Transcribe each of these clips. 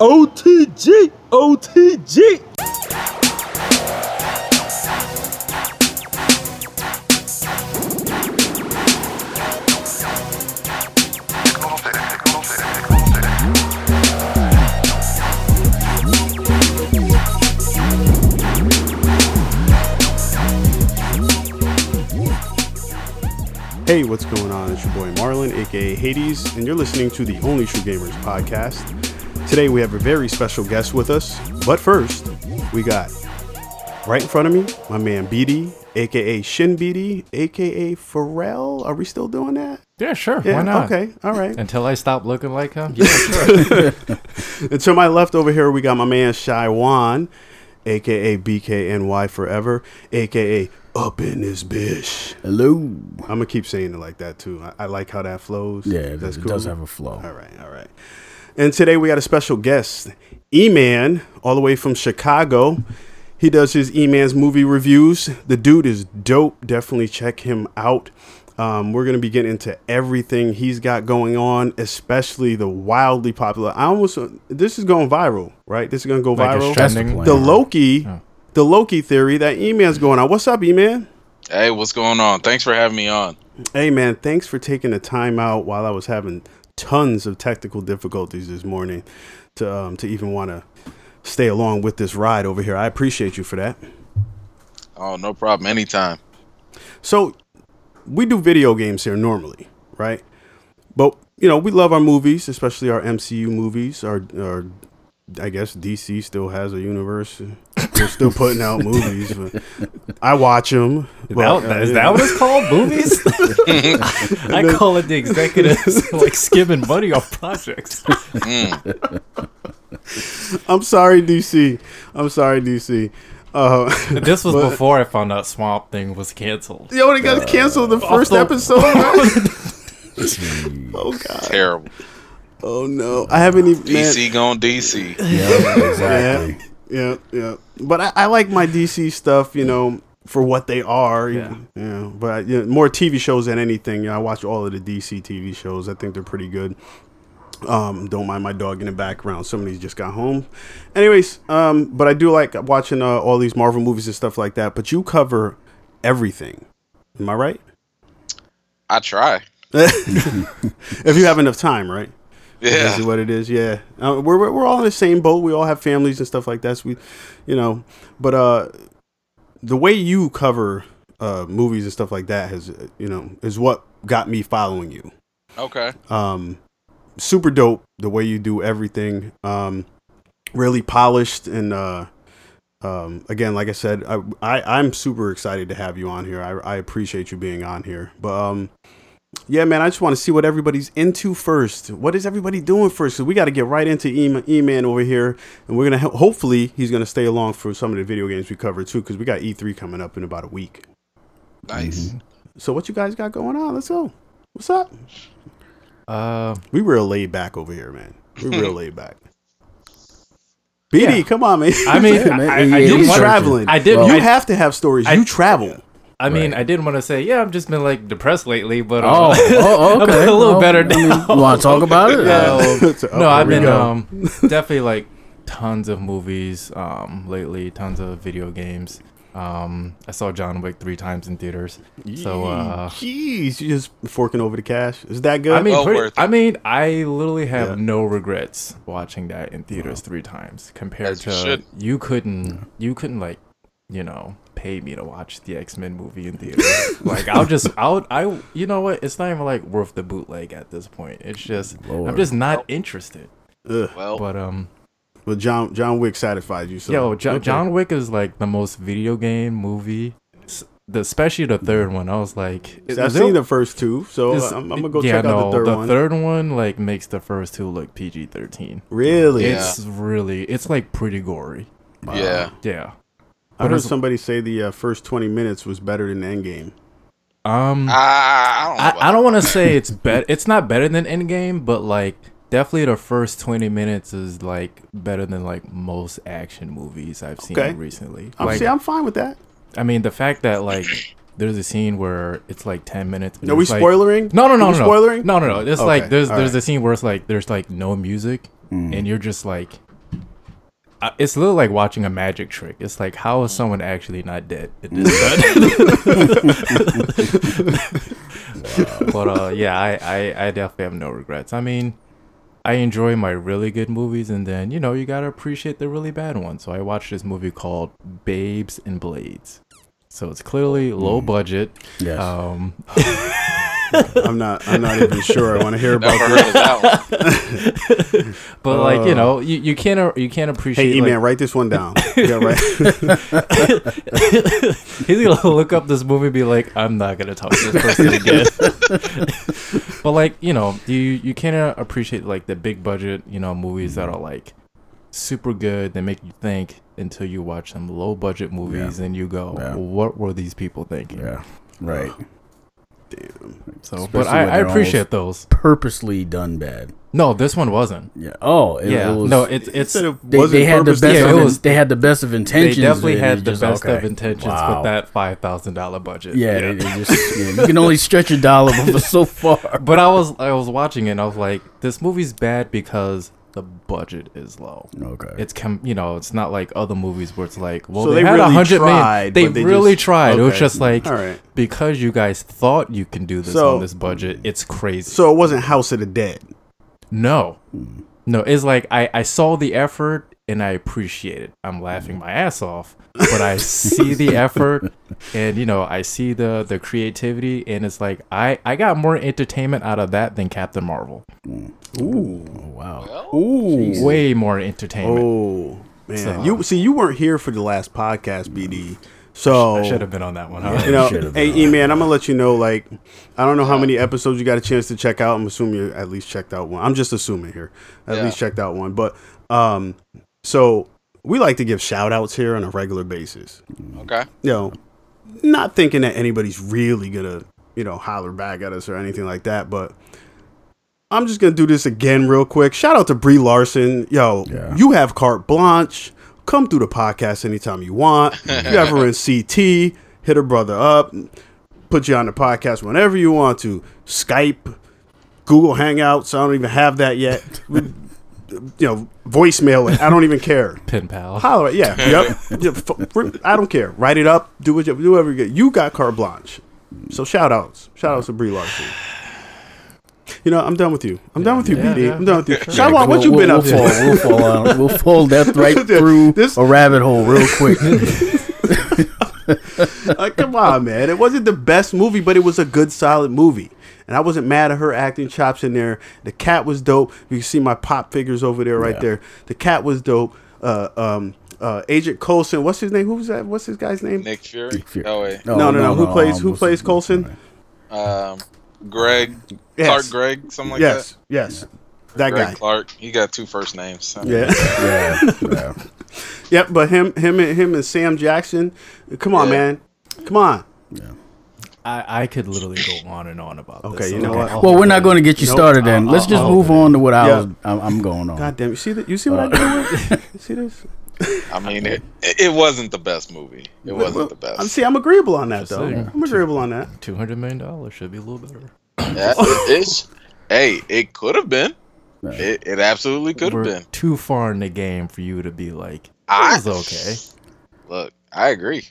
OTG, OTG. Hey, what's going on? It's your boy Marlon, aka Hades, and you're listening to the Only True Gamers podcast. Today we have a very special guest with us, but first, we got right in front of me my man BD, aka Shin BD, aka Pharrell. Are we still doing that? Yeah, sure. Yeah, Why not? okay, all right. Until I stop looking like him. Yeah, sure. And to my left over here, we got my man Shy Wan, aka BKNY Forever, aka Up in This Bish. Hello. I'm gonna keep saying it like that too. I, I like how that flows. Yeah, it, that's it cool. does have a flow. All right, all right. And today we got a special guest, E-Man, all the way from Chicago. He does his E-Man's movie reviews. The dude is dope. Definitely check him out. Um, we're gonna be getting into everything he's got going on, especially the wildly popular. I almost this is going viral, right? This is gonna go Like viral. The The Loki, Oh. the Loki theory that E-Man's going on. What's up, E-Man? Hey, what's going on? Thanks for having me on. Hey man, thanks for taking the time out while I was having tons of technical difficulties this morning to um, to even want to stay along with this ride over here. I appreciate you for that. Oh, no problem. Anytime. So we do video games here normally, right? But you know, we love our movies, especially our MCU movies. Our, our I guess DC still has a universe. They're still putting out movies. But I watch them. Is that, is that what it's called? Movies? I call it the executives like skimming money off projects. I'm sorry, DC. I'm sorry, DC. Uh, This was But- before I found out Swamp Thing was canceled. Yo, they got canceled the first the- episode. oh god. Terrible. Oh no. I haven't even. man, DC going DC. Yeah, exactly. yeah, yeah. But I, I like my DC stuff. You know, for what they are. Yeah. Yeah. But you know, more TV shows than anything. You know, I watch all of the DC TV shows. I think they're pretty good. Um, don't mind my dog in the background. Somebody's just got home. Anyways, um, but I do like watching uh, all these Marvel movies and stuff like that. But you cover everything. Am I right? I try. if you have enough time, right? Yeah. Is what it is. Yeah, uh, we're we're all in the same boat. We all have families and stuff like that. So we, you know, but uh, the way you cover uh movies and stuff like that has, you know, is what got me following you. Okay. Um, super dope the way you do everything. Um, really polished and uh. Um, again, like I said, I, I I'm super excited to have you on here. I, I appreciate you being on here. But um, yeah, man, I just want to see what everybody's into first. What is everybody doing first? So we got to get right into E- E-Man over here, and we're gonna ho- hopefully he's gonna stay along for some of the video games we cover too, because we got E3 coming up in about a week. Nice. So what you guys got going on? Let's go. What's up? Uh, We real laid back over here, man. We real laid back. BD, Yeah. come on, man. I mean, Yeah. I, I, I you did be traveling. I did- You I- have to have stories. I- you travel. I mean, I didn't want to say, yeah, I've just been like depressed lately, but uh, Oh, oh, I'm a little Well, better I now. you want to talk about it? Um, So, oh, no, I've been um definitely like tons of movies um lately, tons of video games. Um, I saw John Wick three times in theaters. So uh, Jeez, you just forking over the cash. Is that good? I mean, Well pretty, worth. I mean, I literally have Yeah. no regrets watching that in theaters three times compared As to should. you couldn't you couldn't like you know pay me to watch the X Men movie in theaters. like I'll just I'll I you know what? It's not even like worth the bootleg at this point. It's just I'm just not interested. Ugh. Well, But um. Well, John John Wick satisfied you. So Yo, jo- okay. John Wick is like the most video game movie, the, especially the third one. I was like, is- I've is there- seen the first two, so is- I'm, I'm gonna go yeah, check no, out the third the one. third one like makes the first two look PG thirteen. really? Yeah. It's really, it's like pretty gory. yeah. Yeah. I But heard somebody say the uh, first 20 minutes was better than Endgame. Um, I, I don't know. I, about I don't want to say it's bet. It's not better than Endgame, but like definitely the first twenty minutes is like better than like most action movies I've seen Okay. recently. I'm, Like, see, I'm fine with that. I mean, the fact that like there's a scene where it's like ten minutes. and Are we it's, like- spoilering? No, no, no, Are we no, no. spoilering? No, no, no. It's Okay, like there's all there's right. a scene where it's like there's like no music, Mm. and you're just like it's a little like watching a magic trick. It's like how is someone actually not dead? It is done. But uh, yeah, I, I I definitely have no regrets. I mean, I enjoy my really good movies, and then you know you gotta appreciate the really bad ones. So I watched this movie called Babes and Blades. So it's clearly low budget. Yes. Um, I'm not. I'm not even sure. I want to hear about that but like you Uh, know, you, you can't uh, you can't appreciate. Hey, E like, man, write this one down. Yeah, right. He's gonna look up this movie and be like, I'm not gonna talk to this person again. but like, you know, you you can't uh, appreciate like the big budget, you know, movies that mm-hmm. are like super good They make you think until you watch some low budget movies and you go, Yeah. what were these people thinking? yeah. Right. Damn. So, Especially but I, I appreciate those. Purposely done bad. No, this one wasn't. Yeah. Oh. It, yeah, It was, no, it's it's Instead of They, they had the best. Yeah, of it was- they had the best of intentions. they definitely had the just- best okay. of intentions Wow. with that five thousand dollar budget. Yeah, It, it just yeah, you can only stretch a dollar so far. But I was I was watching it and I was like, this movie's bad because the budget is low. Okay. It's com- you know, it's not like other movies where it's like, well, So they, they had a really hundred million. They they really just- tried. It was just like right. because you guys thought you can do this So- on this budget, it's crazy. So it wasn't House of the Dead. no, hmm. no, it's like I I saw the effort and I appreciate it. I'm laughing my ass off, but I see the effort and you know I see the the creativity and it's like I I got more entertainment out of that than Captain Marvel. Ooh. oh, wow. Well, Ooh. Way more entertainment. Oh man, So- you see, you weren't here for the last podcast, BD. So I should have been on that one, huh? You know, hey, E man, I'm gonna let you know. Like, I don't know how many episodes you got a chance to check out. I'm assuming you at least checked out one. I'm just assuming here, at Yeah. least checked out one. But um, so we like to give shout outs here on a regular basis. okay. You know, not thinking that anybody's really gonna, you know, holler back at us or anything like that, but. I'm just gonna do this again real quick. Shout out to Brie Larson. Yo, Yeah. you have carte blanche. Come through the podcast anytime you want. If you ever in CT, hit a brother up. Put you on the podcast whenever you want to. Skype, Google Hangouts. I don't even have that yet. you know, voicemail it. I don't even care. Pen pal. Holler, yeah, yep. Yeah, f- I don't care. Write it up. Do what you do. Whatever you get. You got carte blanche. So shout outs. Shout outs to Brie Larson. You know, I'm done with you. I'm done with you, Yeah, BD. yeah, I'm done with you. sure. Shout out, what We'll- you been we'll, up to? we'll Fall, we'll fall. We'll fall that right through This- a rabbit hole real quick. like, come on, man. It wasn't the best movie, but it was a good, solid movie. And I wasn't mad at her acting chops in there. The cat was dope. You can see my pop figures over there, right Yeah. there. The cat was dope. Uh, um, uh, Agent Coulson. What's his name? Who's that? What's this guy's name? Nick Fury. Nick Fury. Oh wait. no, no, no. Who plays? um, Who plays his- Coulson? Um, Gregg. Yes. Clark Gregg. Something like that. yes, yes. That that. Gregg guy. Clark. He got two first names. so- Yeah. Yeah, yeah. yep. But him, him, and him and Sam Jackson. Come on, Yeah. man. Come on. I, I could literally go on and on about this. Okay, this. you know what? I'll Well, we're not going to get you Nope. started then. I'll- Let's I'll- just I'll move on to what I Yeah. was. I'm, I'm going on. God damn. You see that? You see what I uh, did? You see this? I mean, it, it wasn't the best movie. It wasn't the best. I'm see. I'm agreeable on that Just though. saying. I'm agreeable on that. Two hundred million dollars should be a little better. Yeah, it's, hey, it could have been. Right. It, it absolutely could have We're been. too far in the game for you to be like, I it was okay. Look, I agree.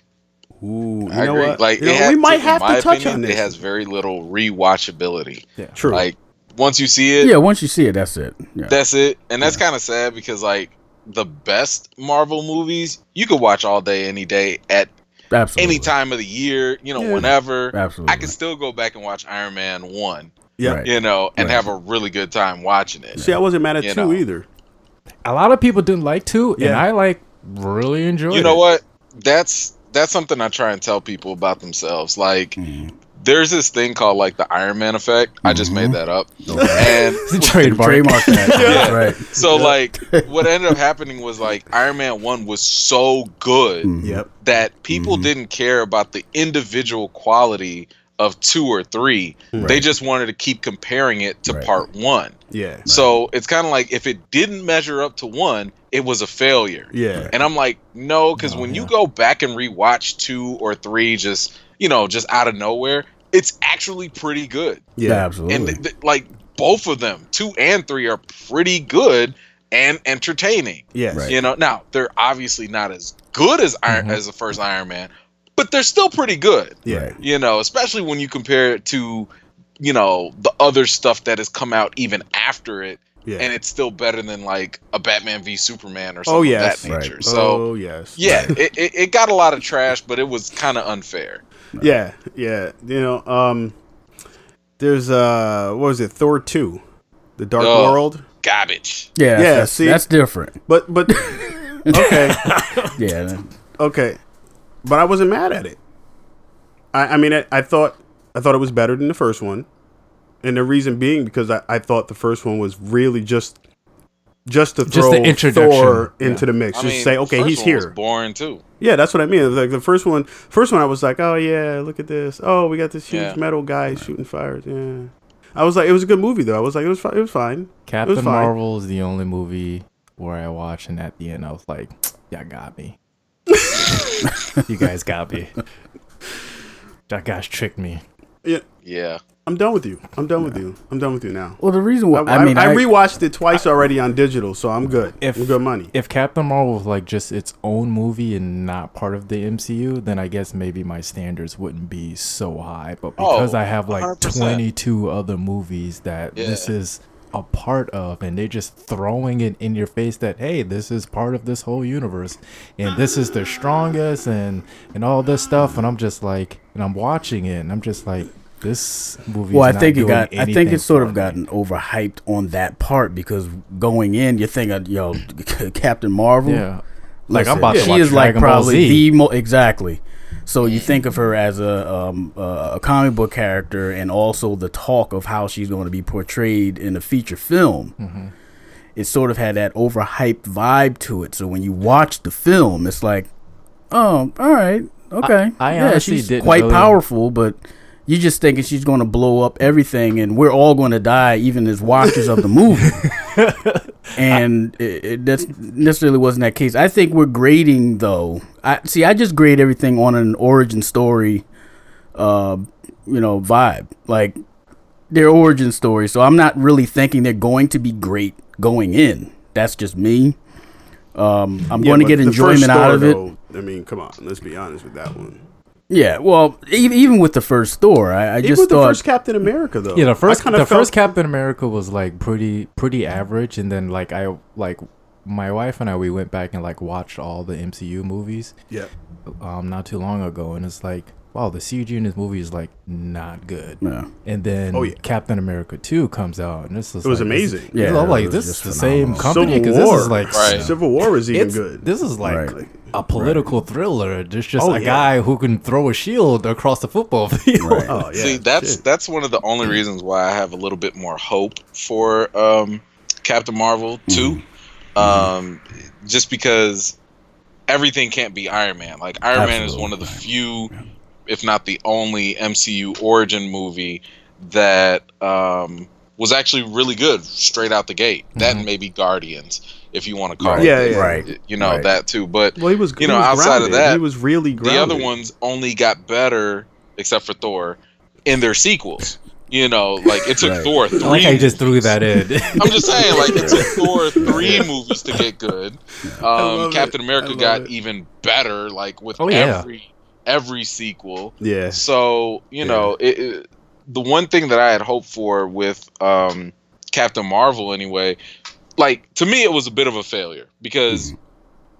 Ooh, you I know agree. what? Like, You know, has- we might have to touch opinion, on this. It has very little rewatchability. True. Like once you see it, Yeah, once you see it, that's it. Yeah. that's it. And that's kind of sad because like the best Marvel movies you could watch all day, any day, at Absolutely. any time of the year. You know, Yeah. whenever. Absolutely. I can still go back and watch Iron Man one. yeah. Right. You know, and Right. have a really good time watching it. See, I wasn't mad at You two know. either. A lot of people didn't like two, and I like really enjoyed. you know it. what? That's that's something I try and tell people about themselves. Like, Mhm. there's this thing called like the Iron Man effect. I just made Mhm. that up. Okay. And Trademark. Trademark that. That's right. so, like, what ended up happening was like Iron Man one was so good Mhm. That people Mhm. didn't care about the individual quality of two or three. They just wanted to keep comparing it to Right. part one. Yeah. So it's kind of like if it didn't measure up to one, it was a failure. Yeah. And I'm like, no, because Oh, when you go back and rewatch two or three, just you know, just out of nowhere, it's actually pretty good. Yeah, Yeah. absolutely. And th- th- like both of them, two and three, are pretty good. and entertaining. Yes. Right. You know, now they're obviously not as good as Iron Mhm. as the first Iron Man, but they're still pretty good. Yeah. You know, especially when you compare it to, you know, the other stuff that has come out even after it, Yeah. and it's still better than like a Batman v Superman or something oh of yes. that nature. Right. So oh yes. yeah, it, it, it got a lot of trash, but it was kind of unfair. Yeah. Yeah. You know. Um. There's uh. What was it? Thor two, the Dark Oh. World. Garbage. Yeah, Yeah, that's, see? that's different. But but. okay. Yeah, Okay. But I wasn't mad at it. I, I mean, I, I thought I thought it was better than the first one, and the reason being because I, I thought the first one was really just just to Just throw the introduction. Thor Yeah. into the mix. I just mean, say, okay, first he's one was here. boring too. Yeah, that's what I mean. Like the first one, first one, I was like, oh yeah, look at this. Oh, we got this huge Yeah. metal guy shooting fires. Yeah. I was like, it was a good movie though. I was like, it was fi- it was fine. Captain fine. Marvel is the only movie where I watched, and at the end I was like, "Y'all got me. you guys got me. That guys tricked me." Yeah, Yeah. I'm done with you. I'm done with you. I'm done with you now. Well, the reason why I, I, mean, I, I, rewatched it twice already on digital, so I'm good. If- I'm good money. If Captain Marvel was like just its own movie and not part of the MCU, then I guess maybe my standards wouldn't be so high. But because Oh, I have like 100%. 22 other movies that this is a part of, and they're just throwing it in your face that hey, this is part of this whole universe, and this is the strongest, and and all this stuff, and I'm just like, and I'm watching it, and I'm just like, this movie. well, I think it got. I think it's sort of me. gotten overhyped on that part because going in, you're thinking, yo, Captain Marvel. Yeah. Like I'm about to she is like Dragon Ball probably the mo exactly. So you think of her as a um, uh, a comic book character, and also the talk of how she's going to be portrayed in a feature film. Mm-hmm. It sort of had that overhyped vibe to it. So when you watch the film, it's like, oh, all right, okay, I yeah, honestly she's quite really- powerful, but. You're just thinking she's going to blow up everything, and we're all going to die, even as watchers of the movie and it, it, that's necessarily wasn't that case. I think we're grading though. I see. I just grade everything on an origin story, uh, you know, vibe like their origin story. So I'm not really thinking they're going to be great going in. That's just me. Um, I'm Yeah, going to get enjoyment out of it. though, I mean, come on, let's be honest with that one. Yeah. Well, e- even with the first Thor, I, I Even just with the thought. first Captain America, though. Yeah, the first kinda the felt- first Captain America was like pretty pretty average, and then like I like my wife and I we went back and like watched all the MCU movies Yeah, um not too long ago, and it's like wow the CG in this movie is like not good, yeah. and then Oh, yeah. Captain America two comes out, and this is it was like, this- amazing. Yeah, I'm it like this is the same company because this is like Right. Civil War was even good. This is like Right. a political thriller. There's just Oh, a yeah. guy who can throw a shield across the football field. Right. oh yeah, See, that's shit. that's one of the only reasons why I have a little bit more hope for um, Captain Marvel 2 Um, just because everything can't be Iron Man. Like Iron Man is one of the few, if not the only MCU origin movie that um, was actually really good straight out the gate. That and maybe Guardians, if you want to call Right. it. Yeah, yeah. Right. You know Right. that too, but well, he was. you know, was outside of that, he was really the other ones only got better, except for Thor, in their sequels. You know, like it took Right. Thor three. I like how you just threw that in. I'm just saying, like it took Thor three movies to get good. Um, Captain it. America got it. even better, like with Oh, yeah. Every sequel. Yeah, So you know, it, it, the one thing that I had hoped for with um, Captain Marvel, anyway, like to me, it was a bit of a failure because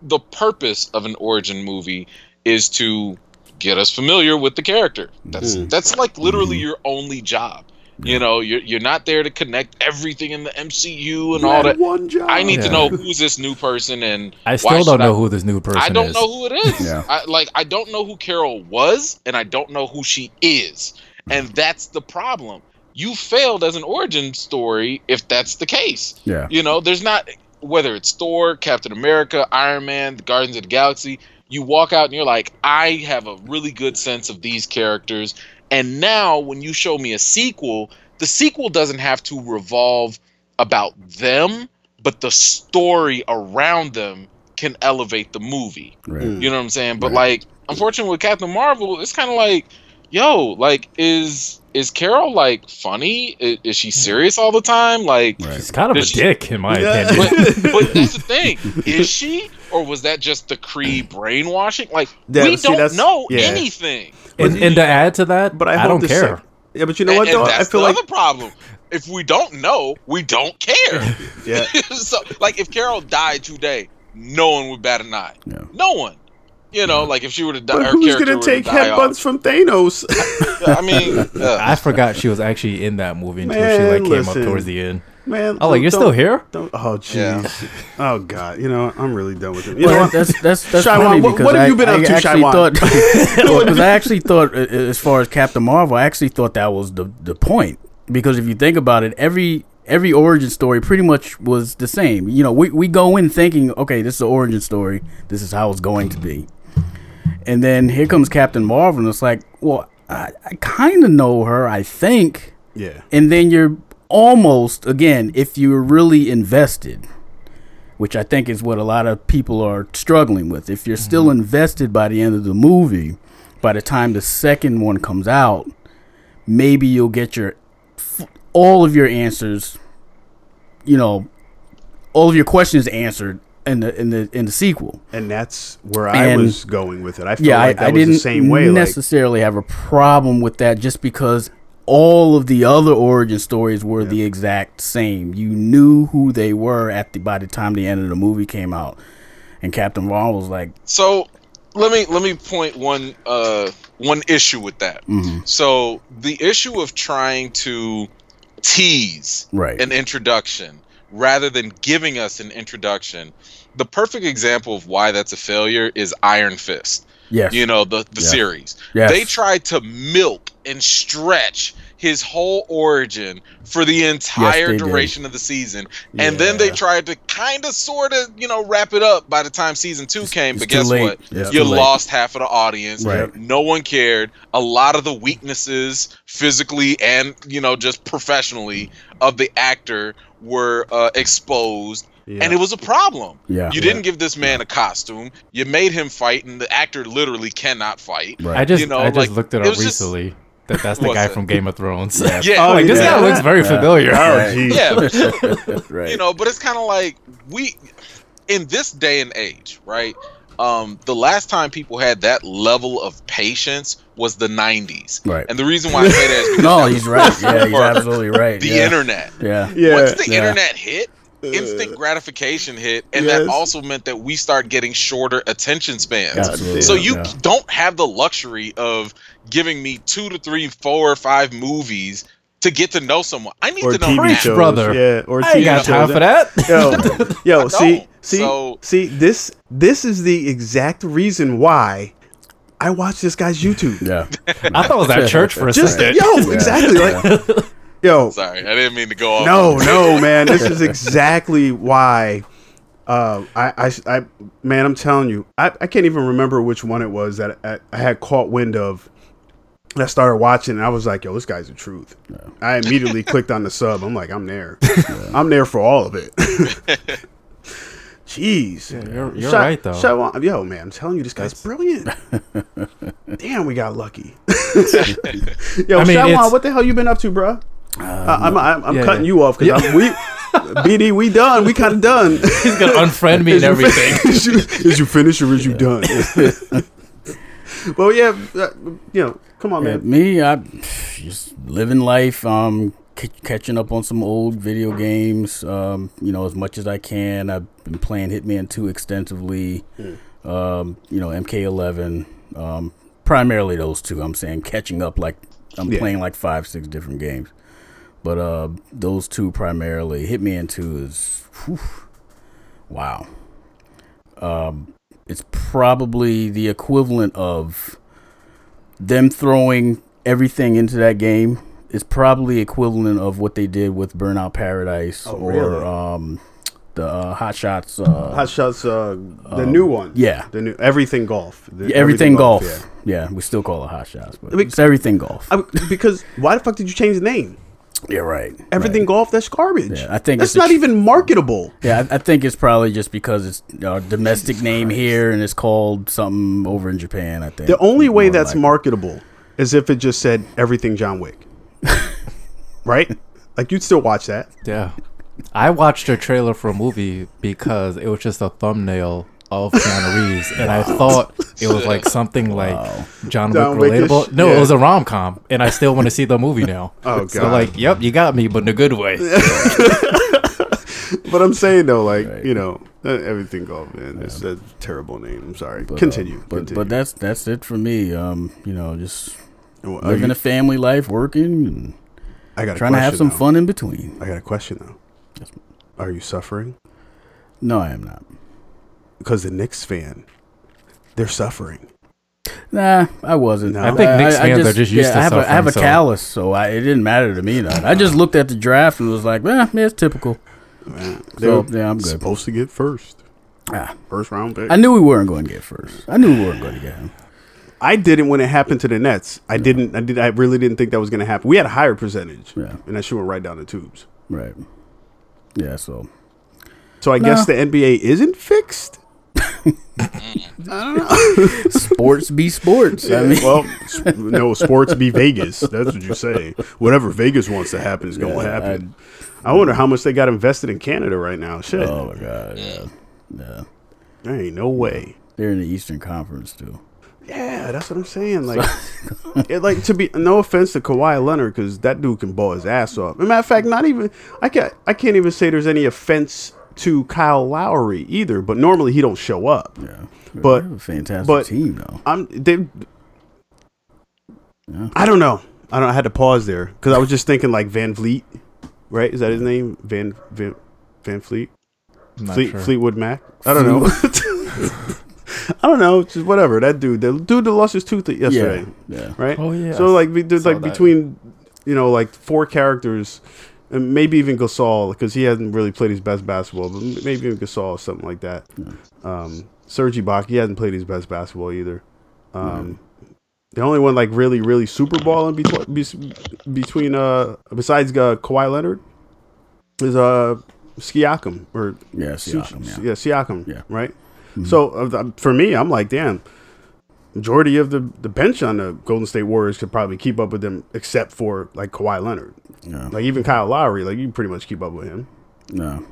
the purpose of an origin movie is to get us familiar with the character. That's Mhm. that's like literally your only job. You know, you're you're not there to connect everything in the MCU and You all that. One job. I need to know who's this new person and I still don't know I- who this new person is. I don't is. know who it is. Yeah. I, like I don't know who Carol was, and I don't know who she is, and that's the problem. You failed as an origin story if that's the case. Yeah. You know, there's not whether it's Thor, Captain America, Iron Man, the Guardians of the Galaxy. You walk out and you're like, I have a really good sense of these characters. And now, when you show me a sequel, the sequel doesn't have to revolve about them, but the story around them can elevate the movie. Right. Mm. You know what I'm saying? But Right. like, unfortunately, with Captain Marvel, it's kind of like yo, like, is is Carol like funny? Is, is she serious all the time? Like, Right. He's kind of a she- dick, in my Yeah. opinion. but, but that's the thing. Is she, or was that just the Kree brainwashing? Like, Yeah, we see, don't know yeah. anything. And, and to add to that, But I, I, don't care. sec- yeah, but you know And- what and though? I that's feel the like other problem. If we don't know, we don't care. yeah. so, like, if Carol died today, no one would bat an eye. Yeah. No one. You know, like if she would have died, But her who's gonna take died headbutts from Thanos? I mean, uh, I forgot she was actually in that movie until she like came listen. up towards the end. Man, Oh, like you're still here? Don't, oh jeez. Yeah. Oh god. You know I'm really done with it. You Well, know what? that's that's that's Shaiwan, funny what- because what have I, you been up I to, actually thought because I actually thought as far as Captain Marvel, I actually thought that was the the point because if you think about it, every every origin story pretty much was the same. You know, we we go in thinking, okay, this is the origin story. This is how it's going to be, and then here comes Captain Marvel, and it's like, well, I, I kind of know her, I think, Yeah. and then you're almost again if you're really invested which i think is what a lot of people are struggling with if you're still mm-hmm. invested by the end of the movie by the time the second one comes out maybe you'll get your all of your answers you know all of your questions answered in the in the in the sequel And that's where I And- was going with it. I felt yeah, like that I, I was didn't the same way. Like, necessarily have a problem with that just because all of the other origin stories were the exact same. You knew who they were at the by the time the end of the movie came out, and Captain Marvel was like, so let me let me point one uh one issue with that. mhm, So the issue of trying to tease right, an introduction rather than giving us an introduction. The perfect example of why that's a failure is Iron Fist. Yes, You know, the the Yeah. series. yes, They tried to milk and stretch his whole origin for the entire did. duration of the season. And then they tried to kind of sort of, you know, wrap it up by the time season 2 came, it's but guess late. what? It's You late. lost half of the audience. Right. No one cared. A lot of the weaknesses, physically and you know just professionally, of the actor were uh, exposed, yeah. and it was a problem. Yeah, You didn't give this man a costume. You made him fight, and the actor literally cannot fight. right. I just You know, I just like, looked it it up was just- recently. That that's the guy it? from Game of Thrones. Yeah. Yeah, Oh, like this yeah. guy looks very Yeah. familiar. oh Right. jeez. yeah, right. you know, but it's kind of like we, in this day and age, right? Um, the last time people had that level of patience was the '90s, right. and the reason why I say that is because No, that he's right. Yeah, he's before absolutely right. the yeah. internet. Yeah, Yeah. Once the Yeah. internet hit, Uh, instant gratification hit, and that also meant that we start getting shorter attention spans. absolutely. So you yeah. don't have the luxury of giving me two to three, four or five movies to get to know someone. I need Or to know TV now. Preach, shows, brother. yeah, or I ain't got shows. time for that. Yo, yo, see, see, So- see, this, this is the exact reason why I watch this guy's YouTube. yeah, I thought it was at church for a Just second. yo, Yeah, exactly. Like, yo, Sorry, I didn't mean to go off. no, no, man, this is exactly why. Uh, I, I, I, man, I'm telling you, I, I can't even remember which one it was that I, I had caught wind of. I started watching, and I was like, "Yo, this guy's the truth." I immediately clicked on the sub. I'm like, "I'm there. I'm there for all of it." Jeez, Yeah, you're- you're Sha- right, though. Shawan- yo, man, I'm telling you, this guy's brilliant. Damn, we got lucky. yo, I mean, Shawan, what the hell you been up to, bro? Uh, I'm, I'm, I'm yeah, cutting yeah. you off because we, BD, we done. We kind of done. He's gonna unfriend me and everything. is, you, is you finished or is you done? well, yeah, uh, you know, come on, Yeah, man. me, I just living life, um, c- catching up on some old video games, um, you know, as much as I can. I've been playing Hitman 2 extensively, um, you know, MK11, um, primarily those two. I'm saying catching up like I'm Yeah. playing like five, six different games. But uh, those two primarily. Hitman 2 is, whew, wow. Um, it's probably the equivalent of them throwing everything into that game It's probably equivalent of what they did with Burnout Paradise Oh, or really? um, the uh, Hot Shots. Uh, Hot Shots, uh, the new one. yeah. the new everything golf. The- everything, golf. yeah. Yeah. we still call it Hot Shots, but I mean- it's everything golf. I, because why the fuck did you change the name? Yeah, right. Everything right. golf. That's garbage. Yeah, I think that's it's not tr- even marketable. Yeah, I, I think it's probably just because it's a domestic name here and it's called something over in Japan. I think The only way More that's likely. marketable as if it just said everything John Wick. right? Like you'd still watch that. Yeah. I watched a trailer for a movie because it was just a thumbnail of Keanu Reeves, and I thought it was like something like John, John Wick Wickish? relatable. No, Yeah. it was a rom com, and I still want to see the movie now. Oh, So God. like, yep, you got me, but in a good way. But I'm saying though, like Right. you know, uh, everything golf, man. It's a terrible name. I'm sorry. But, uh, continue. but continue. but that's that's it for me. Um, you know, just Well, living you- a family life, working, and I got a trying to have some though. fun in between. I got a question though. Yes. Are you suffering? No, I am not. Because the Knicks fan, they're suffering. Nah, I wasn't. No? I think Knicks fans are just used to suffering. I have a, I have a so- callus, so I, it didn't matter to me. None. I just looked at the draft and was like, "Well, yeah, it's typical." Man, So they're yeah, I'm good. supposed to get first, Ah, first round pick. I knew we weren't going to get first. I knew we weren't going to get him. I didn't when it happened to the Nets. I didn't. I did. I really didn't think that was going to happen. We had a higher percentage, Yeah, and that shit went right down the tubes. right. Yeah, so So I guess the NBA isn't fixed. sports be sports. I mean, well, no, sports be Vegas. That's what you say. Whatever Vegas wants to happen is going to Yeah, happen. I, wonder how much they got invested in Canada right now. Shit, oh my god, yeah, yeah. there ain't no way. They're in the Eastern Conference too. Yeah, that's what I'm saying. Like, it, like to be no offense to Kawhi Leonard because that dude can ball his ass off. As a matter of fact, not even I can't I can't even say there's any offense to Kyle Lowry either. But normally he don't show up. Yeah, But- a fantastic but- team though. I'm they. Yeah. I don't know. I don't. I had to pause there because I was just thinking like VanVleet, right? Is that his name? Van Van Van Fleet Fleet sure. Fleetwood Mac. I don't know. I don't know. Just whatever. That dude. The dude that lost his tooth yesterday. Yeah, yeah. right? Oh yeah. So like, we did saw like that. between, you know, like four characters, and maybe even Gasol because he hasn't really played his best basketball, but maybe even Gasol or something like that. Um, Serge Ibaka, he hasn't played his best basketball either. Um, The only one like really, really super balling between between uh besides uh, Kawhi Leonard is uh Siakam or Yeah, Siakam, yeah. yeah, Siakam. Yeah. Right. So uh, for me, I'm like, damn. Majority of the, the bench on the Golden State Warriors could probably keep up with them, except for like Kawhi Leonard. Yeah. Like even Kyle Lowry, like you pretty much keep up with him, No.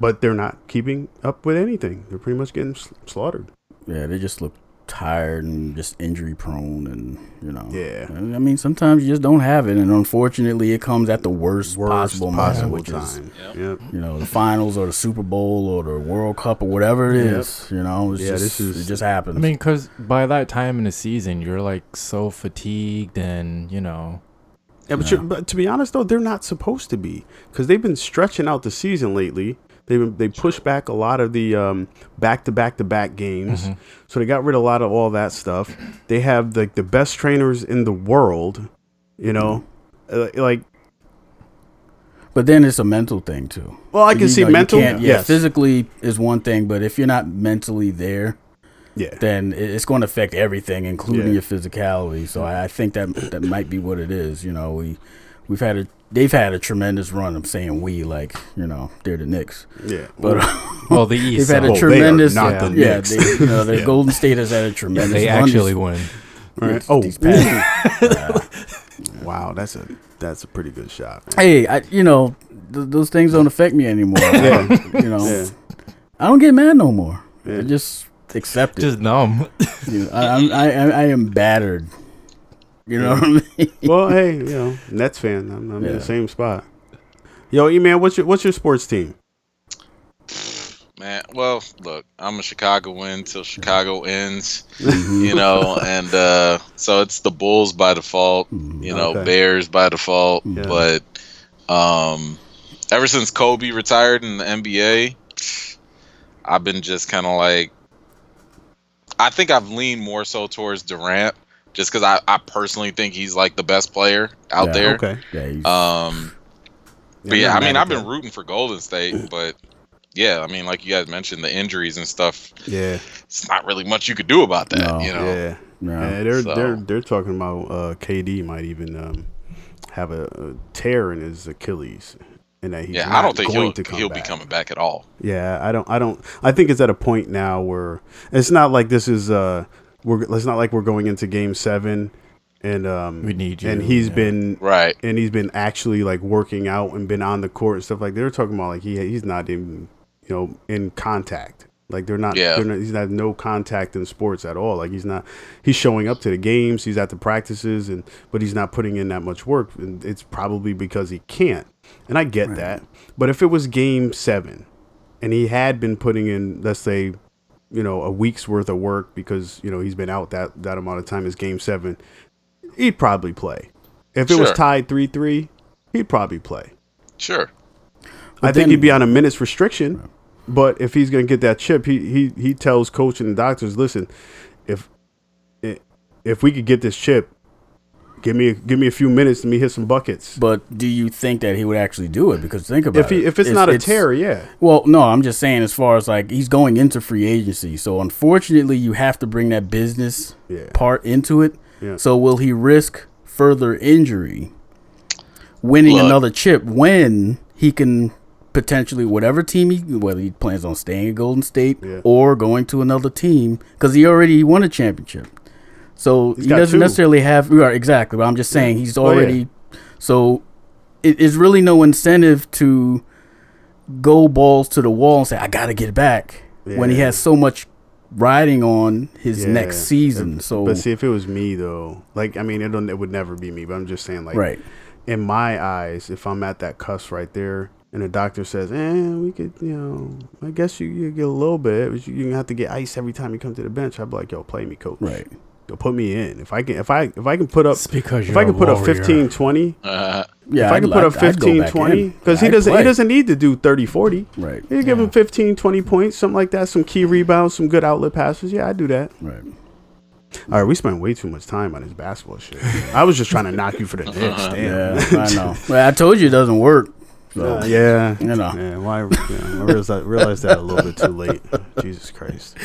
but they're not keeping up with anything. They're pretty much getting slaughtered. Yeah, they just look tired and just injury prone and you know. Yeah. I mean, sometimes you just don't have it and unfortunately it comes at the worst, Worst possible, possible, moment, which is time. Yep. Yep. you know, the finals or the Super Bowl or the World Cup or whatever it Yep. is. You know, it's Yeah, just, this is- it just happens. I mean, because by that time in the season, you're like so fatigued, and you know, Yeah, but, you're, but to be honest though, they're not supposed to be because they've been stretching out the season lately. They they pushed back a lot of the um, back to back to back games, so they got rid of a lot of all that stuff. They have like the best trainers in the world, you know, Uh, like but then it's a mental thing too. well, I can You see know, mental. yeah, yes, physically is one thing, but if you're not mentally there, yeah, then it's going to affect everything, including Yeah. your physicality. So I, I think that that might be what it is. You know, we we've had a they've had a tremendous run. I'm saying we like you know they're the Knicks, yeah. but well, the East they've East. had so a they are tremendous not yeah, the yeah, Knicks. they, you know, the Yeah. Golden State has had a tremendous. they run this- actually win. right. Oh, these past- wow, that's a that's a pretty good shot. man. hey, I, you know th- those things don't affect me anymore. Yeah. you know, Yeah. I don't get mad no more. Yeah. I just accept it. Just numb. you know, I, I'm- I, I I am battered. You know what I mean? well, hey, you know, Nets fan. I'm, I'm in the same spot. Yo, E man, what's your what's your sports team? Man, well, look, I'm a Chicago win till Chicago ends, Mm-hmm. you know, and uh, so it's the Bulls by default, you know, Okay. Bears by default, Yeah. but um, ever since Kobe retired in the NBA, I've been just kind of like, I think I've leaned more so towards Durant, just because I, I personally think he's like the best player out Yeah, there. Okay. Yeah, he's, Um, but I'm yeah, I mean, I've been that. rooting for Golden State, but yeah, I mean, like you guys mentioned, the injuries and stuff. Yeah. It's not really much you could do about that, No. you know. Yeah. no. Yeah, they're So- they're they're talking about uh, KD might even um, have a, a tear in his Achilles, and that he's Yeah, I don't think going he'll to he'll back. be coming back at all. Yeah, I don't I don't I think it's at a point now where it's not like this is uh we're it's not like we're going into Game Seven, and um, We need you, and he's yeah. been Right. and he's been actually like working out and been on the court and stuff like they're talking about like he he's not even you know in contact like they're not, Yeah. they're not he's not no contact in sports at all like he's not he's showing up to the games he's at the practices and but he's not putting in that much work and it's probably because he can't and I get that but if it was game 7 and he had been putting in let's say you know a week's worth of work because you know he's been out that that amount of time is game 7 he'd probably play. If it was tied 3-3 he'd probably play. Sure. I think then- he'd be on a minutes restriction, but if he's going to get that chip, he he he tells coach and the doctors, listen, if i- if we could get this chip, give me give me a few minutes to me hit some buckets. But do you think that he would actually do it? Because think about If he it. if it's, not a tear, yeah, Well, no, I'm just saying as far as like he's going into free agency. So unfortunately, you have to bring that business Yeah. part into it. Yeah. So will he risk further injury winning Look. another chip when he can potentially whatever team he whether he plans on staying at Golden State Yeah. or going to another team cuz he already won a championship. So he got doesn't two. necessarily have right, exactly, but I'm just saying he's Oh, yeah. already so it is really no incentive to go balls to the wall and say I got to get back when he has so much riding on his Yeah. next season. So but see, if it was me though, like I mean, it don't, it would never be me. But I'm just saying, like, right. in my eyes, if I'm at that cusp right there, and the doctor says, "Eh, we could, you know, I guess you, you get a little bit, but you, you have to get ice every time you come to the bench." I'd be like, "Yo, play me, coach. Right. Put me in. If I can, if I, if I can put up, It's because if I can put up warrior. 15, 20, Uh, Yeah, if I I'd can put li- up 15, 20, because he doesn't, play. he doesn't need to do 30, 40. Right. You give him 15, 20 points, something like that, some key rebounds, some good outlet passes. Yeah, I do that. Right. All right, we spent way too much time on this basketball shit. I was just trying to knock you for the Knicks. Damn. Yeah, I know. Well, I told you it doesn't work. So, Uh, yeah. You know. Yeah, why? Yeah, I realized, I realized that a little bit too late. Jesus Christ.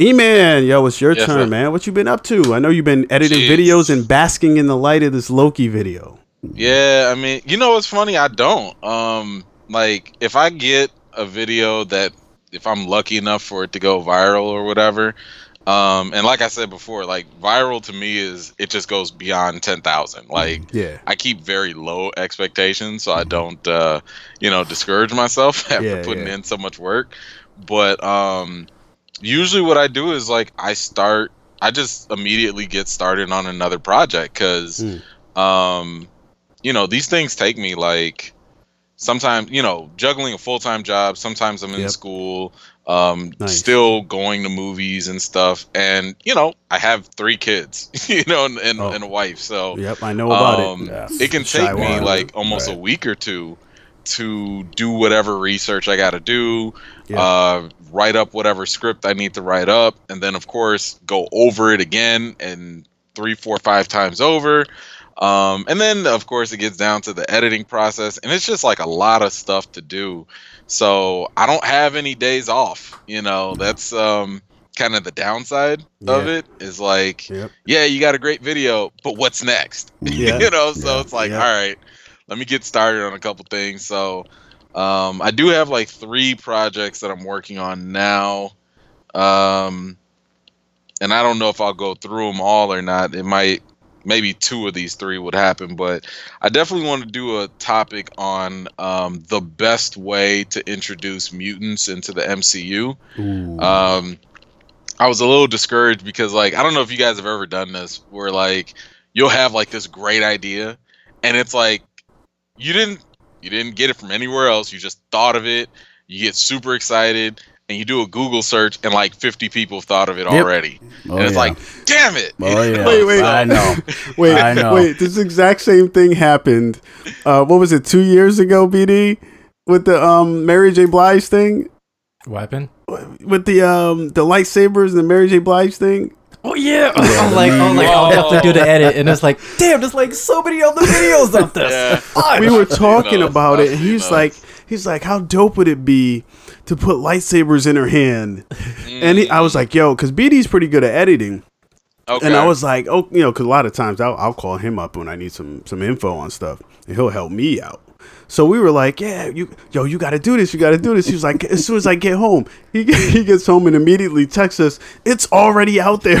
E man, yo, it's your Yes, turn, sir. man. What you been up to? I know you've been editing Jeez. videos and basking in the light of this Loki video. yeah, I mean, you know what's funny? I don't. Um, like if I get a video that if I'm lucky enough for it to go viral or whatever, um, and like I said before, like viral to me is it just goes beyond ten thousand. Like Yeah. I keep very low expectations, so I don't, uh, you know, discourage myself after Yeah, putting yeah. in so much work. But um, usually, what I do is like I start, I just immediately get started on another project because, Mm. um, you know, these things take me like sometimes, you know, juggling a full time job. Sometimes I'm in Yep. school. Um, Nice. still going to movies and stuff, and you know, I have three kids, you know, and, and, Oh. and a wife, so Yep, I know about um, it. Yeah. it can Shy take me one. like almost a week or two to do whatever research I got to do, Yeah. uh, write up whatever script I need to write up, and then of course go over it again and three, four, five times over. Um, and then of course it gets down to the editing process, and it's just like a lot of stuff to do. So I don't have any days off. You know, that's um, kind of the downside of it. Is like Yep. yeah, you got a great video, but what's next? Yeah. you know, so Yeah. it's like, Yeah. all right, let me get started on a couple things. So, um, I do have like three projects that I'm working on now. Um, and I don't know if I'll go through them all or not. It might, maybe two of these three would happen, but I definitely want to do a topic on um, the best way to introduce mutants into the MCU. Um, I was a little discouraged because, like, I don't know if you guys have ever done this, where like you'll have like this great idea, and it's like you didn't you didn't get it from anywhere else. You just thought of it. You get super excited, and you do a Google search, and like 50 people have thought of it Yep. already, Oh, and it's yeah. like, damn it! Oh yeah. Wait, wait. I know. wait, I know. wait. This exact same thing happened. Uh, what was it? Two years ago, BD, with the um Mary J. Blige thing, Weapon? with the um the lightsabers and the Mary J. Blige thing. Oh yeah. I'm like, I'm like, I'll have to do the edit, and it's like, damn, there's like so many other videos of this. Yeah. We were talking knows? about it, and he's knows? like, he's like, how dope would it be to put lightsabers in her hand? Mm. And he, I was like, yo, because BD's pretty good at editing, Okay. and I was like, oh, you know, because a lot of times I'll, I'll call him up when I need some some info on stuff, and he'll help me out. So we were like, yeah, you, yo, you got to do this. You got to do this. He was like, as soon as I get home, he, he gets home and immediately texts us, it's already out there.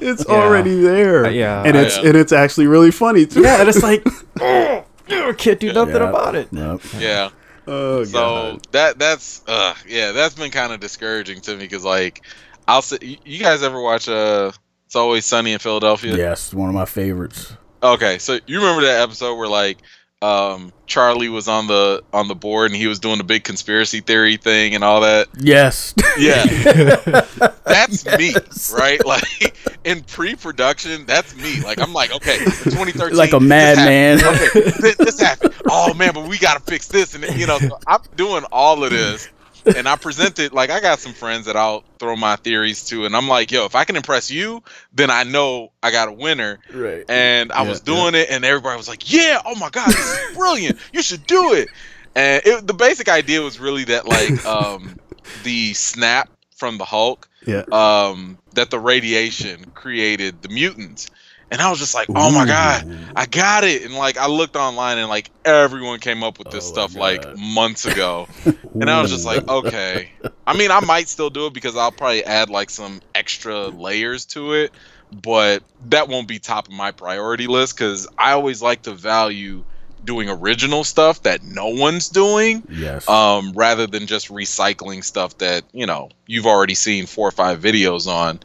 it's Yeah. already there. Uh, yeah, And I- it's, and it's actually really funny too. yeah, and it's like, oh, I can't do nothing Yeah. about it. Yep. Yeah. Oh, So God. that that's uh yeah that's been kind of discouraging to me because like I'll say you- you guys ever watch uh It's Always Sunny in Philadelphia? Yes, one of my favorites. Okay, so you remember that episode where like um Charlie was on the on the board and he was doing the big conspiracy theory thing and all that? Yes. Yeah. that's me, right? Like in pre-production, that's me. Like I'm like, okay, 2013, like a madman. Okay, this, this happened. Oh man, but we gotta fix this, and you know, so I'm doing all of this, and I presented like I got some friends that I'll throw my theories to, and I'm like, yo, if I can impress you, then I know I got a winner. right. And I Yeah, was doing it, and everybody was like, yeah, oh my god, this is brilliant. You should do it. And it, the basic idea was really that like um, the snap from the Hulk Yeah. um, that the radiation created the mutants. And I was just like, oh my God, Ooh. I got it. And like, I looked online and like everyone came up with this Oh stuff like months ago. and I was just like, okay. I mean, I might still do it because I'll probably add like some extra layers to it, but that won't be top of my priority list because I always like to value doing original stuff that no one's doing Yes. um, rather than just recycling stuff that you know you've already seen four or five videos on.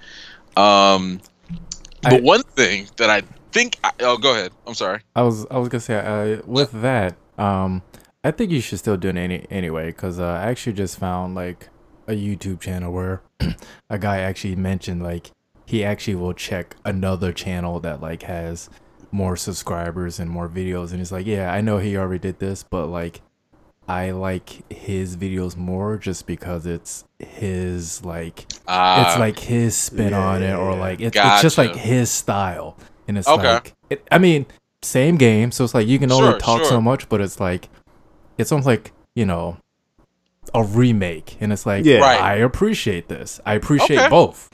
Um, the I- one thing that I think, I, oh, go ahead. I'm sorry. I was I was gonna say uh, with that, um, I think you should still do it any anyway, cause uh, I actually just found like a YouTube channel where a guy actually mentioned like he actually will check another channel that like has more subscribers and more videos, and he's like, yeah, I know he already did this, but like I like his videos more just because it's his like Uh, it's like his spin on it or yeah. like it, it's just like his style and it's Okay. like it, i mean same game so it's like you can Sure, only talk so much but it's like it's almost like you know a remake and it's like Yeah. Right. i appreciate this i appreciate Okay. both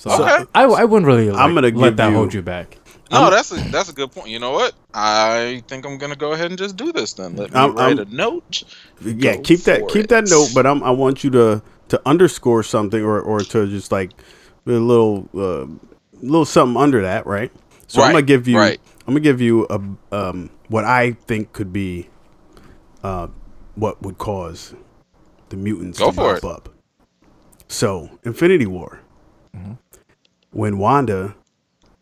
so Okay. I, I wouldn't really like, I'm gonna let give that you- hold you back no, I'm- that's a that's a good point. You know what? I think I'm gonna go ahead and just do this then. Let me I'm- write I'm- a note. yeah Go keep that for keep that note but I'm, i want you to to underscore something or or to just like a little uh little something under that right so i'm gonna give you right. i'm gonna give you a um what i think could be uh what would cause the mutants Go to for pop it. up so infinity war when wanda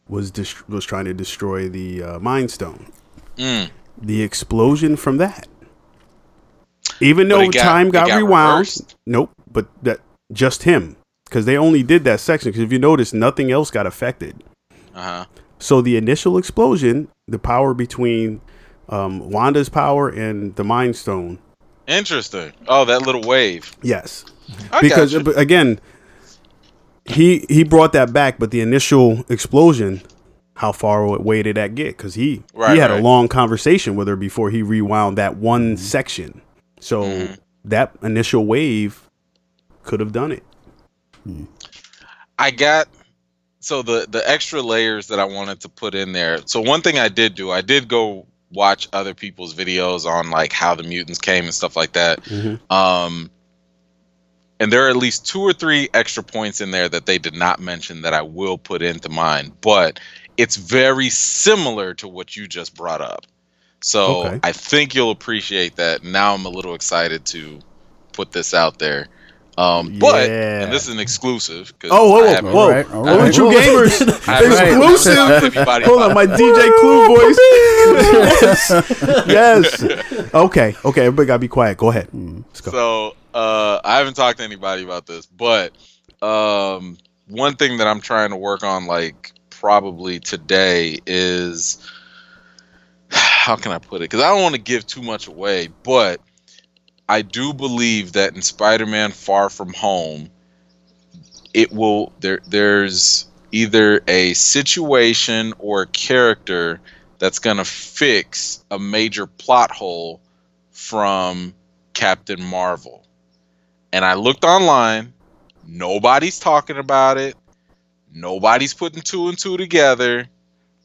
was dist- was trying to destroy the uh, mind stone Mm. the explosion from that. Even though got- time got, got rewound, reversed? nope. But that just him because they only did that section. Because if you notice, nothing else got affected. Uh huh. So the initial explosion, the power between um, Wanda's power and the Mind Stone, Interesting. Oh, that little wave. yes, I because gotcha. again, he he brought that back. But the initial explosion, how far away did that get? Because he Right, he had a long conversation with her before he rewound that one section. So Mhm. that initial wave could have done it. I got so the the extra layers that I wanted to put in there. So one thing I did do, I did go watch other people's videos on like how the mutants came and stuff like that. Um and there are at least two or three extra points in there that they did not mention that I will put into mine, but it's very similar to what you just brought up. So Okay. I think you'll appreciate that. Now I'm a little excited to put this out there. Um, but and this is an exclusive. Oh, whoa, whoa, whoa! Right, right. you gamers! I haven't- I haven't Exclusive. Hold on, my DJ Clue voice. yes, yes. Okay, okay. Everybody gotta be quiet. Go ahead. Let's go. So uh, I haven't talked to anybody about this, but um, one thing that I'm trying to work on, like probably today, is how can I put it? Because I don't want to give too much away, but I do believe that in Spider-Man: Far From Home, it will there. There's either a situation or a character that's gonna fix a major plot hole from Captain Marvel. And I looked online, nobody's talking about it. Nobody's putting two and two together.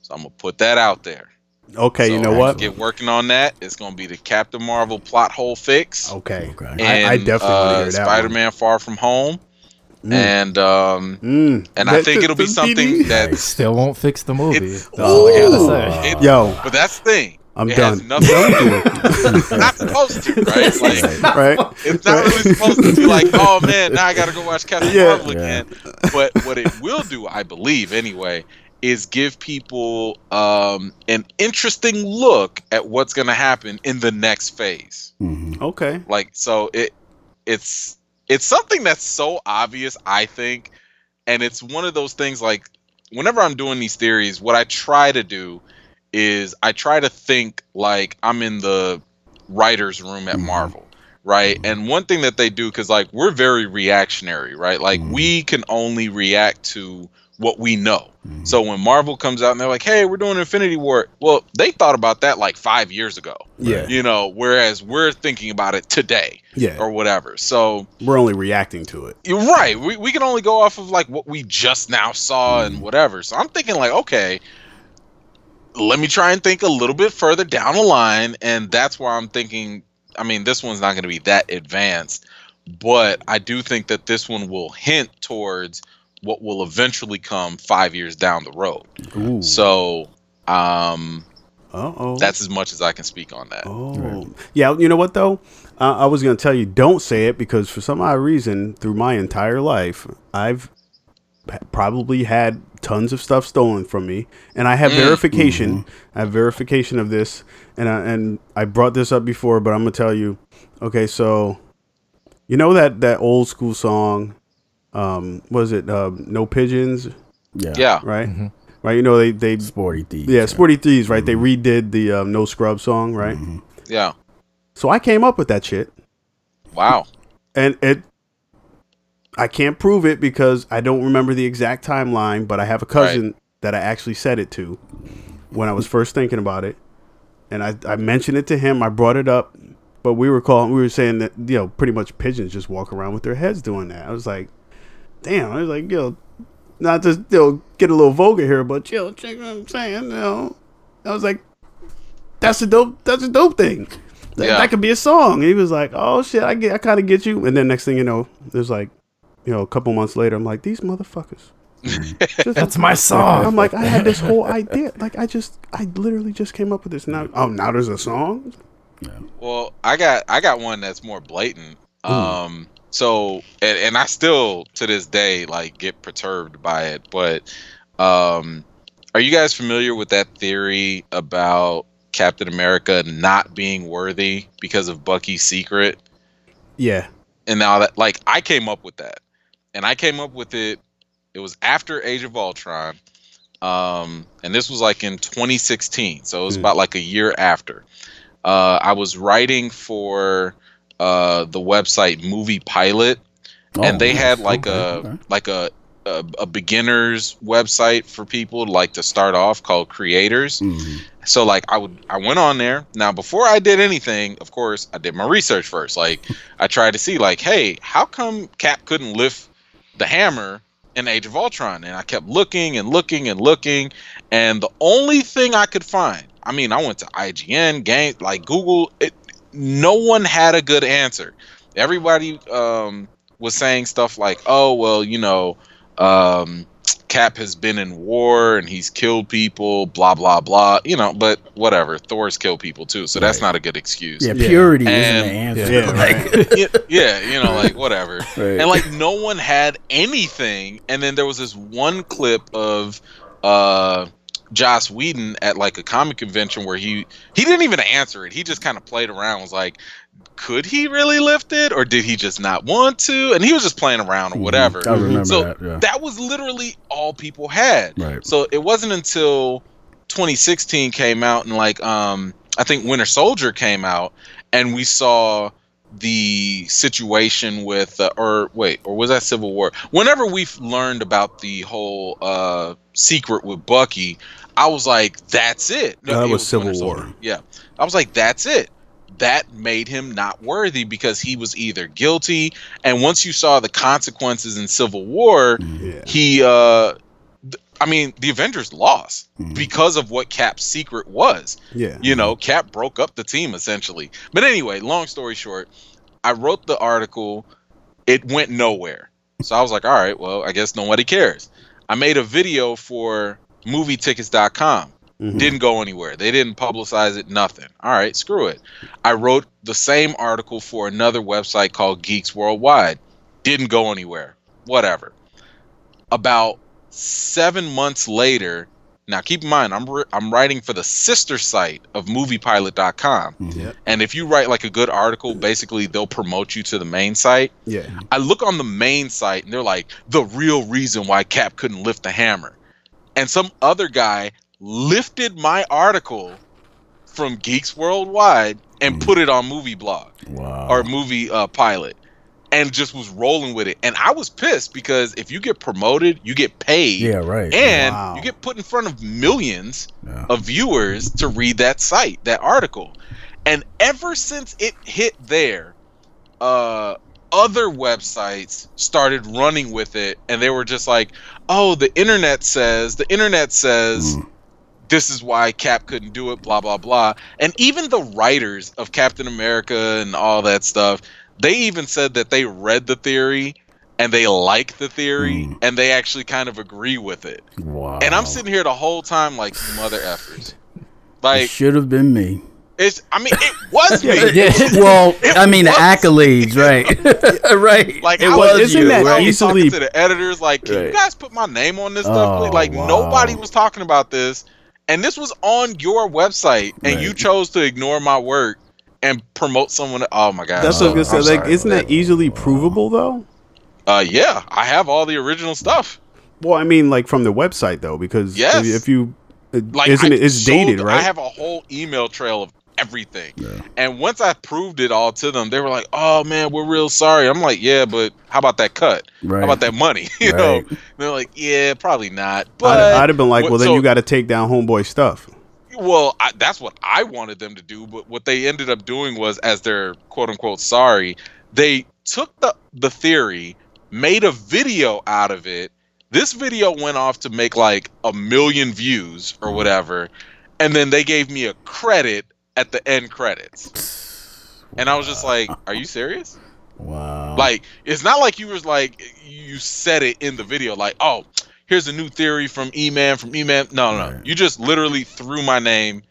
So I'm going to put that out there. Okay, you know what? Get working on that. It's gonna be the Captain Marvel plot hole fix. Okay. Okay. and I- I definitely wanna uh, hear that. Spider-Man: Far From Home, Mm. and um, Mm. and I That- think it'll be something BD? that. Still won't fix the movie. It's- That's I gotta say. It- Yo, But that's the thing. I'm it done. has nothing to do with not supposed to, right? Like right? it's not really supposed to be like, oh man, now I gotta go watch Captain Yeah. Marvel again. But what it will do, I believe anyway, is give people um, an interesting look at what's gonna happen in the next phase. Mhm. Okay. Like so it it's it's something that's so obvious, I think, and it's one of those things like whenever I'm doing these theories, what I try to do is I try to think like I'm in the writer's room at Mhm. Marvel, right? And one thing that they do, because like we're very reactionary, right? Like Mhm. we can only react to what we know. Mhm. So when Marvel comes out and they're like, "Hey, we're doing Infinity War," well, they thought about that like five years ago, Yeah. you know. Whereas we're thinking about it today Yeah. or whatever. So We're only reacting to it. you're right. We, we can only go off of like what we just now saw and whatever. So I'm thinking like, okay, let me try and think a little bit further down the line, and that's why I'm thinking. I mean, this one's not going to be that advanced, but I do think that this one will hint towards what will eventually come five years down the road. Ooh. So, um, Uh oh. that's as much as I can speak on that. Oh, Right. yeah. You know what though? Uh, I was gonna tell you don't say it because for some odd reason, through my entire life, I've probably had tons of stuff stolen from me, and I have Mm. verification. I have verification of this, and I, and I brought this up before, but I'm gonna tell you. Okay, so you know that that old school song, um, was it um, "No Pigeons"? yeah. Yeah. Right, right. You know they they Sporty Thievz. yeah, Sporty Thievz, right? They redid the um, "No Scrub" song, right? Yeah. So I came up with that shit. Wow. and it I can't prove it because I don't remember the exact timeline, but I have a cousin that I actually said it to when I was first thinking about it. And I, I mentioned it to him, I brought it up, but we were calling we were saying that, you know, pretty much pigeons just walk around with their heads doing that. I was like, damn, I was like, yo, not just you know, get a little vulgar here, but chill, check what I'm saying, you know. I was like, that's a dope that's a dope thing. That, Yeah. that could be a song. And he was like, "Oh shit, I get, I kind of get you." And then next thing you know, there's like, you know, a couple months later, I'm like, "These motherfuckers." Just- That's my song. I'm like, I had this whole idea. Like, I just, I literally just came up with this. Now, oh, now there's a song. Well, I got I got one that's more blatant. Um so and, and I still to this day like get perturbed by it, but um are you guys familiar with that theory about Captain America not being worthy because of Bucky's secret? Yeah. And now that like I came up with that. And I came up with it it was after Age of Ultron. Um and this was like in 2016. So it was Mm. about like a year after. Uh I was writing for uh the website Movie Pilot and they nice. had like Okay, a okay. like a, a a beginners website for people like to start off called Creators. Mhm. So like I would I went on there. Now before I did anything, of course, I did my research first. Like I tried to see like, hey, how come Cap couldn't lift the hammer in Age of Ultron? And I kept looking and looking and looking, and the only thing I could find, I mean, I went to IGN, game like Google, it, no one had a good answer. Everybody um, was saying stuff like, oh well, you know, um, Cap has been in war and he's killed people, blah blah blah. You know, but whatever. Thor's killed people too, so that's not a good excuse. Yeah, Yeah. purity isn't And- the answer. Yeah, like, yeah, yeah, you know, like whatever. right. And like no one had anything. And then there was this one clip of uh Joss Whedon at like a comic convention where he he didn't even answer it. He just kind of played around. Was like, could he really lift it, or did he just not want to? And he was just playing around or whatever. I remember So that. Yeah. That was literally all people had. Right. So it wasn't until 2016 came out and like um I think Winter Soldier came out and we saw the situation with uh, or wait or was that Civil War? Whenever we learned about the whole uh secret with Bucky, I was like that's it. That it was Civil War. Yeah. I was like that's it. That made him not worthy because he was either guilty and once you saw the consequences in Civil War, Yeah. he uh th- I mean, the Avengers lost Mhm. because of what Cap's secret was. Yeah. You know, Cap broke up the team essentially. But anyway, long story short, I wrote the article. It went nowhere. So I was like, all right, well, I guess nobody cares. I made a video for movietickets.com. Mhm. Didn't go anywhere. They didn't publicize it, nothing. All right, screw it. I wrote the same article for another website called Geeks Worldwide. Didn't go anywhere. Whatever. About seven months later, now keep in mind, I'm, re- I'm writing for the sister site of moviepilot.com. Yep. And if you write like a good article, basically they'll promote you to the main site. Yeah. I look on the main site and they're like, the real reason why Cap couldn't lift the hammer. And some other guy lifted my article from Geeks Worldwide and put it on Movie Blog Wow. or Movie uh, Pilot and just was rolling with it. And I was pissed because if you get promoted, you get paid. yeah, right. And Wow. you get put in front of millions Yeah. of viewers to read that site, that article. And ever since it hit there, uh other websites started running with it and they were just like, "Oh, the internet says, the internet says Mm. this is why Cap couldn't do it, blah blah blah." And even the writers of Captain America and all that stuff, they even said that they read the theory and they like the theory Mm. and they actually kind of agree with it. Wow. And I'm sitting here the whole time like mother effers. It Like should have been me. It's I mean it was me. Yeah. well, It I mean, the accolades, right? right. Like it I was was, you, that I right? was talking to the editors like, can you guys put my name on this stuff? Oh, like wow. nobody was talking about this, and this was on your website, and you chose to ignore my work and promote someone. Oh my god, That's Oh, what I was gonna say. Like, isn't that easily provable though? Uh, yeah, I have all the original stuff. Well, I mean, like from the website though, because Yes. if, if you, uh, Like, isn't I it? It's sold- dated, right? I have a whole email trail of everything. Yeah. And once I proved it all to them, they were like, "Oh man, we're real sorry." I'm like, "Yeah, but how about that cut? Right. How about that money?" You know? Right. They're like, "Yeah, probably not." But I'd, I'd have been like, what- well, then so- you got to take down homeboy stuff. Well, I, that's what I wanted them to do, but what they ended up doing was, as their quote unquote sorry, they took the the theory, made a video out of it. This video went off to make like a million views or whatever, and then they gave me a credit at the end credits, and I was just like, "Are you serious?" Wow. Like, it's not like you was like you said it in the video, like, oh, here's a new theory from E Man from E Man. No, no, no. Right. You just literally threw my name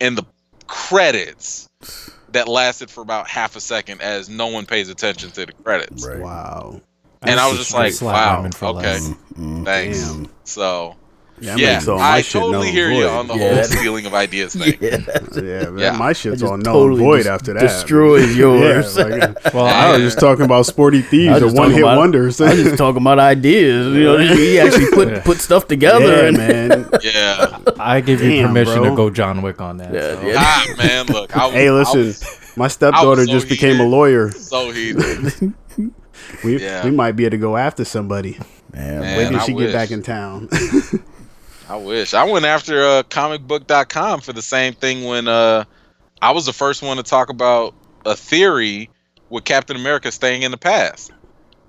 in the credits that lasted for about half a second as no one pays attention to the credits. Right. Wow. And I was just like, wow, Lemon okay. less. Mm. Thanks. Damn. So Yeah, yeah, makes all my I shit totally and hear you on the Yeah, whole stealing of ideas thing. Yeah. Yeah, man, Yeah. my shit's just all null totally void just after that. destroys yours. Yeah, like, Well, I was just talking about Sporty Thievz was or one hit about- wonders. I was just talking about ideas. You know, he actually put Yeah. put stuff together. yeah, and, man. Yeah. I give you permission bro. to go John Wick on that. Yeah, so. yeah. ah, man, look. I was, Hey, I listen, was my stepdaughter so just became a lawyer. so heated. We Yeah. we might be able to go after somebody. Man, Man, Wait till I she wish. get back in town. I wish. I went after uh, comicbook.com for the same thing when uh, I was the first one to talk about a theory with Captain America staying in the past.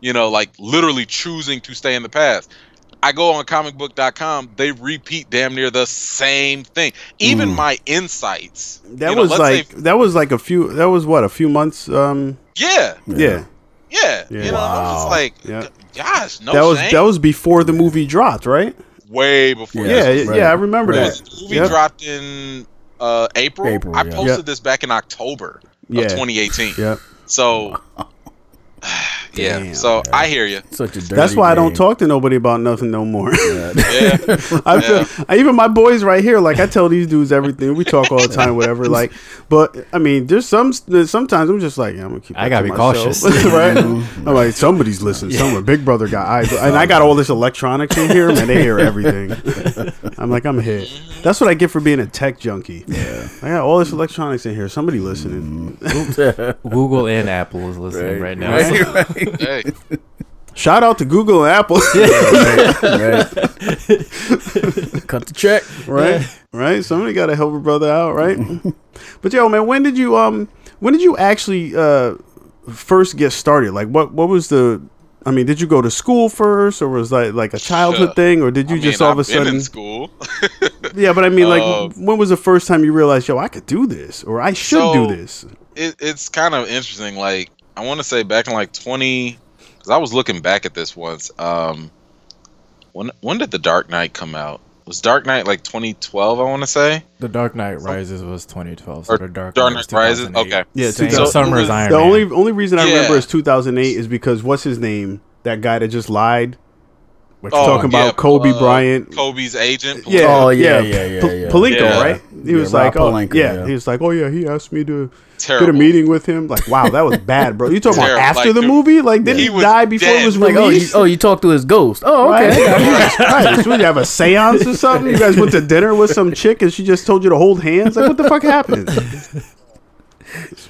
You know, like literally choosing to stay in the past. I go on comicbook.com, they repeat damn near the same thing. Even Mm. my insights. that you know, was let's like say- that was like a few. That was what a few months. Um, yeah, yeah, yeah. Yeah. You know, I was just Wow. like, Yeah. gosh, no that was shame. that was before the movie dropped, right? Way before. Yeah, yeah, right, I remember right. that. The movie Yep. dropped in uh, April. April, I posted Yep. this back in October Yeah. of 2018. Yep. So, yeah. Damn, so I hear you. such a dirty That's why I don't talk to nobody about nothing no more. Yeah. Yeah. I feel, I, even my boys right here, like I tell these dudes everything. We talk all the time, whatever. Like, but I mean, there's some. Sometimes I'm just like, yeah, I'm gonna keep. I gotta to be myself. cautious. right? Mm-hmm. I'm like, somebody's listening. Somewhere, Big Brother got eyes, and I got all this electronics in here, man. They hear everything. I'm like, I'm hit. That's what I get for being a tech junkie. Yeah. I got all this electronics in here. Somebody listening. Mm-hmm. Google and Apple is listening right, now. Right, right, Hey, Shout out to Google and Apple. right. Cut the check. right? Right? Somebody got to help a brother out, right? but yo, man, when did you um when did you actually uh first get started? Like what what was the I mean, did you go to school first, or was that like a childhood Sure. thing, or did you I just mean, all of a I've been sudden? in school. Yeah, but I mean, like, Uh, when was the first time you realized, yo, I could do this, or I should So- do this? it, it's kind of interesting. Like I want to say back in like twenty, because I was looking back at this once. Um, when when did the Dark Knight come out? Was Dark Knight like 2012? I want to say. The Dark Knight Rises was 2012. So Or the Dark, Dark Knight Rises? Okay. Yeah, Same 2000 summer it was- Iron The Man. only only reason I remember is 2008 is because what's his name? That guy that just lied. Which Oh, talking about yeah, Kobe uh, Bryant. Kobe's agent. Yeah, Oh, yeah, yeah, yeah, yeah, P- yeah. Pelinka, Yeah. right? He Yeah, was Rob like, oh, yeah. yeah. He was like, oh yeah, he asked me to terrible. get a meeting with him. Like, wow, that was bad, bro. You talking about after Like, the the- movie? Like, did he he, die before it dead. was Like, oh, you, released? oh, you talked to his ghost. Oh, okay. Right. right. So you have a seance or something? You guys went to dinner with some chick and she just told you to hold hands? Like, what the fuck happened?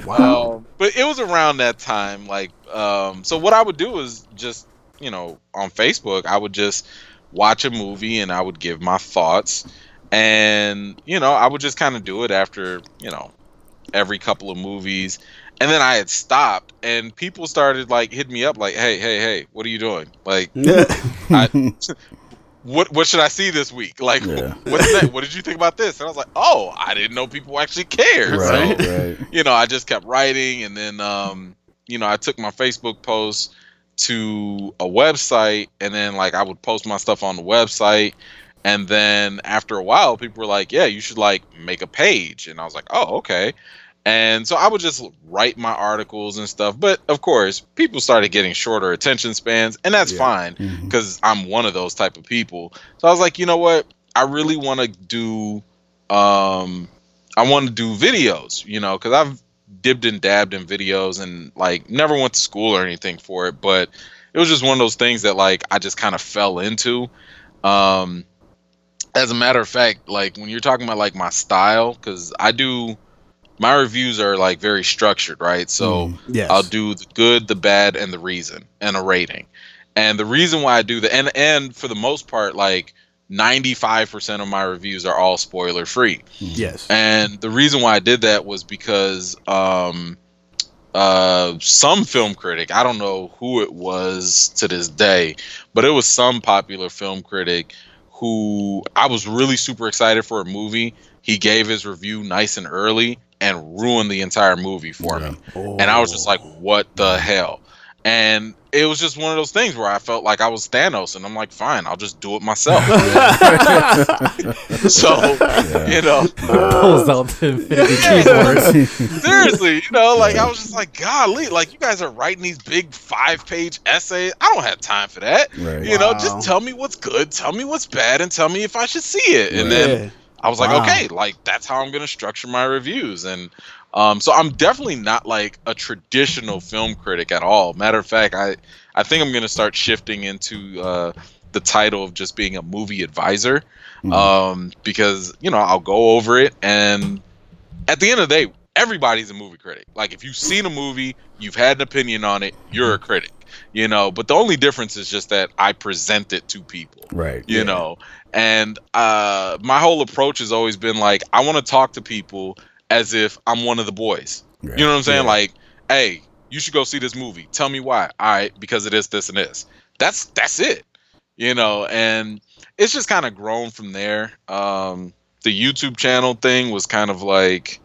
Wow. Um, but it was around that time. Like, um, so what I would do is just, you know, on Facebook, I would just watch a movie and I would give my thoughts. And, you know, I would just kind of do it after, you know, every couple of movies. And then I had stopped and people started like hitting me up like, hey, hey, hey, what are you doing? Like, I, what what should I see this week? Like, Yeah. what's that? What did you think about this? And I was like, oh, I didn't know people actually cared. right, So, right. you know, I just kept writing, and then, um, you know, I took my Facebook posts to a website, and then like I would post my stuff on the website, and then after a while, people were like, "Yeah, you should like make a page," and I was like, "Oh, okay." And so I would just write my articles and stuff, but of course, people started getting shorter attention spans, and that's Yeah. fine because I'm one of those type of people. So I was like, you know what? I really want to do, um, I want to do videos, you know, because I've dibbed and dabbed in videos and like never went to school or anything for it, but it was just one of those things that like I just kind of fell into. Um, as a matter of fact, like when you're talking about like my style, because I do my reviews are like very structured, right? So. Mm. yes. I'll do the good, the bad, and the reason, and a rating. And the reason why I do that, and and for the most part, like ninety five percent of my reviews are all spoiler free. yes. And the reason why I did that was because um, uh, some film critic, I don't know who it was to this day, but it was some popular film critic who I was really super excited for a movie. He gave his review nice and early and ruined the entire movie for me and I was just oh. like, "What the hell?" And it was just one of those things where I felt like I was Thanos, and I'm like, "Fine, I'll just do it myself." so, you know, pulls out the Infinity Yeah. keyboard. seriously, you know, like I was just like, "Golly, like you guys are writing these big five page essays. I don't have time for that." Right. You know, just tell me what's good, tell me what's bad, and tell me if I should see it. And then I was like, okay, like that's how I'm gonna structure my reviews, and um, so I'm definitely not like a traditional film critic at all. Matter of fact, I I think I'm gonna start shifting into uh, the title of just being a movie advisor, Mhm. um, because you know I'll go over it, and at the end of the day, everybody's a movie critic. Like if you've seen a movie, you've had an opinion on it, you're a critic, you know. But the only difference is just that I present it to people Right. you Yeah. know and uh my whole approach has always been like i want to talk to people as if i'm one of the boys. Right. you know what i'm saying? Yeah. like hey you should go see this movie. Tell me why. All right because it is this and this. That's that's it you know and it's just kind of grown from there. Um the youtube channel thing was kind of like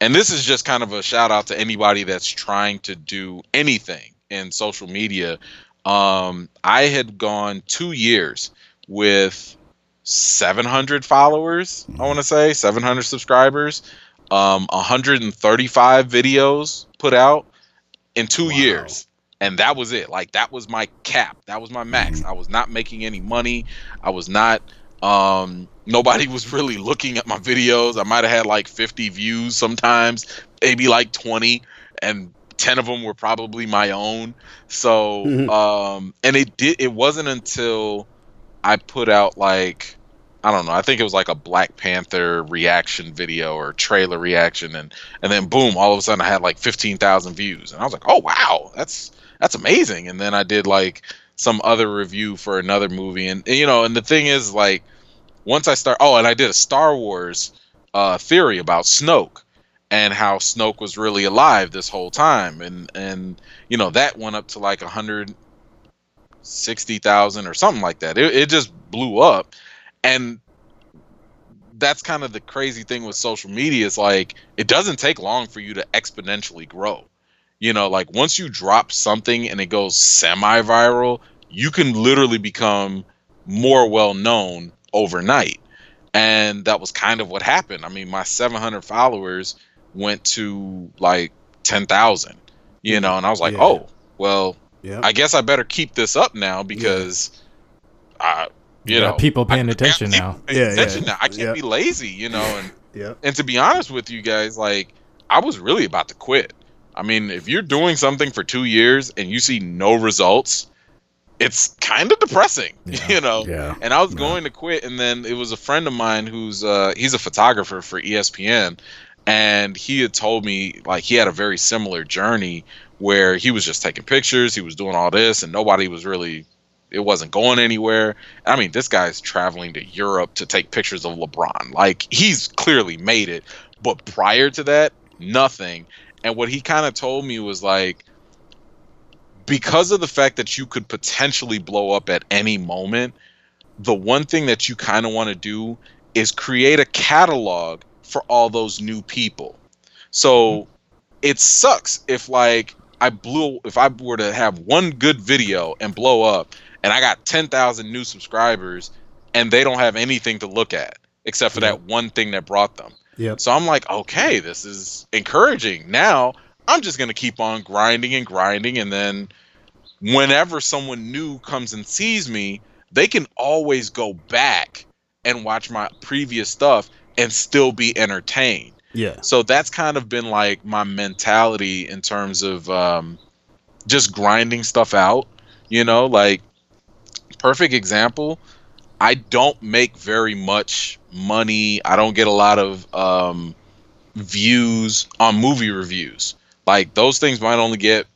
and this is just kind of a shout out to anybody that's trying to do anything in social media. Um i had gone two years with 700 followers i want to say 700 subscribers um 135 videos put out in two Wow. years. And that was it. Like that was my cap. That was my max. I was not making any money. I was not um nobody was really looking at my videos. I might have had like 50 views sometimes maybe like 20 and 10 of them were probably my own. So Mhm. um and it did it wasn't until i put out like I don't know. I think it was like a Black Panther reaction video or trailer reaction, and and then boom, all of a sudden I had like fifteen thousand views, and I was like, oh wow, that's that's amazing. And then I did like some other review for another movie, and, and, you know, and the thing is like once I start, oh, and I did a Star Wars uh, theory about Snoke and how Snoke was really alive this whole time, and and you know that went up to like a hundred sixty thousand or something like that. It, it just blew up, and that's kind of the crazy thing with social media. Is like it doesn't take long for you to exponentially grow. You know, like once you drop something and it goes semi-viral, you can literally become more well known overnight. And that was kind of what happened. I mean, my 700 followers went to like 10,000, you know, and I was like, Yeah. oh, well, Yeah. I guess I better keep this up now because, I, you Yeah, know, people paying I- I attention keep now. paying Yeah, yeah. attention now. I can't Yeah. be lazy, you know, and yeah. and to be honest with you guys, like I was really about to quit. I mean, if you're doing something for two years and you see no results, it's kind of depressing, Yeah. you know. Yeah. And I was Yeah. going to quit, and then it was a friend of mine who's uh, he's a photographer for ESPN, and he had told me like he had a very similar journey where he was just taking pictures, he was doing all this, and nobody was really it wasn't going anywhere. I mean, this guy's traveling to Europe to take pictures of LeBron. Like he's clearly made it, but prior to that, nothing. And what he kind of told me was like because of the fact that you could potentially blow up at any moment, the one thing that you kind of want to do is create a catalog for all those new people. So it sucks if like I blew if I were to have one good video and blow up and I got 10,000 new subscribers and they don't have anything to look at except for that one thing that brought them. Yep. So I'm like, okay, this is encouraging. Now I'm just gonna keep on grinding and grinding, and then whenever someone new comes and sees me, they can always go back and watch my previous stuff and still be entertained. Yeah. So that's kind of been like my mentality in terms of um, just grinding stuff out. You know, like perfect example. I don't make very much money. I don't get a lot of um, views on movie reviews. Like those things might only get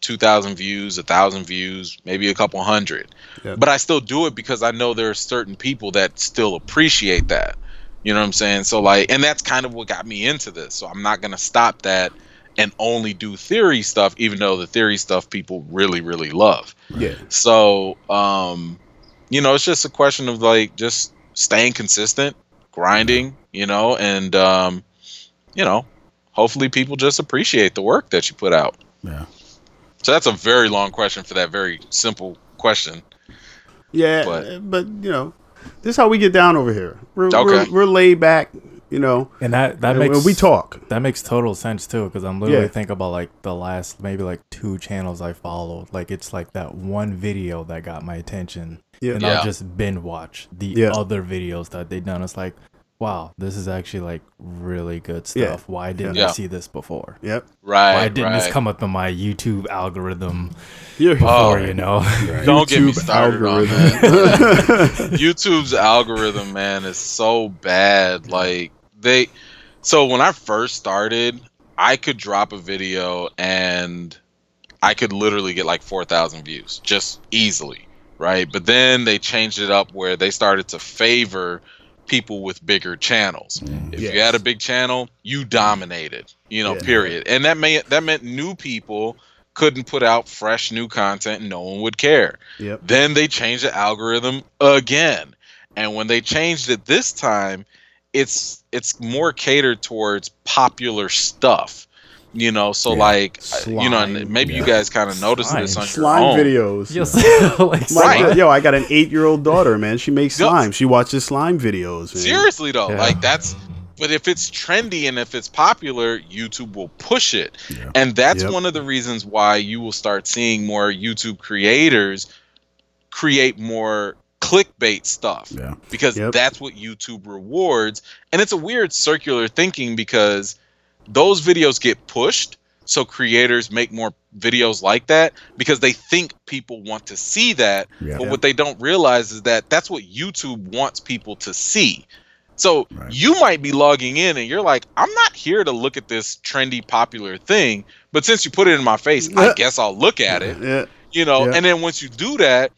two thousand views, a thousand views, maybe a couple hundred. Yep. But I still do it because I know there are certain people that still appreciate that. You know what I'm saying? So like, and that's kind of what got me into this. So I'm not gonna stop that and only do theory stuff, even though the theory stuff people really, really love. Yeah. So, um, you know, it's just a question of like just staying consistent, grinding, you know, and um, you know, hopefully people just appreciate the work that you put out. Yeah. So that's a very long question for that very simple question. Yeah, But- but, you know, this is how we get down over here. We're Okay. we're, we're laid back, you know. And that that and makes we talk. That makes total sense too, because I'm literally Yeah. thinking about like the last maybe like two channels I followed. Like it's like that one video that got my attention, Yeah. and Yeah. I'll just binge watch the Yeah. other videos that they done. It's like, wow, this is actually like really good Yeah. stuff. Why didn't Yeah. I see this before? Yep. Right. Why didn't right. this come up in my YouTube algorithm Yeah. Oh, before? You know, Don't get me YouTube started on that. algorithm. YouTube's algorithm, man, is so bad. Like they so when I first started, I could drop a video and I could literally get like 4,000 views just easily, right? But then they changed it up where they started to favor people with bigger channels. Mm-hmm. If you had a big channel, you dominated, you know, Yeah. period. And that may that meant new people couldn't put out fresh new content and no one would care. yep. Then they changed the algorithm again. And when they changed it this time, it's it's more catered towards popular stuff. You know, so Yeah. like uh, you know, and Slime, maybe you guys kind of noticed this on Slime your own. videos. Yes, like My- Right. Yo, I got an eight-year-old daughter, man. She makes Yo. slime. She watches slime videos. Man. Seriously though, Yeah. like that's but if it's trendy and if it's popular, YouTube will push it. Yeah. And that's Yep. one of the reasons why you will start seeing more YouTube creators create more clickbait stuff Yeah. because Yep. that's what YouTube rewards. And it's a weird circular thinking because those videos get pushed. So creators make more videos like that because they think people want to see that. Yeah. But what they don't realize is that that's what YouTube wants people to see. So Right. you might be logging in and you're like, I'm not here to look at this trendy popular thing, but since you put it in my face, I guess I'll look at it Yeah. you know Yeah. and then once you do that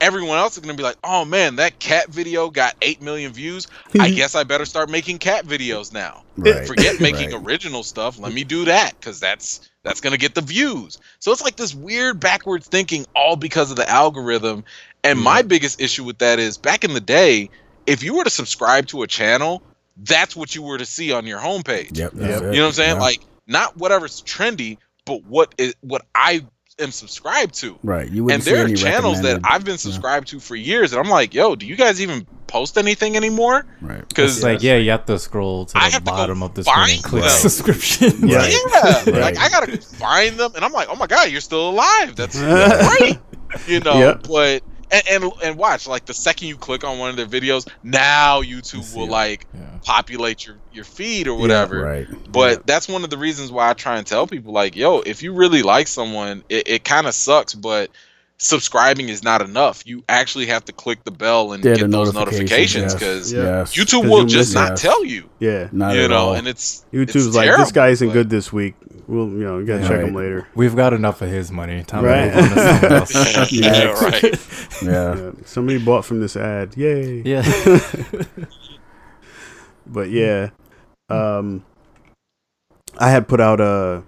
everyone else is going to be like oh man that cat video got 8 million views i guess i better start making cat videos now Right. forget making Right. original stuff let me do that because that's that's going to get the views. So it's like this weird backwards thinking all because of the algorithm. And my biggest issue with that is back in the day, if you were to subscribe to a channel, that's what you were to see on your homepage. Yep. Yep. You know what I'm saying? Yeah. Like not whatever's trendy, but what is what I am subscribed to. right. You And there are channels that I've been subscribed to for years, and I'm like, yo, do you guys even post anything anymore? right. Because like yeah, you have to scroll to I the have to bottom of the screen and find click them. subscription. Yeah. Yeah, Right. like I gotta find them, and I'm like, oh my god, you're still alive. That's great, you know. Yep. But and, and and watch, like the second you click on one of their videos, now YouTube will it. like Yeah. populate your your feed or whatever. Right. But that's one of the reasons why I try and tell people, like, yo, if you really like someone, it, it kind of sucks, but subscribing is not enough. You actually have to click the bell and Yeah, get those notifications, notifications yes. because Yeah. Yes. YouTube 'Cause will you just miss not it. tell you. Yeah. Not you at know, all. and it's YouTube's it's like, terrible, this guy isn't but- good this week. We'll, you know, you gotta check him later. We've got enough of his money. Time Right. to move on to something else. yeah, right. yeah. Yeah. Somebody bought from this ad. Yay. yeah. But yeah, um, I had put out a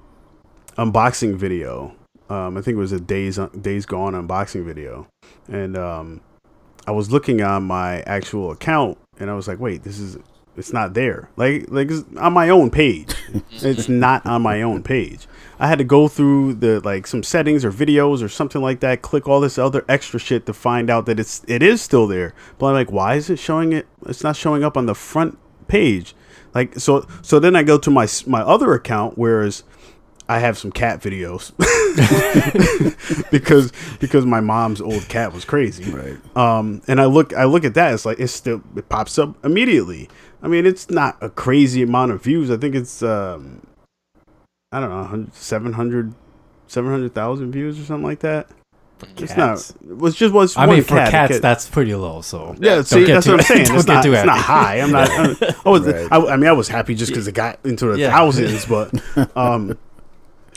unboxing video. Um, I think it was a days days gone unboxing video, and um, I was looking on my actual account, and I was like, wait, this is it's not there. Like like it's on my own page. it's not on my own page. I had to go through the like some settings or videos or something like that, click all this other extra shit to find out that it's it is still there. But I'm like, why is it showing it? It's not showing up on the front page. Like so so then I go to my my other account whereas I have some cat videos because because my mom's old cat was crazy. Right. Um, and I look I look at that. It's like it's still it pops up immediately. I mean, it's not a crazy amount of views. I think it's um, I don't know, 100 700 700,000 views or something like that. It's not. It was just was. I one mean, for cat. cats, Cat- that's pretty low. So yeah, Don't see, that's what I'm saying. It's not, it's not high. I'm not. I was. Right. I, I mean, I was happy just because it got into the Yeah. thousands, but um,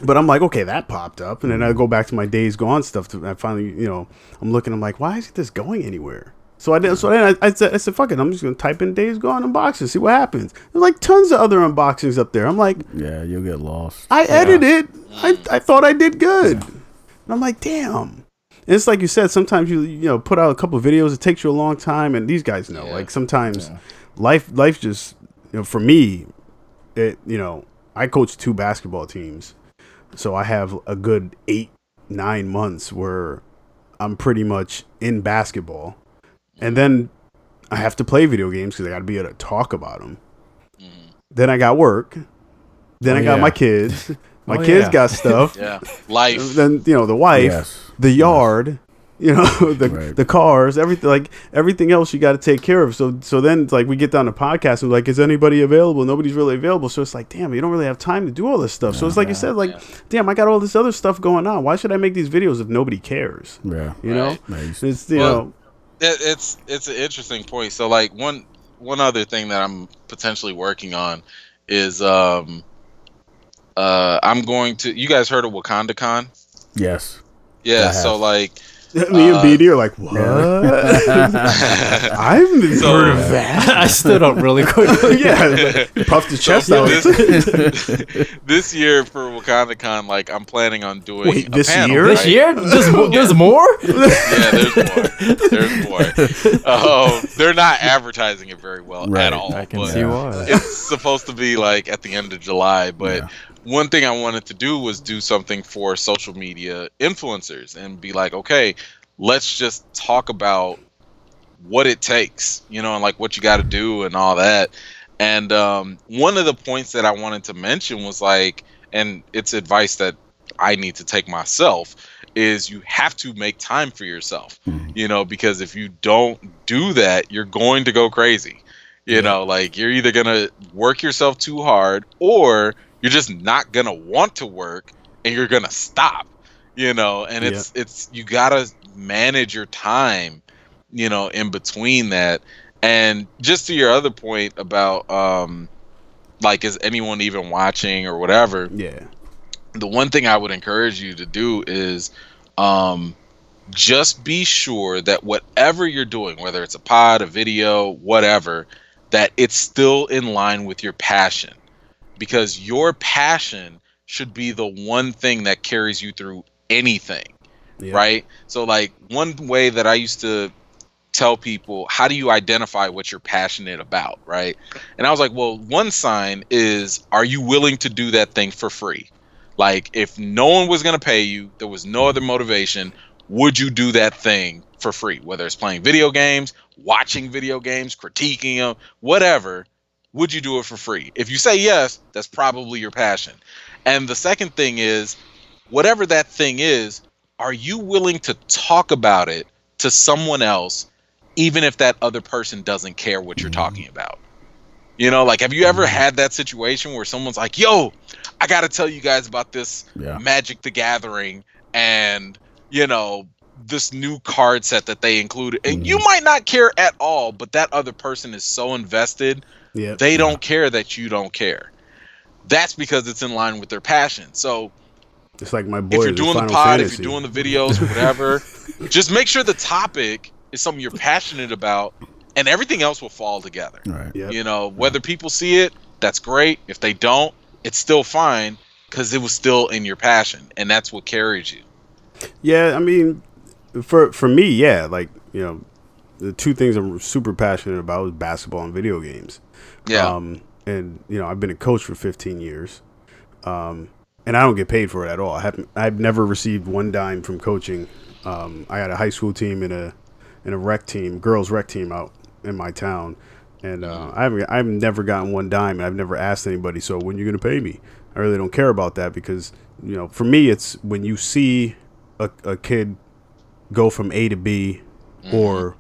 but I'm like, okay, that popped up, and then I go back to my days gone stuff. To, I finally, you know, I'm looking. I'm like, why isn't this going anywhere? So I did. So then I, I said, I said, fuck it. I'm just gonna type in days gone unboxing, see what happens. There's like tons of other unboxings up there. I'm like, Yeah, you'll get lost. I edited. I, I thought I did good. And I'm like, damn. And it's like you said, sometimes you you know put out a couple of videos, it takes you a long time, and these guys know. Yeah. Like sometimes life life just you know for me, it you know I coach two basketball teams, so I have a good eight nine months where I'm pretty much in basketball, and then I have to play video games because I got to be able to talk about them. Then I got work. Then Oh, I got yeah. my kids. My Oh, kids yeah. got stuff. Yeah, life. Then you know the wife, Yes. the yard, you know the Right. the cars, everything like everything else you got to take care of. So so then it's like we get down to podcast and like, is anybody available? Nobody's really available. So it's like, damn, you don't really have time to do all this stuff. so it's like you said, like, Yeah. damn, I got all this other stuff going on. Why should I make these videos if nobody cares? Yeah. You know, Nice. it's you Well, know, it, it's it's an interesting point. So like one one other thing that I'm potentially working on is um uh I'm going to you guys heard of WakandaCon? Yes. Yeah, so like me and uh, BD are like, what? I haven't even So- heard of that. I stood up really quick. yeah, like, he puffed his chest So out. this, this year for Wakanda Con, like I'm planning on doing Wait, a this panel, year? This year, there's, mo- there's more. yeah, there's more. There's more. Oh, they're not advertising it very well Right. at all. I can but see why. It's supposed to be like at the end of July, but Yeah. One thing I wanted to do was do something for social media influencers and be like, okay, let's just talk about what it takes, you know, and like what you got to do and all that. And um, one of the points that I wanted to mention was like, and it's advice that I need to take myself is you have to make time for yourself, Mhm. you know, because if you don't do that, you're going to go crazy. You know, like you're either going to work yourself too hard or you're just not going to want to work and you're going to stop. You know, and it's it's you got to manage your time, you know, in between that. And just to your other point about um like is anyone even watching or whatever, yeah, the one thing I would encourage you to do is um just be sure that whatever you're doing, whether it's a pod, a video, whatever, that it's still in line with your passion. Because your passion should be the one thing that carries you through anything Yeah. right? So like one way that i used to tell people how do you identify what you're passionate about? Right? And i was like well one sign is are you willing to do that thing for free? Like if no one was going to pay you there was no other motivation would you do that thing for free? Whether it's playing video games watching video games critiquing them whatever would you do it for free? If you say yes that's probably your passion. And the second thing is whatever that thing is are you willing to talk about it to someone else even if that other person doesn't care what you're talking mm-hmm. about? You know like have you ever had that situation where someone's like yo i gotta tell you guys about this Yeah. magic the gathering and you know this new card set that they included and you mm-hmm. might not care at all but that other person is so invested Yeah. they don't care that you don't care that's because it's in line with their passion so It's like my boy. if you're doing the pod, if you're doing the videos, whatever, just make sure the topic is something you're passionate about, and everything else will fall together. Right. Yep. You know, whether people see it, that's great. If they don't, it's still fine because it was still in your passion, and that's what carries you. Yeah, I mean, for for me, yeah, like you know, the two things I'm super passionate about is basketball and video games. Yeah, Um, and you know, I've been a coach for 15 years, um, and I don't get paid for it at all. I haven't. I've never received one dime from coaching. Um, I had a high school team and a and a rec team, girls rec team out in my town, and uh, I haven't. I've never gotten one dime. and I've never asked anybody. So when you are gonna pay me? I really don't care about that because you know, for me, it's when you see a, a kid go from A to B, or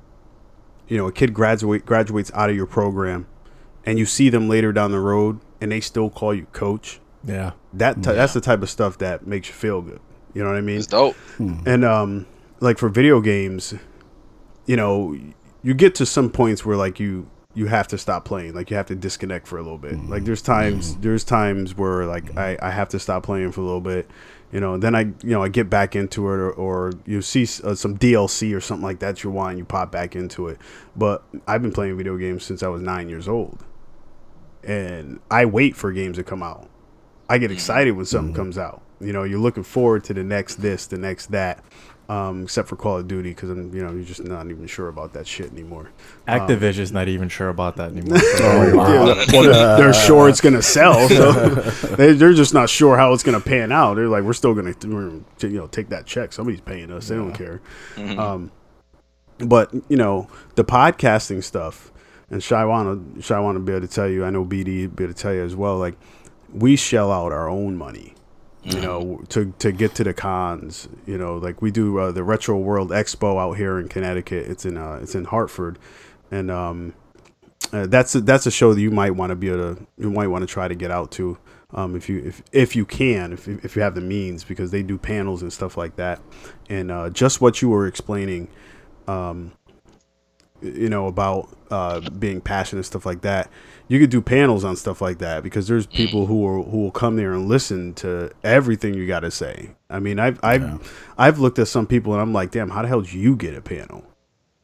you know, a kid graduate graduates out of your program, and you see them later down the road, and they still call you coach. Yeah. That ty- that's the type of stuff that makes you feel good. You know what I mean? it's dope. And um, like for video games, you know, you get to some points where like you you have to stop playing. Like you have to disconnect for a little bit. Like there's times there's times where like I I have to stop playing for a little bit. You know, then I you know I get back into it, or, or you see uh, some DLC or something like that you want, and you pop back into it. But I've been playing video games since I was nine years old, and I wait for games to come out. I get excited when something comes out. You know, you're looking forward to the next this, the next that. Um, except for Call of Duty, because I'm, you know, you're just not even sure about that shit anymore. Activision's not even sure about that anymore. Oh, yeah. Well, they're, they're sure it's gonna sell, so they, they're just not sure how it's gonna pan out. They're like, we're still gonna, we're, gonna, you know, take that check. Somebody's paying us. They don't care. Um, but you know, the podcasting stuff, and Shy wanna, be able to tell you. I know BD will be able to tell you as well. Like, we shell out our own money. You know, to to get to the cons, you know, like we do uh, the Retro World Expo out here in Connecticut. It's in uh, it's in Hartford, and um, uh, that's a, that's a show that you might want to be able to you might want to try to get out to um, if you if, if you can if, if you have the means because they do panels and stuff like that and uh, just what you were explaining um, you know about uh, being passionate and stuff like that you could do panels on stuff like that because there's people who will who will come there and listen to everything you got to say. I mean I've I've I've looked at some people and I'm like damn how the hell did you get a panel?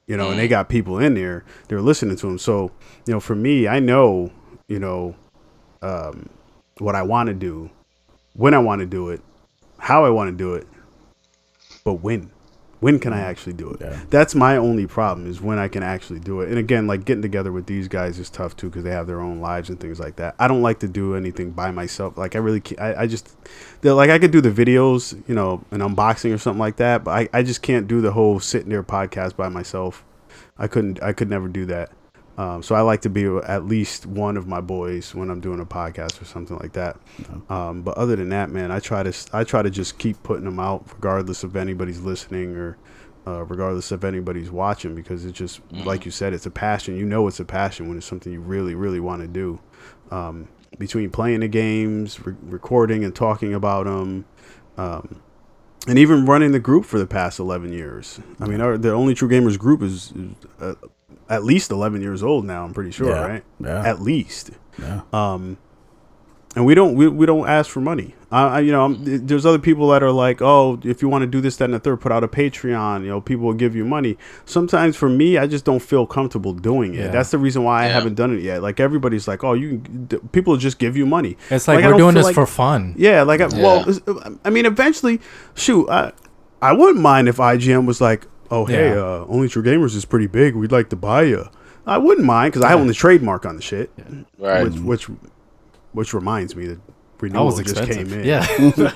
You know, and they got people in there, they're listening to them. So, you know, for me, I know, you know, um, what I want to do, when I want to do it, how I want to do it, but when, when can I actually do it? Yeah. That's my only problem is when I can actually do it. And again, like getting together with these guys is tough too because they have their own lives and things like that. I don't like to do anything by myself. Like I really, can't, I, I just, like I could do the videos, you know, an unboxing or something like that, but I, I just can't do the whole sitting there podcast by myself. I couldn't, I could never do that. Um, so I like to be at least one of my boys when I'm doing a podcast or something like that. Um, but other than that, man, I try to I try to just keep putting them out, regardless of anybody's listening or uh, regardless of anybody's watching, because it's just like you said, it's a passion. You know, it's a passion when it's something you really, really want to do. Um, between playing the games, re- recording and talking about them, um, and even running the group for the past 11 years. I mean, our, the only true gamers group is, is uh, at least 11 years old now. I'm pretty sure, Yeah. right? Yeah. At least. Yeah. Um, and we don't we, we don't ask for money. Uh, I- you know, I'm- there's other people that are like, oh, if you want to do this, that, and the third, put out a Patreon. You know, people will give you money. Sometimes for me, I just don't feel comfortable doing it. Yeah. That's the reason why I Yeah. haven't done it yet. Like everybody's like, oh, you d- people just give you money. It's like, I we're doing this like- for fun. Yeah, like I, well, Yeah. it's- I mean, eventually, shoot, I I wouldn't mind if IGN was like, oh, hey, Yeah. uh, Only True Gamers is pretty big. We'd like to buy you. I wouldn't mind because I own the trademark on the shit. Right. Which which which reminds me that That was just expensive. came in. Yeah.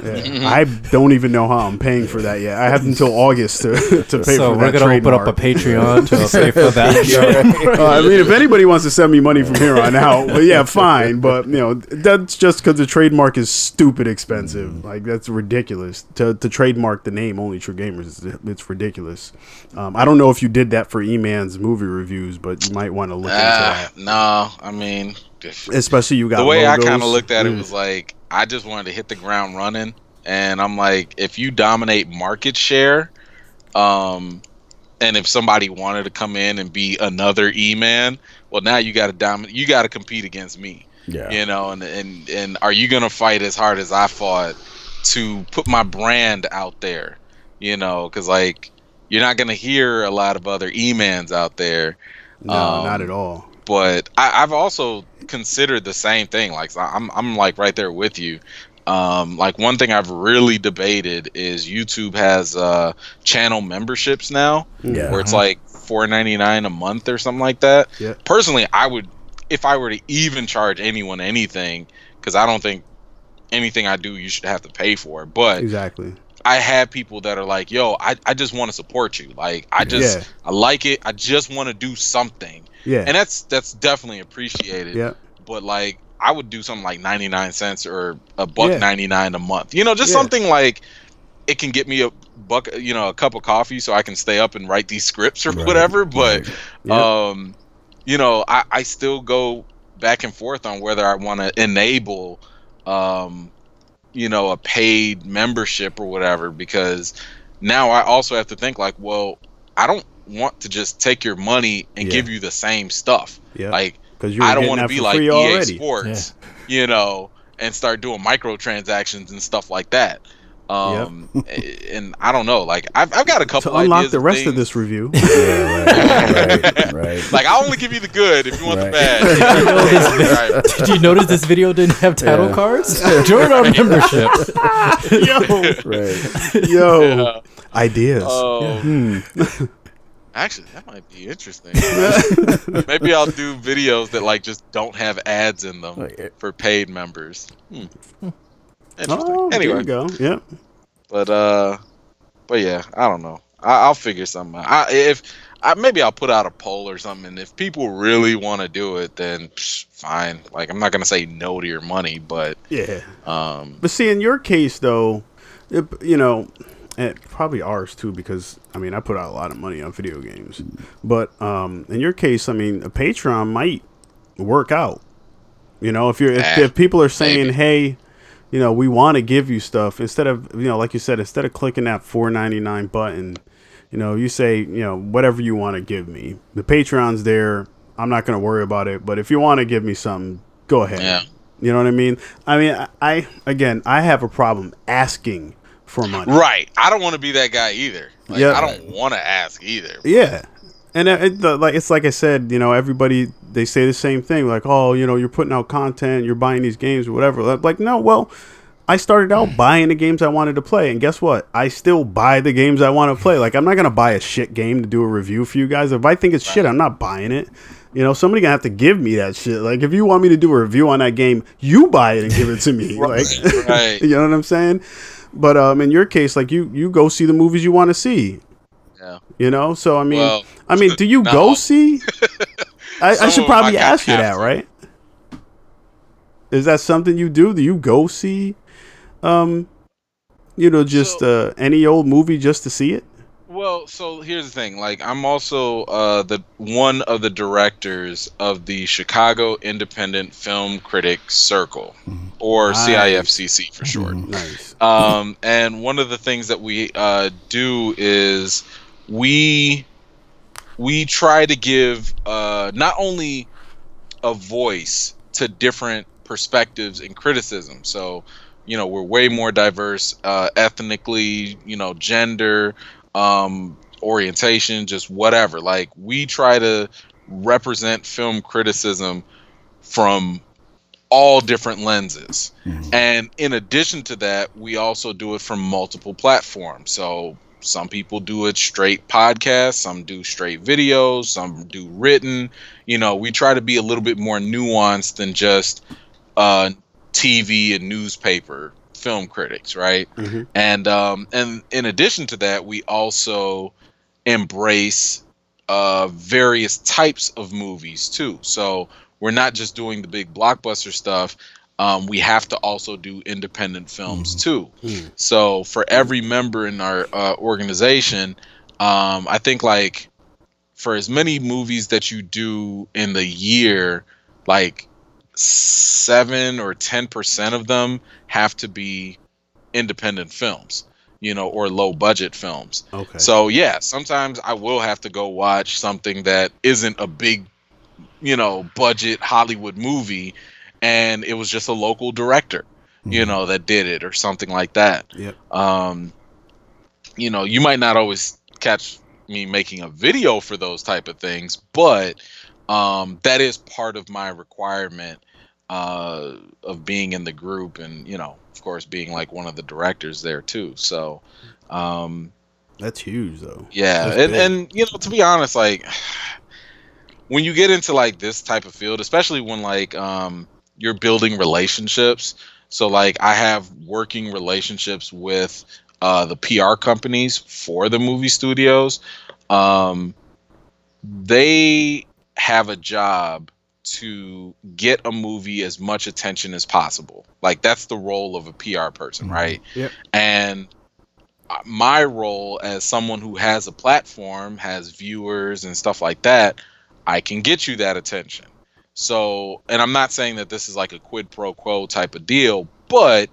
Yeah. I don't even know how I'm paying for that yet. I have until August to, to pay so for we're that gonna open up a. Patreon to pay for that. Uh, I mean, if anybody wants to send me money from here on out, well, yeah, fine. But you know, that's just because the trademark is stupid expensive. Like that's ridiculous to to trademark the name Only True Gamers. It's, it's ridiculous. Um, I don't know if you did that for E-Man's movie reviews, but you might want to look into Ah, that. no, I mean, Especially you got the way I kind of looked at it was like I just wanted to hit the ground running, and I'm like, if you dominate market share, um, and if somebody wanted to come in and be another E man, well, now you got to dominate. You got to compete against me. Yeah. you know and and and are you gonna fight as hard as i fought to put my brand out there you know because like you're not gonna hear a lot of other e-mans out there no, um, not at all. but I, i've also considered the same thing like i'm, I'm like right there with you um, like one thing i've really debated is youtube has uh, channel memberships now Yeah. where it's like 4.99 a month or something like that. Yeah. Personally, I would if I were to even charge anyone anything cuz I don't think anything I do you should have to pay for. But Exactly. I have people that are like, "Yo, I, I just want to support you. Like I just Yeah. I like it. I just want to do something." Yeah. And that's that's definitely appreciated. yeah. But like I would do something like 99 cents or a buck Yeah. 99 a month. You know, just Yeah. something like it can get me a buck, you know, a cup of coffee so I can stay up and write these scripts or Right, whatever. But Yeah. um, you know, I, I still go back and forth on whether I want to enable, um, you know, a paid membership or whatever because now I also have to think like, well, I don't want to just take your money and Yeah. give you the same stuff. Yeah. Like Because you I don't want to be like EA already. Sports, you know, and start doing microtransactions and stuff like that. Um, and I don't know, like I've, I've got a couple To unlock ideas the rest of things. this review. Yeah, right, right, right. Like I'll only give you the good if you want Right. the bad. Right. Did you notice this video didn't have title Yeah. cards? Join our membership. Yo, right. yo, Yeah. ideas. Oh, Hmm. actually, that might be interesting. Maybe I'll do videos that like just don't have ads in them for paid members. Hmm. Interesting. Oh, there anyway, you go. Yep. but uh, but yeah, I don't know. I, I'll figure something out. I, if I, maybe I'll put out a poll or something. And if people really want to do it, then psh, fine. Like I'm not gonna say no to your money, but Yeah. um, But see, in your case, though, it, you know, and probably ours too, because I mean, I put out a lot of money on video games. But um, in your case, I mean, a Patreon might work out. You know, if you're if, Eh, if people are saying, maybe. "Hey, you know, we want to give you stuff," instead of you know, like you said, instead of clicking that four ninety nine button, you know, you say, you know, whatever you want to give me. The Patreon's there. I'm not going to worry about it. But if you want to give me something, go ahead. yeah. You know what I mean? I mean, I, I again, I have a problem asking for money. Right. I don't want to be that guy either. Like, Yeah. I don't want to ask either. Yeah, and it, it, the, like it's like I said, you know, everybody they say the same thing, like, oh, you know, you're putting out content, you're buying these games or whatever. Like, no, well, I started out buying the games I wanted to play, and guess what? I still buy the games I want to play. Like, I'm not gonna buy a shit game to do a review for you guys. If I think it's shit, I'm not buying it. You know, somebody gonna have to give me that shit. Like, if you want me to do a review on that game, you buy it and give it to me. Right, like, right. you know what I'm saying? But um, in your case, like you, you go see the movies you want to see. Yeah. You know, so I mean, Well, I mean, do you no. go see? I, I should of 'em I probably ask you that, to. right? Is that something you do? Do you go see, um, you know, just So- uh, any old movie just to see it? Well, so here's the thing. Like, I'm also uh, the one of the directors of the Chicago Independent Film Critics Circle, or Nice. CIFCC for short. Nice. Um, and one of the things that we uh, do is we we try to give uh, not only a voice to different perspectives and criticism. So, you know, we're way more diverse uh, ethnically, you know, gender, um, orientation, just whatever. Like we try to represent film criticism from all different lenses. And in addition to that, we also do it from multiple platforms. So some people do it straight podcast, some do straight videos, some do written. You know, we try to be a little bit more nuanced than just uh, TV and newspaper film critics, right? Mhm. And um, and in addition to that, we also embrace uh, various types of movies too. So we're not just doing the big blockbuster stuff. Um, we have to also do independent films too. Mm. So for every member in our uh, organization, um, I think like for as many movies that you do in the year, like seven or ten percent of them have to be independent films, you know, or low budget films. Okay. So yeah, sometimes I will have to go watch something that isn't a big, you know, budget Hollywood movie, and it was just a local director, you know, that did it or something like that. Yep. Um, you know, you might not always catch me making a video for those type of things, but um, that is part of my requirement uh, of being in the group, and you know, of course, being like one of the directors there too. So. Um, That's huge, though. yeah, That's and big. and you know, to be honest, like when you get into like this type of field, especially when like um you're building relationships. So like I have working relationships with uh the PR companies for the movie studios. Um they have a job to get a movie as much attention as possible. Like that's the role of a PR person, Mhm. right? Yep. And uh, my role as someone who has a platform, has viewers and stuff like that, I can get you that attention. So, and I'm not saying that this is like a quid pro quo type of deal, but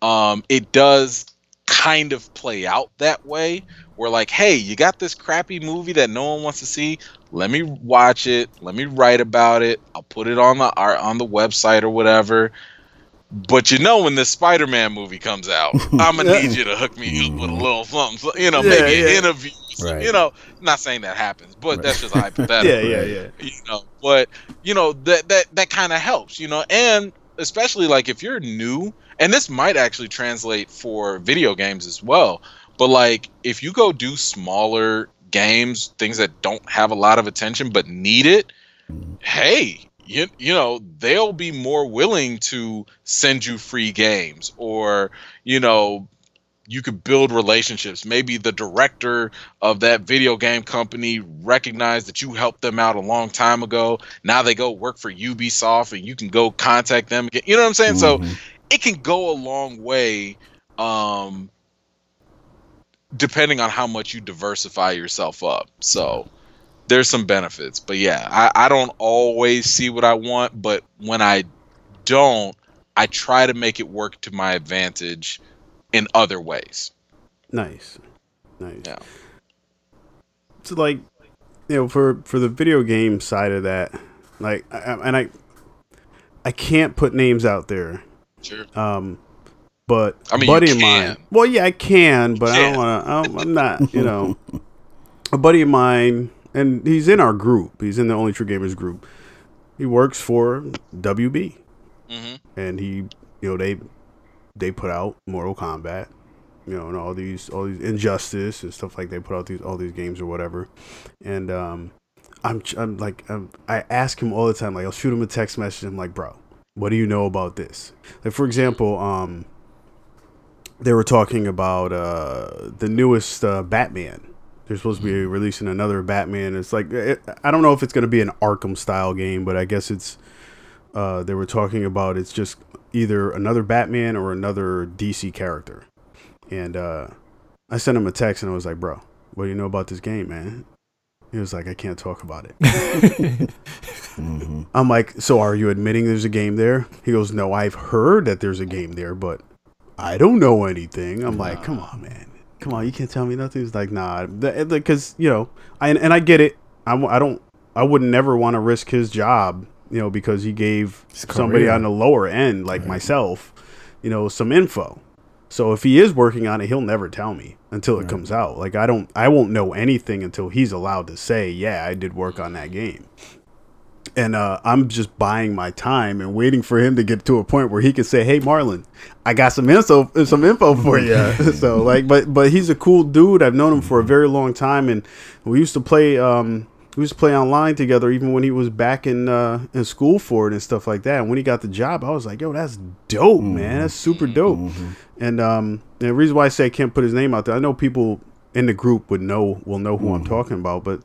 um, it does kind of play out that way. Where like, hey, you got this crappy movie that no one wants to see. Let me watch it. Let me write about it. I'll put it on the art on the website or whatever. But you know, when this Spider-Man movie comes out, I'm gonna need you to hook me up with a little something, you know, Yeah, maybe yeah. an interview. Right. You know, not saying that happens, but Right. that's just hypothetical Yeah, yeah, yeah. you know but you know that that that kind of helps you know and especially like if you're new and this might actually translate for video games as well but like if you go do smaller games things that don't have a lot of attention but need it mm-hmm. hey you, you know they'll be more willing to send you free games or you know you could build relationships. Maybe the director of that video game company recognized that you helped them out a long time ago. Now they go work for ubisoft and you can go contact them again. You know what i'm saying? So Mhm. it can go a long way um depending on how much you diversify yourself up. So there's some benefits. But yeah I, I don't always see what i want but when i don't i try to make it work to my advantage in other ways Nice, nice. Yeah. So like, you know, for for the video game side of that, like, I, I- and I, I can't put names out there. sure Um, but I mean, buddy you of mine. Well, yeah, I can, but I don't want to. I'm not. You know, a buddy of mine, and he's in our group. He's in the Only True Gamers group. He works for WB, hmm and he, you know, they they put out Mortal Kombat, you know, and all these all these Injustice and stuff like they put out these all these games or whatever, and um, I'm I'm like I'm, I ask him all the time, like I'll shoot him a text message. I'm like, bro, what do you know about this? Like for example, um, they were talking about uh the newest uh, Batman. They're supposed to be releasing another Batman. It's like it, I don't know if it's going to be an Arkham style game, but I guess it's uh, they were talking about it's just either another Batman or another DC character. And uh, I sent him a text and I was like, bro, what do you know about this game, man? He was like, I can't talk about it. Mhm. I'm like, so are you admitting there's a game there? He goes, no, I've heard that there's a game there, but I don't know anything. I'm like, come on, man. Come on, you can't tell me nothing. He's like, nah, because, you know, I, and I get it. I don't, I would never want to risk his job, you know, because he gave somebody on the lower end, like myself, you know, some info. So if he is working on it, he'll never tell me until it comes out. Like I don't, I won't know anything until he's allowed to say, "Yeah, I did work on that game." And uh, I'm just buying my time and waiting for him to get to a point where he can say, "Hey, Marlon, I got some info, some info for you." so like, but but he's a cool dude. I've known him for a very long time, and we used to play. Um, we used to play online together, even when he was back in uh, in school for it and stuff like that. And when he got the job, I was like, "Yo, that's dope, man. That's super dope." And um, and the reason why I say I can't put his name out there, I know people in the group would know will know who I'm talking about, but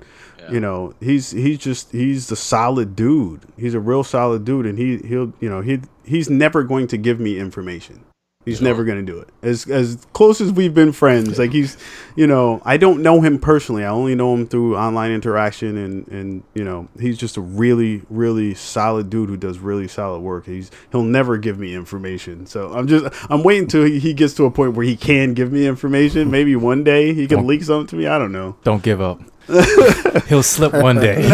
you know, he's he's just he's a solid dude. He's a real solid dude, and he he'll you know he he's never going to give me information. He's never going to do it. As as close as we've been friends, like he's, you know, I don't know him personally. I only know him through online interaction, and and you know, he's just a really really solid dude who does really solid work. He's he'll never give me information. So I'm just I'm waiting till he, he gets to a point where he can give me information. Maybe one day he can leak something to me. I don't know. Don't give up. He'll slip one day.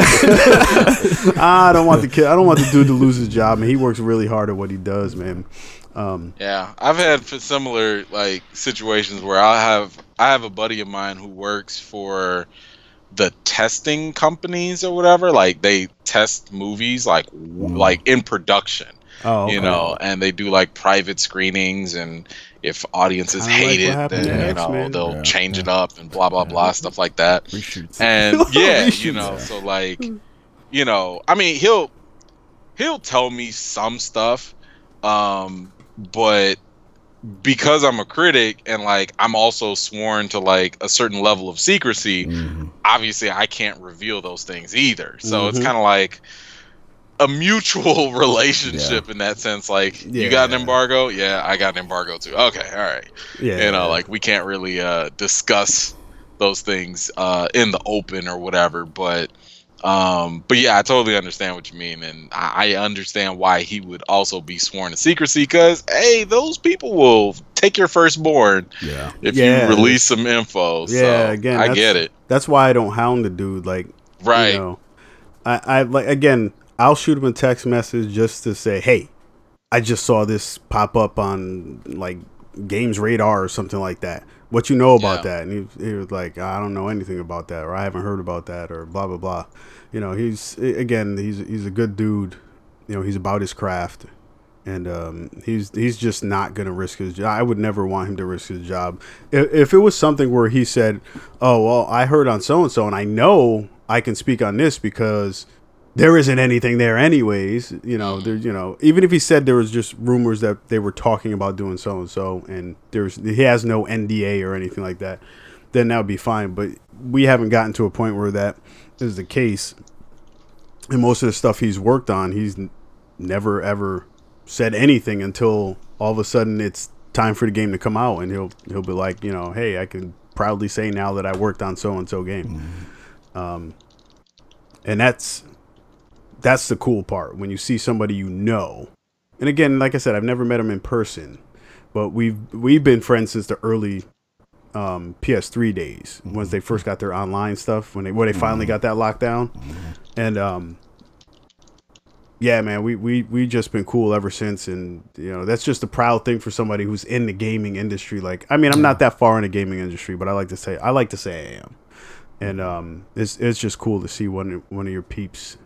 I don't want the kid. I don't want the dude to lose his job, man. He works really hard at what he does, man. Um, Yeah, I've had f- similar like situations where I have I have a buddy of mine who works for the testing companies or whatever. Like they test movies like w like in production, oh, you know, and they do like private screenings and if audiences Kinda hate what it, then you know X-Men. they'll Yeah, change it up and blah blah blah stuff like that. Reshoots. And yeah, you know, so like, you know, I mean, he'll he'll tell me some stuff, um, but because I'm a critic and like I'm also sworn to like a certain level of secrecy, Mhm. obviously I can't reveal those things either. So it's Mhm. kind of like a mutual relationship in that sense. Like you got an embargo, yeah, I got an embargo too. Okay, all right yeah, you know like we can't really uh discuss those things uh in the open or whatever but um but yeah i totally understand what you mean and i, I understand why he would also be sworn to secrecy because hey those people will take your firstborn Yeah. if Yeah. you release some info Yeah, so again, i get it That's why I don't hound the dude. Like, right You know, I, I like again. I'll shoot him a text message just to say, "Hey, I just saw this pop up on like Games Radar or something like that. What you know about Yeah. that?" And he, he was like, "I don't know anything about that, or I haven't heard about that, or blah blah blah." You know, he's again, he's he's a good dude. You know, he's about his craft. And um, he's he's just not gonna risk his job. I would never want him to risk his job. If, if it was something where he said, "Oh well, I heard on so and so, and I know I can speak on this because there isn't anything there anyways," you know, there's you know, even if he said there was just rumors that they were talking about doing so and so, and there's he has no NDA or anything like that, then that would be fine. But we haven't gotten to a point where that is the case. And most of the stuff he's worked on, he's never ever said anything until all of a sudden it's time for the game to come out, and he'll he'll be like, you know, hey, I can proudly say now that I worked on so and so game. Um, and that's that's the cool part when you see somebody you know. And again, like I said, I've never met him in person, but we've we've been friends since the early um, PS3 days, once they first got their online stuff, when they when they finally got that lockdown, and um, yeah, man, we we we just been cool ever since, and you know that's just a proud thing for somebody who's in the gaming industry. Like, I mean, I'm not that far in the gaming industry, but I like to say I like to say I am, and um, it's it's just cool to see one one of your peeps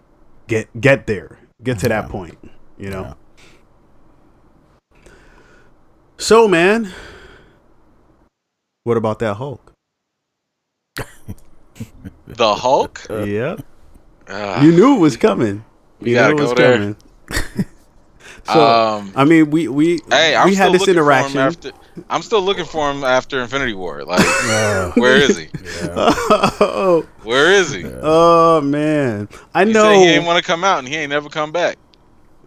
get get there, get to that Yeah. point, you know. Yeah. So, man, what about that Hulk? the hulk yep, Ah, you knew it was coming. we You gotta knew it go was there coming. so, um I mean, we we hey i'm we still had this looking for him interaction. after i'm still looking for him after infinity war like Uh, where is he oh, where is he oh man, I He know. said he ain't want to come out, and he ain't never come back.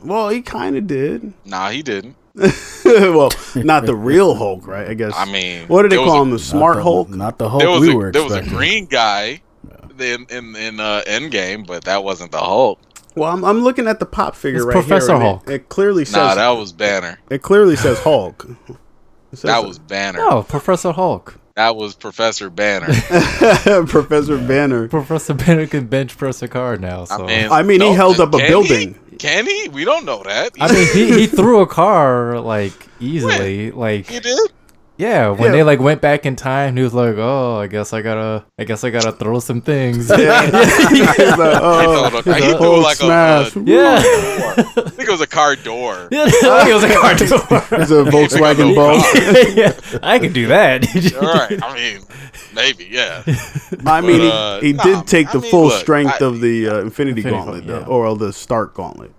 well, he kind of did. Nah, he didn't. well, not the real Hulk, right? I guess. I mean, what did they call was him? The smart the, Hulk. Not the Hulk There was we a were there was a green guy in in in uh, Endgame, but that wasn't the Hulk. Well, I'm, I'm looking at the pop figure It's right Professor here. and Hulk. It, it clearly says Nah, that was Banner. it clearly says Hulk. It That was Banner. No, Professor Hulk. That was Professor Banner. Professor Banner. Professor Banner can bench press a car now. So I mean, I mean, he held up a can building. Can he? We don't know that. I mean, he, he threw a car like easily. Like he did. Yeah, when Yeah. they like went back in time, he was like, "Oh, I guess I gotta, I guess I gotta throw some things." Yeah. He's like, oh, He threw he threw like a- smash. a- yeah. I think it was a car door. Yeah, like it was a car door. It's a Volkswagen Bug. Bug. yeah, I could do that. All right. I mean, maybe. Yeah. I mean, uh, he, he nah, did take I the mean, full look, strength I- of the uh, Infinity, Infinity Gauntlet, Gauntlet, though, or the Stark Gauntlet.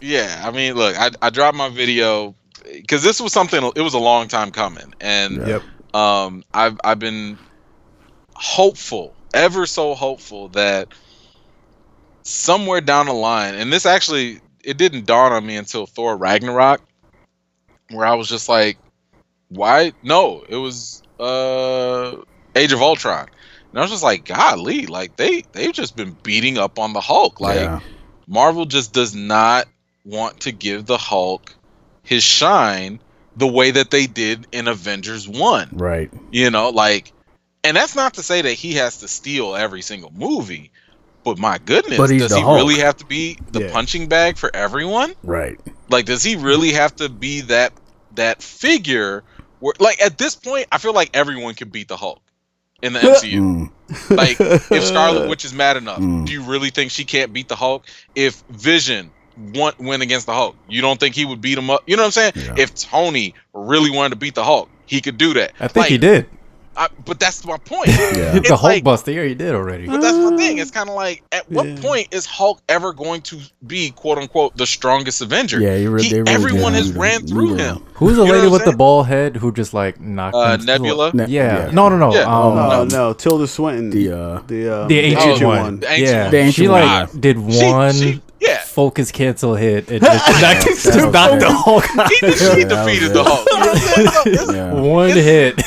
Yeah. I mean, look, I, I dropped my video because this was something. It was a long time coming, and Yep. um, I've I've been hopeful, ever so hopeful that somewhere down the line, and this actually it didn't dawn on me until Thor Ragnarok, where I was just like, why? No, it was uh Age of Ultron, and I was just like, golly, like they they've just been beating up on the Hulk, like. yeah. Marvel just does not want to give the Hulk his shine the way that they did in Avengers 1. Right. You know, like and that's not to say that he has to steal every single movie, but my goodness, But does he Hulk. really have to be the Yeah. punching bag for everyone? Right. Like does he really have to be that that figure where like at this point I feel like everyone can beat the Hulk in the MCU. Mm. Like, if Scarlet Witch is mad enough, Mm. do you really think she can't beat the Hulk? If Vision want, went against the Hulk, you don't think he would beat him up? You know what I'm saying? Yeah. If Tony really wanted to beat the Hulk, he could do that. I think he did. I, but that's my point. Yeah. the Hulk like- Buster, yeah, he did already. But that's my thing. It's kind of like, at what Yeah. point is Hulk ever going to be "quote unquote" the strongest Avenger? Yeah, he re- He- really everyone has neuter- ran through neuter him. Who's the You lady with I'm the saying? ball head who just like knocked Uh, Nebula. Ne- Yeah. No, no, no. Yeah. Um, no, no, Tilda Swinton. The uh, the, uh, The ancient Oh, one. the ancient yeah. one. The ancient she one, like yeah. did She- one she- yeah. Focus cancel hit and just knocked, That's just knocked okay. the Hulk out. He, he that defeated the it. Hulk. You know what I'm saying? So it's- yeah. One It's-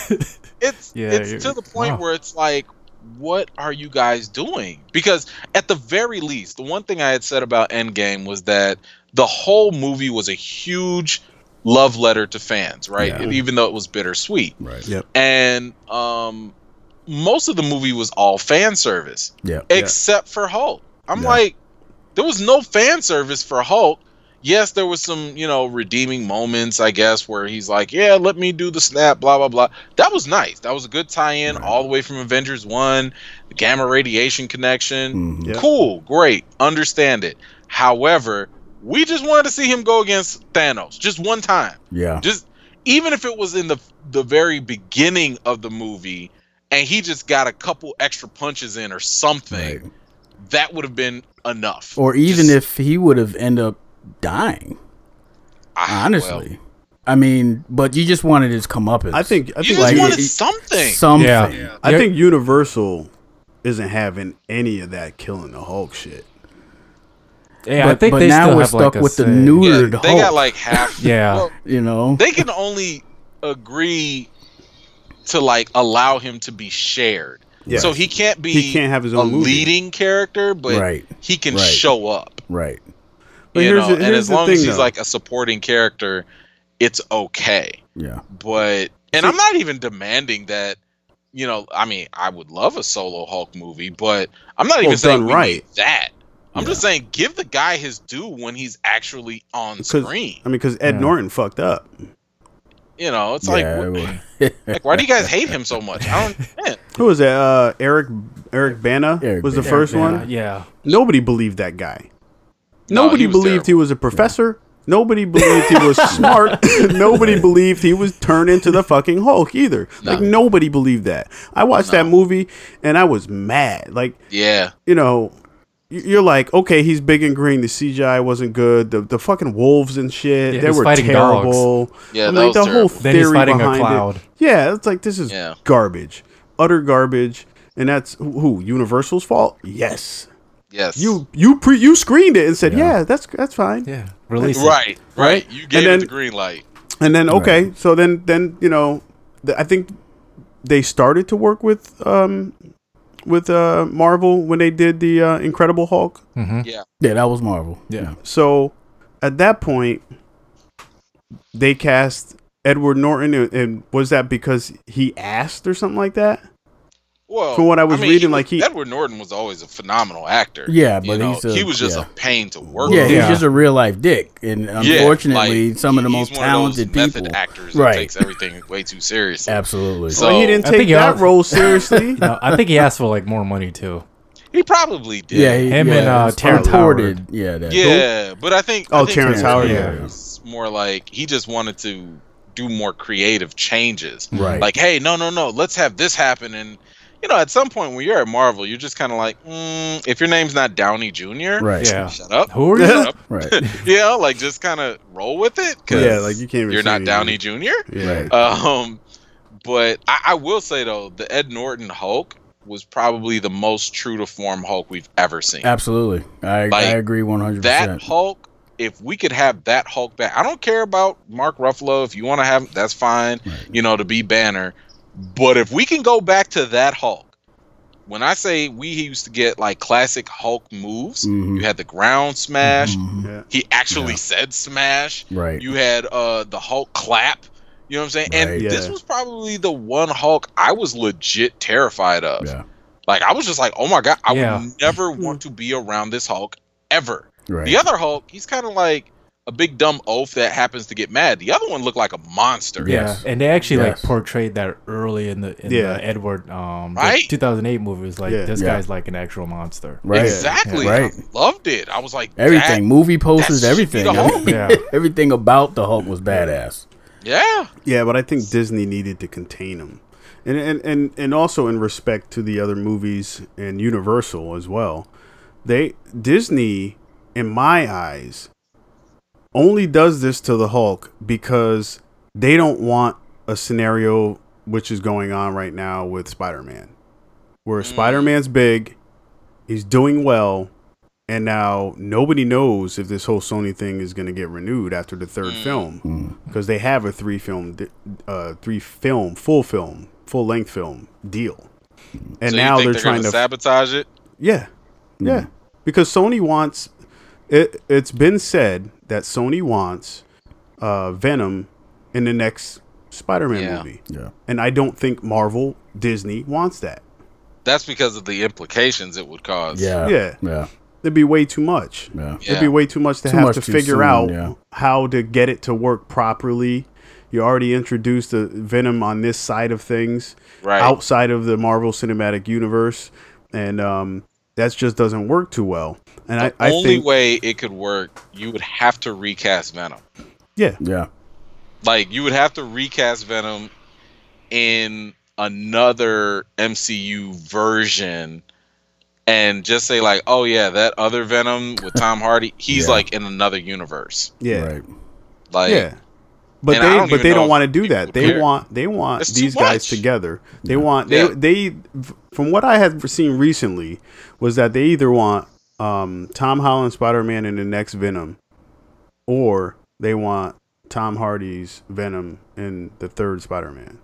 hit. it's Yeah, it's to the point wow. where it's like what are you guys doing because at the very least the one thing i had said about endgame was that the whole movie was a huge love letter to fans right Yeah. Even though it was bittersweet Right. Yep. and um most of the movie was all fan service Yeah. except for hulk i'm Yeah. like there was no fan service for hulk yes there was some you know redeeming moments i guess where he's like yeah let me do the snap blah blah blah that was nice that was a good tie-in Right. all the way from avengers 1 the gamma radiation connection Mhm. Yeah. cool great understand it however we just wanted to see him go against thanos just one time Yeah. just even if it was in the the very beginning of the movie and he just got a couple extra punches in or something Right. That would have been enough Or even Just- if he would have ended up dying. Ah, Honestly. I mean, but you just wanted his comeuppance. I think. I well, you think. just like, wanted it- something something. Yeah. I think Universal isn't having any of that killing the Hulk shit. Yeah, but I think but they now still we're have, like, stuck a with the say. yeah, neutered they Hulk. got like half Yeah. well, you know. they can only agree to like allow him to be shared Yeah. so he can't be He can't have his a own movie. leading character but Right. he can Right. show up Right. But you here's know the- and as the long thing, as he's though. like a supporting character it's okay Yeah. but and I'm not even demanding that. You know, I mean, I would love a solo Hulk movie, but I'm not even Well, saying right. that. I'm Yeah. just saying give the guy his due when he's actually on screen. I mean, because Ed Yeah. Norton fucked up. You know, it's yeah, like, it like, why do you guys hate him so much? I don't. Man, Who was that? Uh, Eric Eric Bana Eric was the Bana. first Yeah, one. Yeah. Nobody believed that guy. No, Nobody he believed terrible. he was a professor. Nobody believed he was smart. nobody believed he was turned into the fucking Hulk either. Like nobody believed that. I watched that movie and I was mad. Like yeah, you know, y- you're like, okay, he's big and green. The CGI wasn't good. The the fucking wolves and shit, Yeah, they were fighting terrible. Yeah, I'm that like was the terrible. whole Then he's theory fighting a behind cloud. it. Yeah, it's like this is Yeah. garbage, utter garbage, and that's who who, Universal's fault. Yes, yes, you you pre you screened it and said, Yeah. yeah, that's that's fine. Yeah. Release it. right, right. You gave then- it the green light. And then okay, so then then you know, th- I think they started to work with um with uh Marvel when they did the uh, Incredible Hulk. Mm-hmm. Yeah, yeah, that was Marvel. Yeah. So at that point, they cast Edward Norton, and- and was that because he asked or something like that? Well, From what I was mean, reading, was- like, he- Edward Norton was always a phenomenal actor. Yeah, You but know, he's a- he was just yeah. a pain to work Yeah, with. he's Yeah. just a real life dick, and Yeah, unfortunately, like, some of the most he's one of those talented people. actors Right. that takes everything way too seriously. Absolutely. So- well, he didn't take think he that also- role seriously. No, I think he asked for like more money too. He probably did. yeah, he, Him yeah, and, uh, it's Terrence reported, Yeah, that. Yeah, but I think Oh, I think Terrence Howard, yeah. was more like he just wanted to do more creative changes. Right. Like, hey, no, no, no, let's have this happen. And you know, at some point when you're at Marvel, you're just kind of like, mm, if your name's not Downey Jr., Right. Yeah. shut up. Who are you? Shut up. Right. you know, like just kind of roll with it. 'cause Yeah, like, you can't even You're not. Downey Jr. yeah. Right. Um, but I, I will say though, the Ed Norton Hulk was probably the most true to form Hulk we've ever seen. Absolutely. I, Like, I agree 100%. that Hulk, if we could have that Hulk back, I don't care about Mark Ruffalo. If you want to have, that's fine. Right. You know, to be Banner. But if we can go back to that Hulk, when I say we used to get like classic Hulk moves, Mhm. you had the ground smash. Mhm. Yeah. He actually Yeah. said smash. Right. You had uh the Hulk clap. You know what I'm saying? Right. And Yeah. this was probably the one Hulk I was legit terrified of. Yeah. Like I was just like, oh my god, I Yeah. would never want to be around this Hulk ever. Right. The other Hulk, he's kind of like a big dumb oaf that happens to get mad. The other one looked like a monster. Yeah, Yes. and they actually Yes. like portrayed that early in the in Yeah. the Edward um the Right? 2008 movie. It was like Yeah. this Yeah. guy's like an actual monster. Right. Exactly. Yeah. Right. I loved it. I was like, Everything, movie posters, that should be everything. the I Hulk. mean, Yeah. everything about the Hulk was badass. yeah. Yeah, but I think Disney needed to contain him. And, and and and also in respect to the other movies and Universal as well. They Disney in my eyes only does this to the Hulk because they don't want a scenario which is going on right now with Spider-Man. Where mm. Spider-Man's big, he's doing well, and now nobody knows if this whole Sony thing is going to get renewed after the third mm. film mm. because they have a three film, di- uh, three film, full film, full length film deal, and so now they're, they're trying gonna to sabotage it. yeah, yeah, because Sony wants it. It's been said that Sony wants uh, Venom in the next Spider-Man Yeah. movie, Yeah. and I don't think Marvel Disney wants that. That's because of the implications it would cause. Yeah. Yeah. Yeah. It'd be way too much. Yeah. It'd be way too much to Too have much to figure soon, out yeah. how to get it to work properly. You already introduced the Venom on this side of things, Right. outside of the Marvel Cinematic Universe, and um, that just doesn't work too well. And the I, I only think, way it could work, you would have to recast Venom. yeah, Yeah. Like you would have to recast Venom in another MCU version and just say like, "Oh yeah, that other Venom with Tom Hardy, he's Yeah. like in another universe." yeah, Right. Like yeah. But and I they don't but they don't want to do that. They care. want they want It's these guys together. They want they Yeah. they from what I have seen recently was that they either want um, Tom Holland Spider Man in the next Venom, or they want Tom Hardy's Venom in the third Spider Man.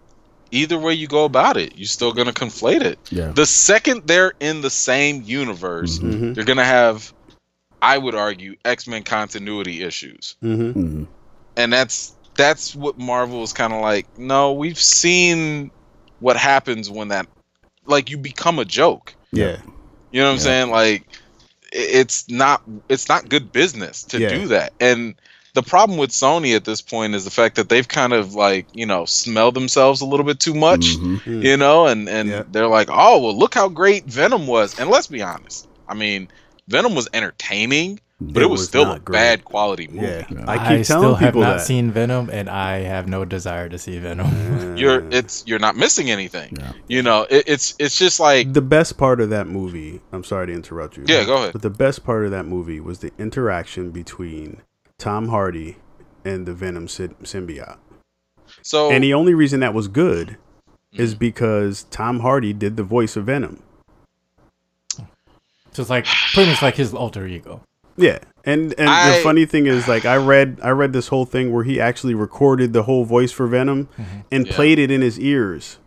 either way you go about it, you're still gonna conflate it. Yeah. The second they're in the same universe, Mm-hmm. you're gonna have, I would argue, X Men continuity issues. Mm-hmm. hmm and that's that's what Marvel is kind of like. No, we've seen what happens when that, like, you become a joke. Yeah. You know what I'm saying? Like, i- it's not it's not good business to Yeah. do that. And the problem with Sony at this point is the fact that they've kind of like you know smelled themselves a little bit too much. Mhm. You know, and and Yeah. they're like, oh well, look how great Venom was. And let's be honest, I mean, Venom was entertaining, but it, It was, was still a great. bad quality movie. Yeah. Yeah. I I, keep still telling have people not that. seen Venom, and I have no desire to see Venom. you're it's you're not missing anything. Yeah. You know, it, it's it's just like the best part of that movie. I'm sorry to interrupt you. Yeah, go ahead. But the best part of that movie was the interaction between Tom Hardy and the Venom sy- symbiote. so. And the only reason that was good is Mm. because Tom Hardy did the voice of Venom. So it's like pretty much like his alter ego. Yeah. And and I- the funny thing is like I read I read this whole thing where he actually recorded the whole voice for Venom and Yeah. played it in his ears.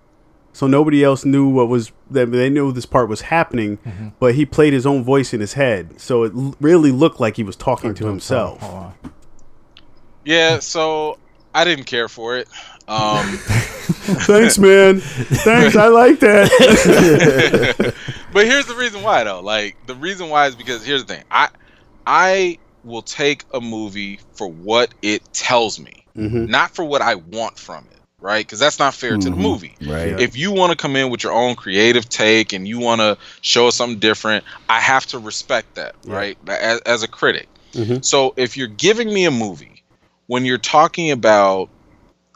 So nobody else knew what was that they knew this part was happening, but he played his own voice in his head. So it l- really looked like he was talking to himself. Yeah, so I didn't care for it. Um, Thanks, man. Thanks. I like that. but here's the reason why though. Like the reason why is because here's the thing. I I will take a movie for what it tells me, hmm not for what I want from it, right? Because that's not fair to the Mhm. movie. Right. If you want to come in with your own creative take and you want to show us something different, I have to respect that, Yeah. right? As, as a critic. Mhm. So if you're giving me a movie, when you're talking about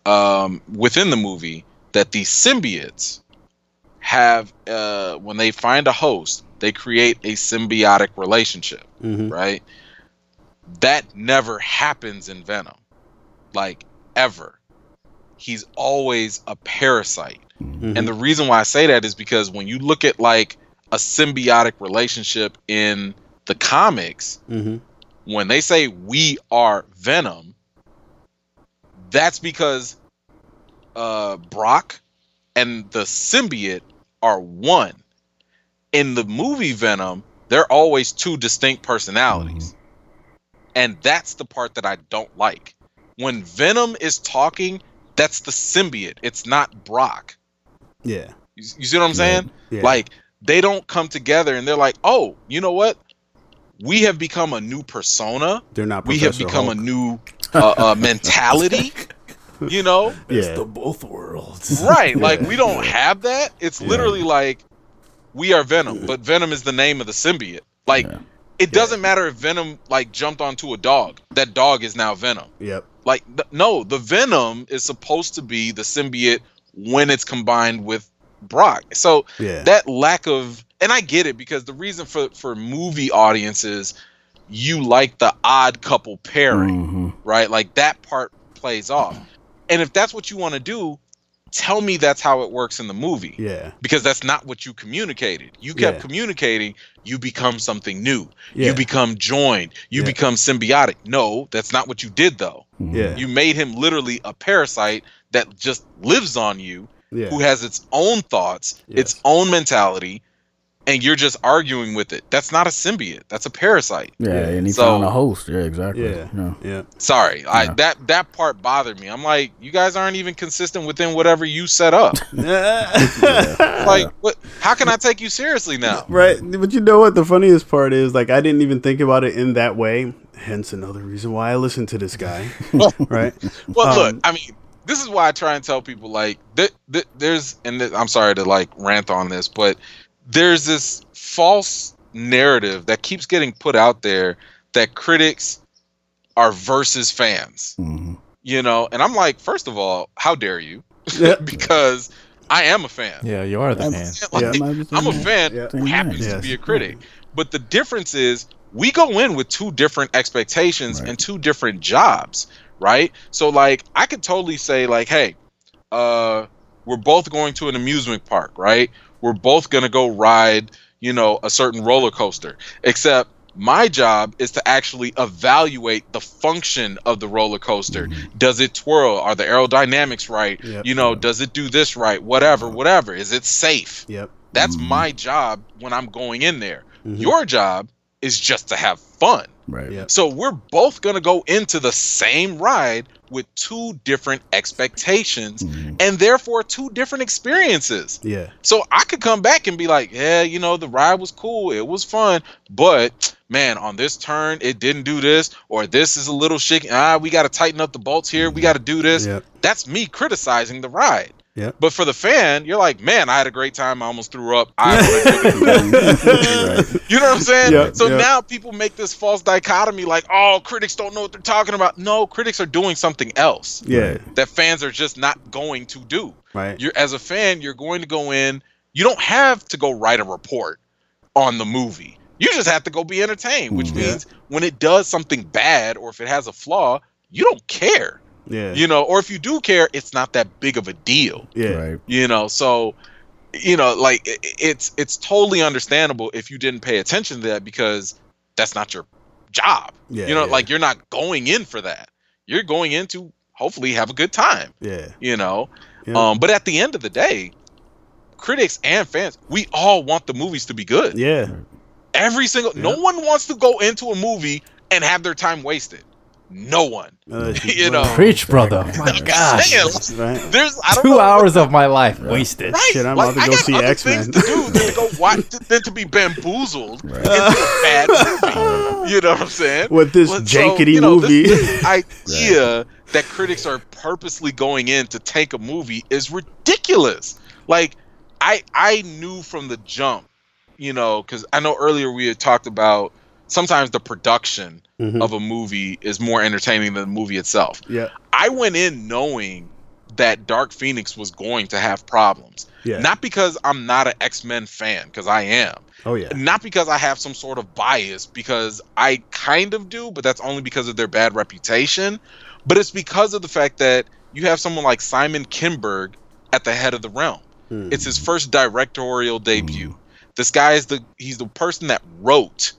um, within the movie that these symbiotes have, uh, when they find a host, they create a symbiotic relationship, hmm right? That never happens in Venom, like ever. He's always a parasite. Mm-hmm. And the reason why I say that is because when you look at like a symbiotic relationship in the comics, hmm when they say we are Venom, that's because uh, Brock and the symbiote are one. In the movie Venom, they're always two distinct personalities. And that's the part that I don't like. When Venom is talking, that's the symbiote. It's not Brock. Yeah. You, you see what I'm saying? Yeah. Like they don't come together and they're like, "Oh, you know what? We have become a new persona. they're not. we have become Hulk. a new uh, uh, mentality." you know, Yeah. It's the both worlds. right? Like Yeah. we don't have that. It's Yeah. literally like we are Venom, but Venom is the name of the symbiote. Like Yeah. it doesn't matter if Venom like jumped onto a dog. That dog is now Venom. Yep. Like th- no, the Venom is supposed to be the symbiote when it's combined with Brock. So Yeah. that lack of and I get it because the reason for for movie audiences you like the odd couple pairing, Mhm. right? Like that part plays off. And if that's what you want to do, tell me that's how it works in the movie yeah. because that's not what you communicated. You kept Yeah. communicating, you become something new. Yeah. You become joined. You Yeah. become symbiotic. No, that's not what you did though. Mm-hmm. Yeah. You made him literally a parasite that just lives on you Yeah. who has its own thoughts, its own mentality, and you're just arguing with it. That's not a symbiote. That's a parasite. Yeah, Yeah. and he So- found a host. Yeah, exactly. Yeah. Yeah. Sorry, I that that part bothered me. I'm like, you guys aren't even consistent within whatever you set up. yeah. like, what? How can I take you seriously now? Right, but you know what? The funniest part is, like, I didn't even think about it in that way. Hence, another reason why I listen to this guy. right? Well, Um, look, I mean, this is why I try and tell people like, th- th- there's, and th- I'm sorry to like rant on this, but there's this false narrative that keeps getting put out there that critics are versus fans. Mhm. You know, and I'm like, first of all, how dare you? Yeah. because I am a fan. Yeah, you are the fan. Like, Yeah. I'm a fan Yeah. who happens Yes. to be a critic. But the difference is we go in with two different expectations Right. and two different jobs, right? So like I could totally say like, hey, uh we're both going to an amusement park, right? We're both going to go ride, you know, a certain roller coaster. Except my job is to actually evaluate the function of the roller coaster. Does it twirl? Are the aerodynamics right? Yep. You know, does it do this right? Whatever, whatever. Is it safe? Yep. That's Mhm. my job when I'm going in there. Mhm. Your job is just to have fun. Right. Yeah. So we're both going to go into the same ride with two different expectations Mhm. and therefore two different experiences. Yeah. So I could come back and be like, yeah, you know, the ride was cool, it was fun, but man, on this turn it didn't do this or this is a little shaky. Ah, we got to tighten up the bolts here. We got to do this. Yep. That's me criticizing the ride. Yep. But for the fan, you're like, man, I had a great time. I almost threw up. I wanna do it." Right. You know what I'm saying? Yeah, so yeah. now people make this false dichotomy like, oh, critics don't know what they're talking about. No, critics are doing something else Yeah. that fans are just not going to do. Right. You're as a fan, you're going to go in. You don't have to go write a report on the movie. You just have to go be entertained, which Mhm. means when it does something bad or if it has a flaw, you don't care. Yeah. You know, or if you do care, it's not that big of a deal Yeah. Right. you know so you know like i- i- it's it's totally understandable if you didn't pay attention to that because that's not your job Yeah. you know yeah. like you're not going in for that you're going in to hopefully have a good time Yeah. you know Yeah. um but at the end of the day critics and fans we all want the movies to be good Yeah. every single no one wants to go into a movie and have their time wasted No one. Uh, You know. Preach, brother. Oh my I'm gosh. saying, right? There's I don't Two know. hours of my life wasted. Right. Shit, I'm like, about to I go got see X-Men. things to do than to go watch than to be bamboozled into a bad movie. You know what I'm saying? With this Well, jankety you know, movie. This, this idea that critics are purposely going in to tank a movie is ridiculous. Like, I I knew from the jump, you know, because I know earlier we had talked about sometimes the production Mhm. of a movie is more entertaining than the movie itself. yeah, I went in knowing that Dark Phoenix was going to have problems. yeah. Not because I'm not an X Men fan, because I am. oh yeah. Not because I have some sort of bias, because I kind of do, but that's only because of their bad reputation. But it's because of the fact that you have someone like Simon Kinberg at the head of the realm. Hmm. It's his first directorial debut. This guy is the he's the person that wrote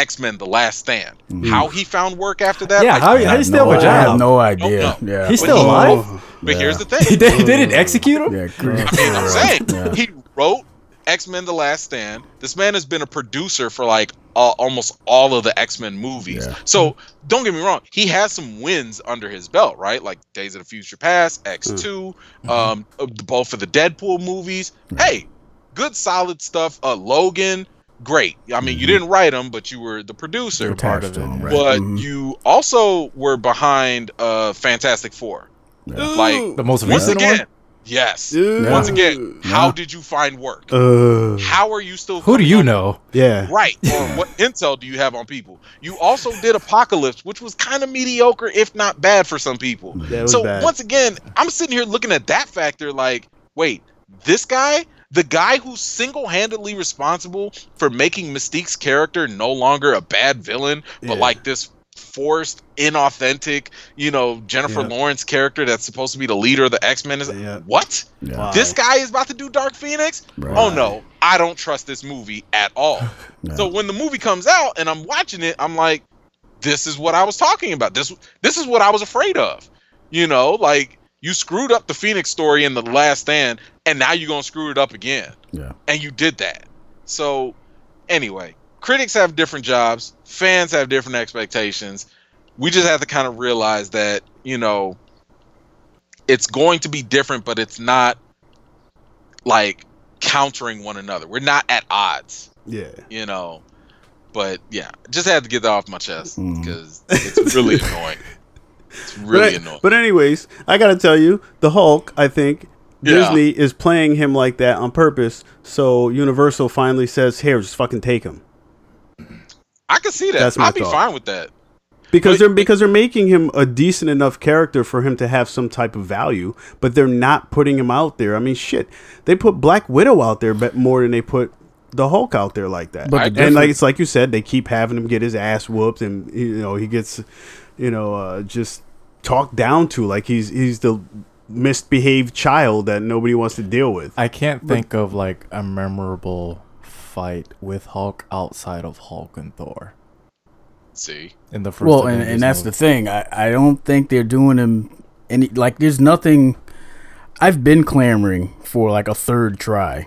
X Men: The Last Stand. How he found work after that? Yeah, I- how, how do you still no, have a I have no idea. Don't Yeah. He's But still he- alive? But here's the thing. they didn't execute him? yeah, Chris- I mean, I'm saying Yeah. he wrote X Men: The Last Stand. This man has been a producer for like uh, almost all of the X Men movies. Yeah. So don't get me wrong, he has some wins under his belt, right? Like Days of the Future Past, X 2 um, uh, both of the Deadpool movies. Hey, good solid stuff. Uh, Logan, great. I mean, you didn't write them, but you were the producer. You're part attached of to it, him, right? But Mhm. you also were behind uh, Fantastic Four. Like The most once recent again, one? yes. Ooh. Once again, how Yeah. did you find work? Uh, How are you still? Who do you up- know? yeah. Right. Or what intel do you have on people? You also did Apocalypse, which was kind of mediocre, if not bad, for some people. That was So bad. once again, I'm sitting here looking at that factor, like, wait, this guy, the guy who's single-handedly responsible for making Mystique's character no longer a bad villain, but Yeah. like this forced, inauthentic, you know, Jennifer Yeah. Lawrence character that's supposed to be the leader of the X-Men is Yeah. what? Yeah. Wow. This guy is about to do Dark Phoenix? Right. Oh no, I don't trust this movie at all. Yeah. So when the movie comes out and I'm watching it, I'm like, this is what I was talking about. This this is what I was afraid of. You know, like you screwed up the Phoenix story in the last stand, and now you're gonna screw it up again. Yeah. And you did that. So anyway, critics have different jobs, fans have different expectations. We just have to kind of realize that, you know, it's going to be different, but it's not like countering one another. We're not at odds Yeah. you know. But yeah, just had to get that off my chest Mm. because it's really annoying. It's But, really I- annoying. but anyways, I gotta tell you, the Hulk. I think Yeah. Disney is playing him like that on purpose. So Universal finally says, "Here, just fucking take him," I can see that. That's my I'd be fine with that. because But- they're because they're making him a decent enough character for him to have some type of value. But they're not putting him out there. I mean, shit, they put Black Widow out there, but more than they put the Hulk out there like that. But and like it's like you said, they keep having him get his ass whooped, and you know he gets, you know, uh, just talked down to like he's he's the misbehaved child that nobody wants to deal with. I can't think of like a memorable fight with Hulk outside of Hulk and Thor See, in the first. Well, and, and that's the thing. I, I don't think they're doing him any like. There's nothing. I've been clamoring for like a third try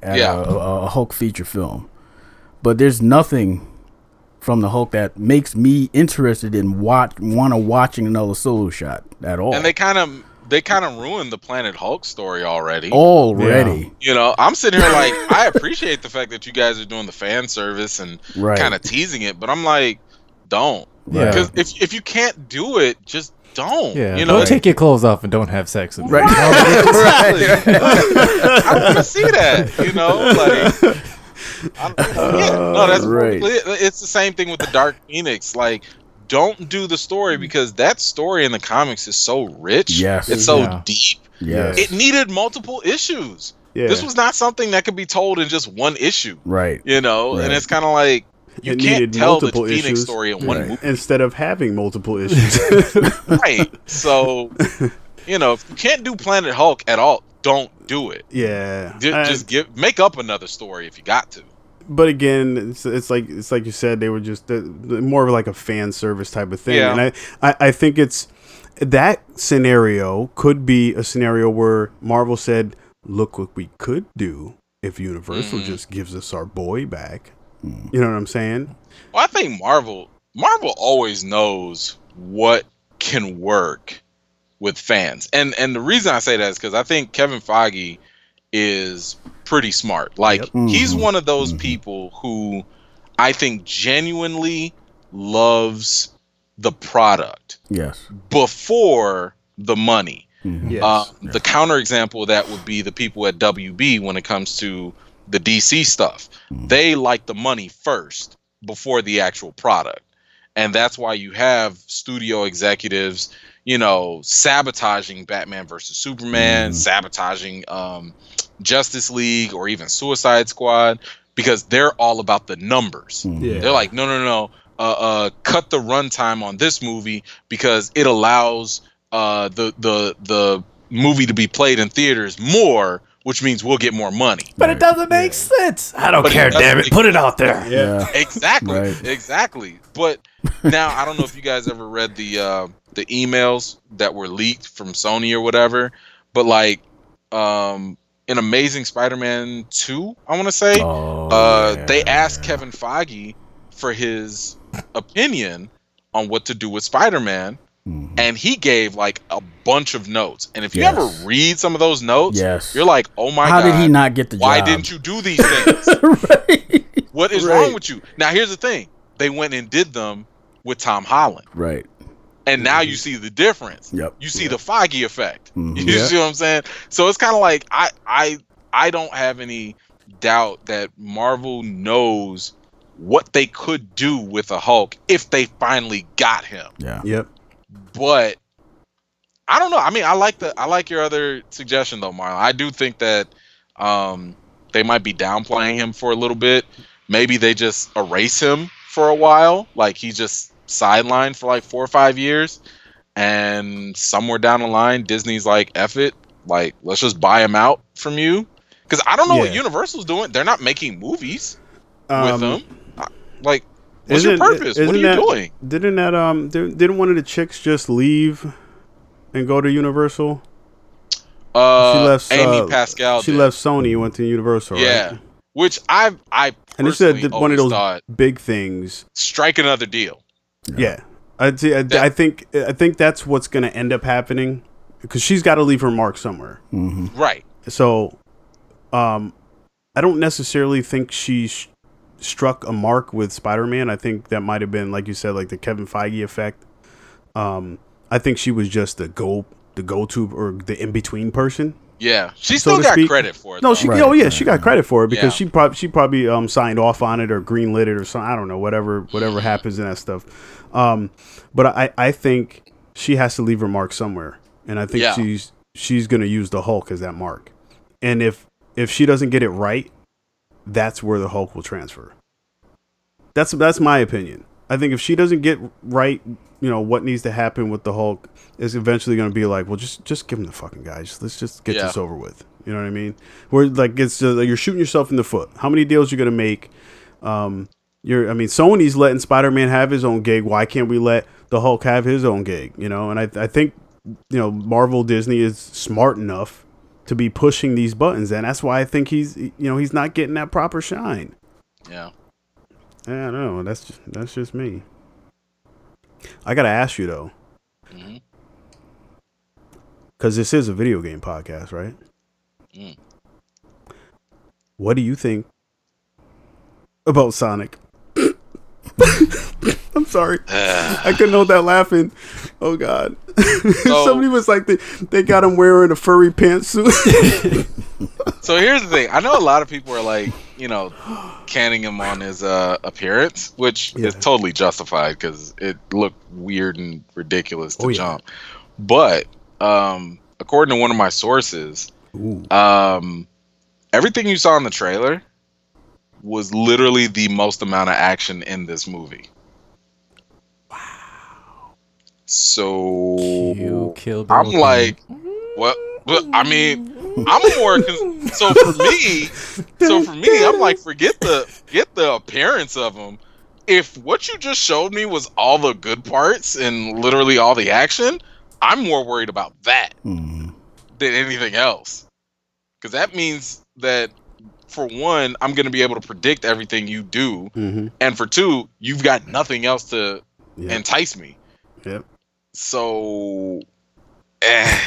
at Yeah. a, a, a Hulk feature film, but there's nothing from the Hulk that makes me interested in watch want to watching another solo shot at all. and they kind of they kind of ruined the Planet Hulk story already. already You know, I'm sitting here like I appreciate the fact that you guys are doing the fan service and right. kind of teasing it, but I'm like, don't Yeah. because if if you can't do it, just don't. Yeah, you know, don't take your clothes off and don't have sex with me. Right. Exactly. I want to see that. You know, like. I don't, yeah, no, that's right. perfectly. It's the same thing with the Dark Phoenix. Like, don't do the story mm. because that story in the comics is so rich. Yes. it's so Yeah. deep. yes. It needed multiple issues. Yeah, This was not something that could be told in just one issue. right. You know, Right. and it's kind of like you It can't needed tell the multiple Phoenix issues. story in one Right. movie, instead of having multiple issues. right? So, you know, if you can't do Planet Hulk at all, don't do it. yeah, Ju- I- Just give make up another story if you got to. But again, it's, it's like it's like you said, they were just uh, more of like a fan service type of thing, Yeah. and I, I I think it's that scenario could be a scenario where Marvel said, "Look what we could do if Universal Mhm. just gives us our boy back." You know what I'm saying? Well, I think Marvel Marvel always knows what can work with fans. And and the reason I say that is because I think Kevin Feige is pretty smart. Like Yep. he's Mhm. one of those Mhm. people who I think genuinely loves the product Yes. before the money. Mhm. Yes. Uh, the counterexample of that would be the people at WB when it comes to the DC stuff. Mhm. They like the money first before the actual product. And that's why you have studio executives, you know, sabotaging Batman versus Superman, Mhm. sabotaging um, Justice League or even Suicide Squad because they're all about the numbers. Mhm. Yeah. They're like, no, no, no. Uh, uh, cut the runtime on this movie because it allows uh, the the the movie to be played in theaters more, which means we'll get more money. But it doesn't make sense. I don't But care, doesn't damn it. Put it out there. Yeah. Exactly, Right. exactly. But now I don't know if you guys ever read the uh, the emails that were leaked from Sony or whatever, but like um, in Amazing Spider-Man two, I want to say Oh, uh, yeah, they asked yeah. Kevin Feige for his opinion on what to do with Spider-Man, Mhm. and he gave like a bunch of notes. And if you Yes. ever read some of those notes, Yes. you're like, "Oh my How god, how did he not get the why job? didn't you do these things? right. what is Right. wrong with you?" Now, here's the thing: they went and did them with Tom Holland, Right. And now you see the difference. Yep. You see the Feige effect. Mhm. You Yeah. see what I'm saying? So it's kind of like I I I don't have any doubt that Marvel knows what they could do with a Hulk if they finally got him. Yeah. Yep. But I don't know. I mean, I like the I like your other suggestion though, Marlon. I do think that um they might be downplaying him for a little bit. Maybe they just erase him for a while, like he just sidelined for like four or five years, and somewhere down the line, Disney's like, "F it, like let's just buy him out from you." Because I don't know what Universal's doing. They're not making movies with Um, them. Like, what's your purpose? What are you that- doing? Didn't that um didn't one of the chicks just leave and go to Universal? Uh, she left, Amy uh, Pascal. She did. left Sony went to Universal, Yeah, right? which I I And a, personally one of those thought big things. strike another deal. Yeah, I, see- I, I think I think that's what's going to end up happening because she's got to leave her mark somewhere. hmm Right. So, um, I don't necessarily think she sh- struck a mark with Spider-Man. I think that might have been, like you said, like the Kevin Feige effect. Um, I think she was just the go, the go-to or the in-between person. Yeah, she So still got speak. credit for it. No, though. she. Right, oh yeah, she got credit for it because Yeah. she probably she probably um signed off on it or greenlit it or something. I don't know whatever whatever happens in that stuff. Um, but I I think she has to leave her mark somewhere, and I think Yeah. she's she's gonna use the Hulk as that mark. And if if she doesn't get it right, that's where the Hulk will transfer. That's that's my opinion. I think if she doesn't get right, you know what needs to happen with the Hulk is eventually going to be like, well, just just give him the fucking guys. Let's just get Yeah. this over with. You know what I mean? Where like it's uh, you're shooting yourself in the foot. How many deals you're going to make? Um, you're I mean, Sony's letting Spider Man have his own gig. Why can't we let the Hulk have his own gig? You know, and I I think you know Marvel Disney is smart enough to be pushing these buttons, and that's why I think he's you know he's not getting that proper shine. Yeah. Yeah, I don't know. That's just, that's just me. I gotta ask you though, Mhm. because this is a video game podcast, right? Mm. What do you think about Sonic? I'm sorry, I couldn't hold that laughing. Oh God! So- Somebody was like, they, they got him wearing a furry pantsuit. So here's the thing. I know a lot of people are like, you know, canning him on his uh, appearance, which is totally justified because it looked weird and ridiculous to Oh, yeah. jump. But um, according to one of my sources, um, everything you saw in the trailer was literally the most amount of action in this movie. Wow. So You killed. I'm Bill like, what? But I mean, I'm more con- so for me. So for me, I'm like, forget the forget the appearance of him. If what you just showed me was all the good parts and literally all the action, I'm more worried about that hmm than anything else. Because that means that for one, I'm going to be able to predict everything you do, hmm and for two, you've got nothing else to Yeah. entice me. Yep. So, eh,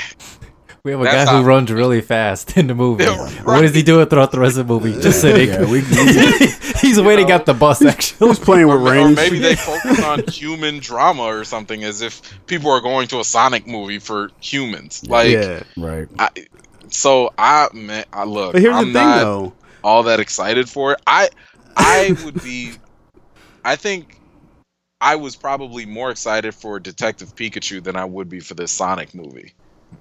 We have a That's guy who not- runs really fast in the movie. Yeah, What is he right. doing throughout the rest of the movie? Just sitting. Yeah, we, we He's waiting know. at the bus. Actually, Who's playing or, with or maybe they focus on human drama or something, as if people are going to a Sonic movie for humans. Like, yeah. right. I, so I man, I look. But here's I'm the thing, not though. All that excited for it. I, I would be. I think I was probably more excited for Detective Pikachu than I would be for this Sonic movie.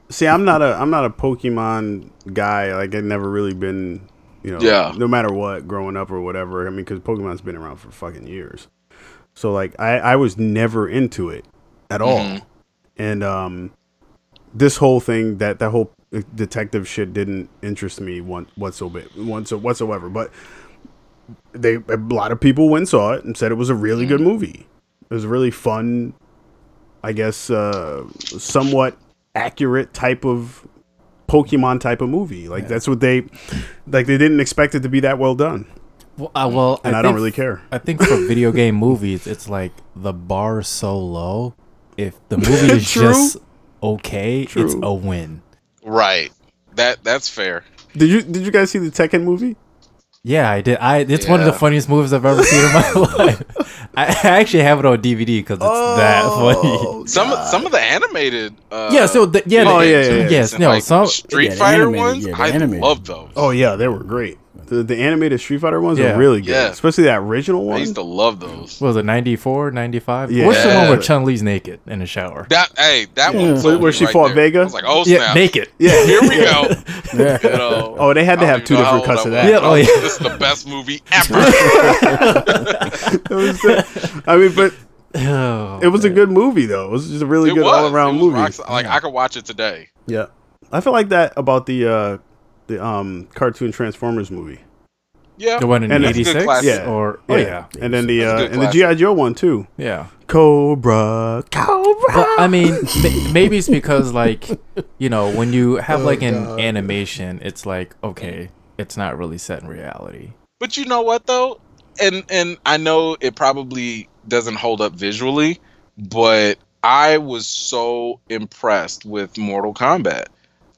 See, I'm not a I'm not a Pokemon guy. Like I've never really been, you know, Yeah. no matter what, growing up or whatever. I mean, because Pokemon's been around for fucking years. So like, I I was never into it at all. Mhm. And um, this whole thing that that whole detective shit didn't interest me one whatsoever. Once whatsoever. But they a lot of people went saw it and said it was a really good movie. It was a really fun, I guess, uh, somewhat accurate type of Pokemon type of movie. Like that's what they like. They didn't expect it to be that well done, well, uh, well and I, I, don't really care. I think for video game movies, it's like the bar is so low. If the movie is just okay, it's a win. Right. That that's fair. Did you did you guys see the Tekken movie? Yeah, I did. I it's one of the funniest movies I've ever seen in my life. I, I actually have it on DVD because it's that funny. Some some of the animated. Uh, Yeah, so the, yeah, Oh, yeah, yeah, yeah. yes, no, like, some Street Yeah, Fighter animated- ones. yeah, I animated. love those. Oh yeah, they were great. The, the animated Street Fighter ones Yeah. are really good, Yeah. especially that original one. I one. used to love those. what was it 94, 95? Yeah. What's the one where Chun Li's naked in the shower? That hey, that Yeah. one Where- where she right fought there. Vega? I was like, oh yeah, snap! naked. yeah, Here we go. Yeah. You know, Oh, they had to I have don't two even know different how cuts old of I that. Yeah, was. oh, yeah. This is the best movie ever. It was the- I mean, but Oh, it was a good movie though. It was just a really it good was. all around It was movie. rock solid. Like I could watch it today. Yeah, I feel like that about the uh, the um cartoon Transformers movie. Yeah. The one in And that's a good '86. Yeah. or oh yeah, and then the uh, and the. GI Joe one too. yeah. Cobra, Cobra. But I mean, maybe it's because like you know when you have like an animation, it's like okay, it's not really set in reality. But you know what though, and and I know it probably doesn't hold up visually, but I was so impressed with Mortal Kombat,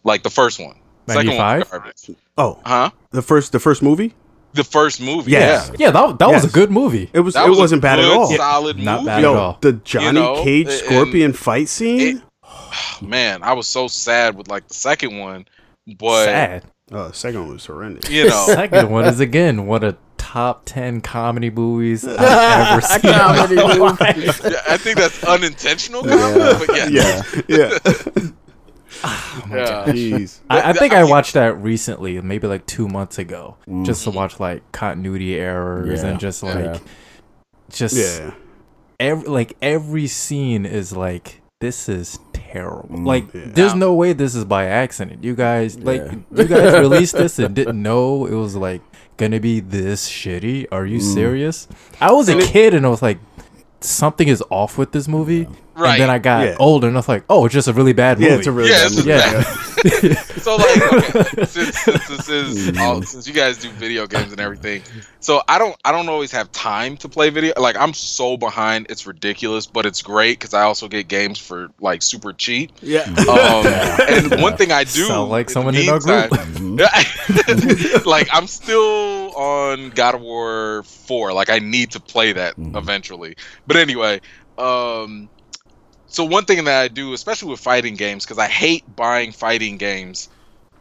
like the first one. Second one, 95? Oh, huh? the first the first movie. The first movie, Yes. yeah. Yeah, that that was a good movie. It was that it was wasn't bad at all. Solid Not movie. bad at Yo, all. the Johnny know, Cage and- Scorpion fight scene. Man, I was so sad with like the second one, but Sad. Oh, the second one was horrendous. you know, Second one is again one of top ten comedy movies I've ever seen. Comedy life. yeah, I think that's unintentional, comedy, but yeah, yeah, yeah. Yeah. Jeez. I, I think I I watched that recently, maybe like two months ago, just to watch like continuity errors Yeah. and just like, Yeah. just Yeah. every like every scene is like this is terrible. Mm, like yeah. there's no way this is by accident. You guys like Yeah. you guys released this and didn't know it was like gonna be this shitty. Are you Mm. serious? I was a kid and I was like something is off with this movie. Right. And then I got Yeah. older and I was like, oh, it's just a really bad movie. Yeah, it's a really Yeah, bad movie. yeah. so like okay, since, since this is all, since you guys do video games and everything so i don't i don't always have time to play video like i'm so behind it's ridiculous but it's great because i also get games for like super cheap Yeah. um and one thing i do Sound like in the someone in our group. like i'm still on god of war 4 like i need to play that Mhm. eventually but anyway um so one thing that i do especially with fighting games because i hate buying fighting games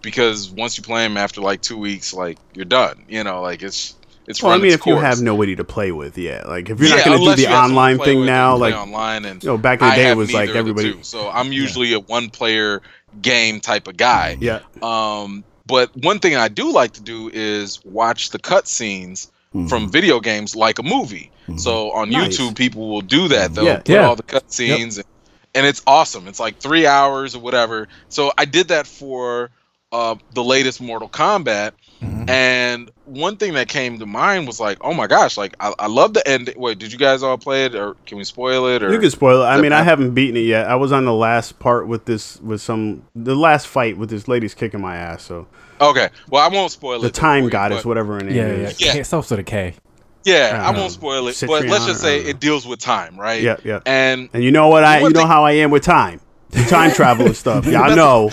because once you play them after like two weeks like you're done you know like it's it's Well, I mean, if you have nobody to play with, yeah. Like if you're Yeah, not going to do the you have someone online thing now, like online and you know, back in the I day, it was like neither of the everybody. two. So I'm usually a one player game type of guy. Yeah. Um, but one thing I do like to do is watch the cutscenes Mm-hmm. from video games like a movie. So on Nice. YouTube, people will do that. They'll Yeah. put Yeah. all the cutscenes, and, and it's awesome. It's like three hours or whatever. So I did that for uh, the latest Mortal Kombat. Mhm. And one thing that came to mind was like, oh my gosh, like I, I love the end. Wait, did you guys all play it, or can we spoil it? Or You can spoil it. I Yep. mean, I haven't beaten it yet. I was on the last part with this, with some, the last fight with this lady's kicking my ass. So okay, well I won't spoil the it. The time for you, goddess, but- whatever her name Yeah, yeah. is. Yeah. K- Starts with a K. Yeah, I Uh, won't spoil it, but let's just say it deals with time, right? Yeah, yeah. And And you know what I? You know thing- how I am with time, time travel and stuff. Yeah, I know.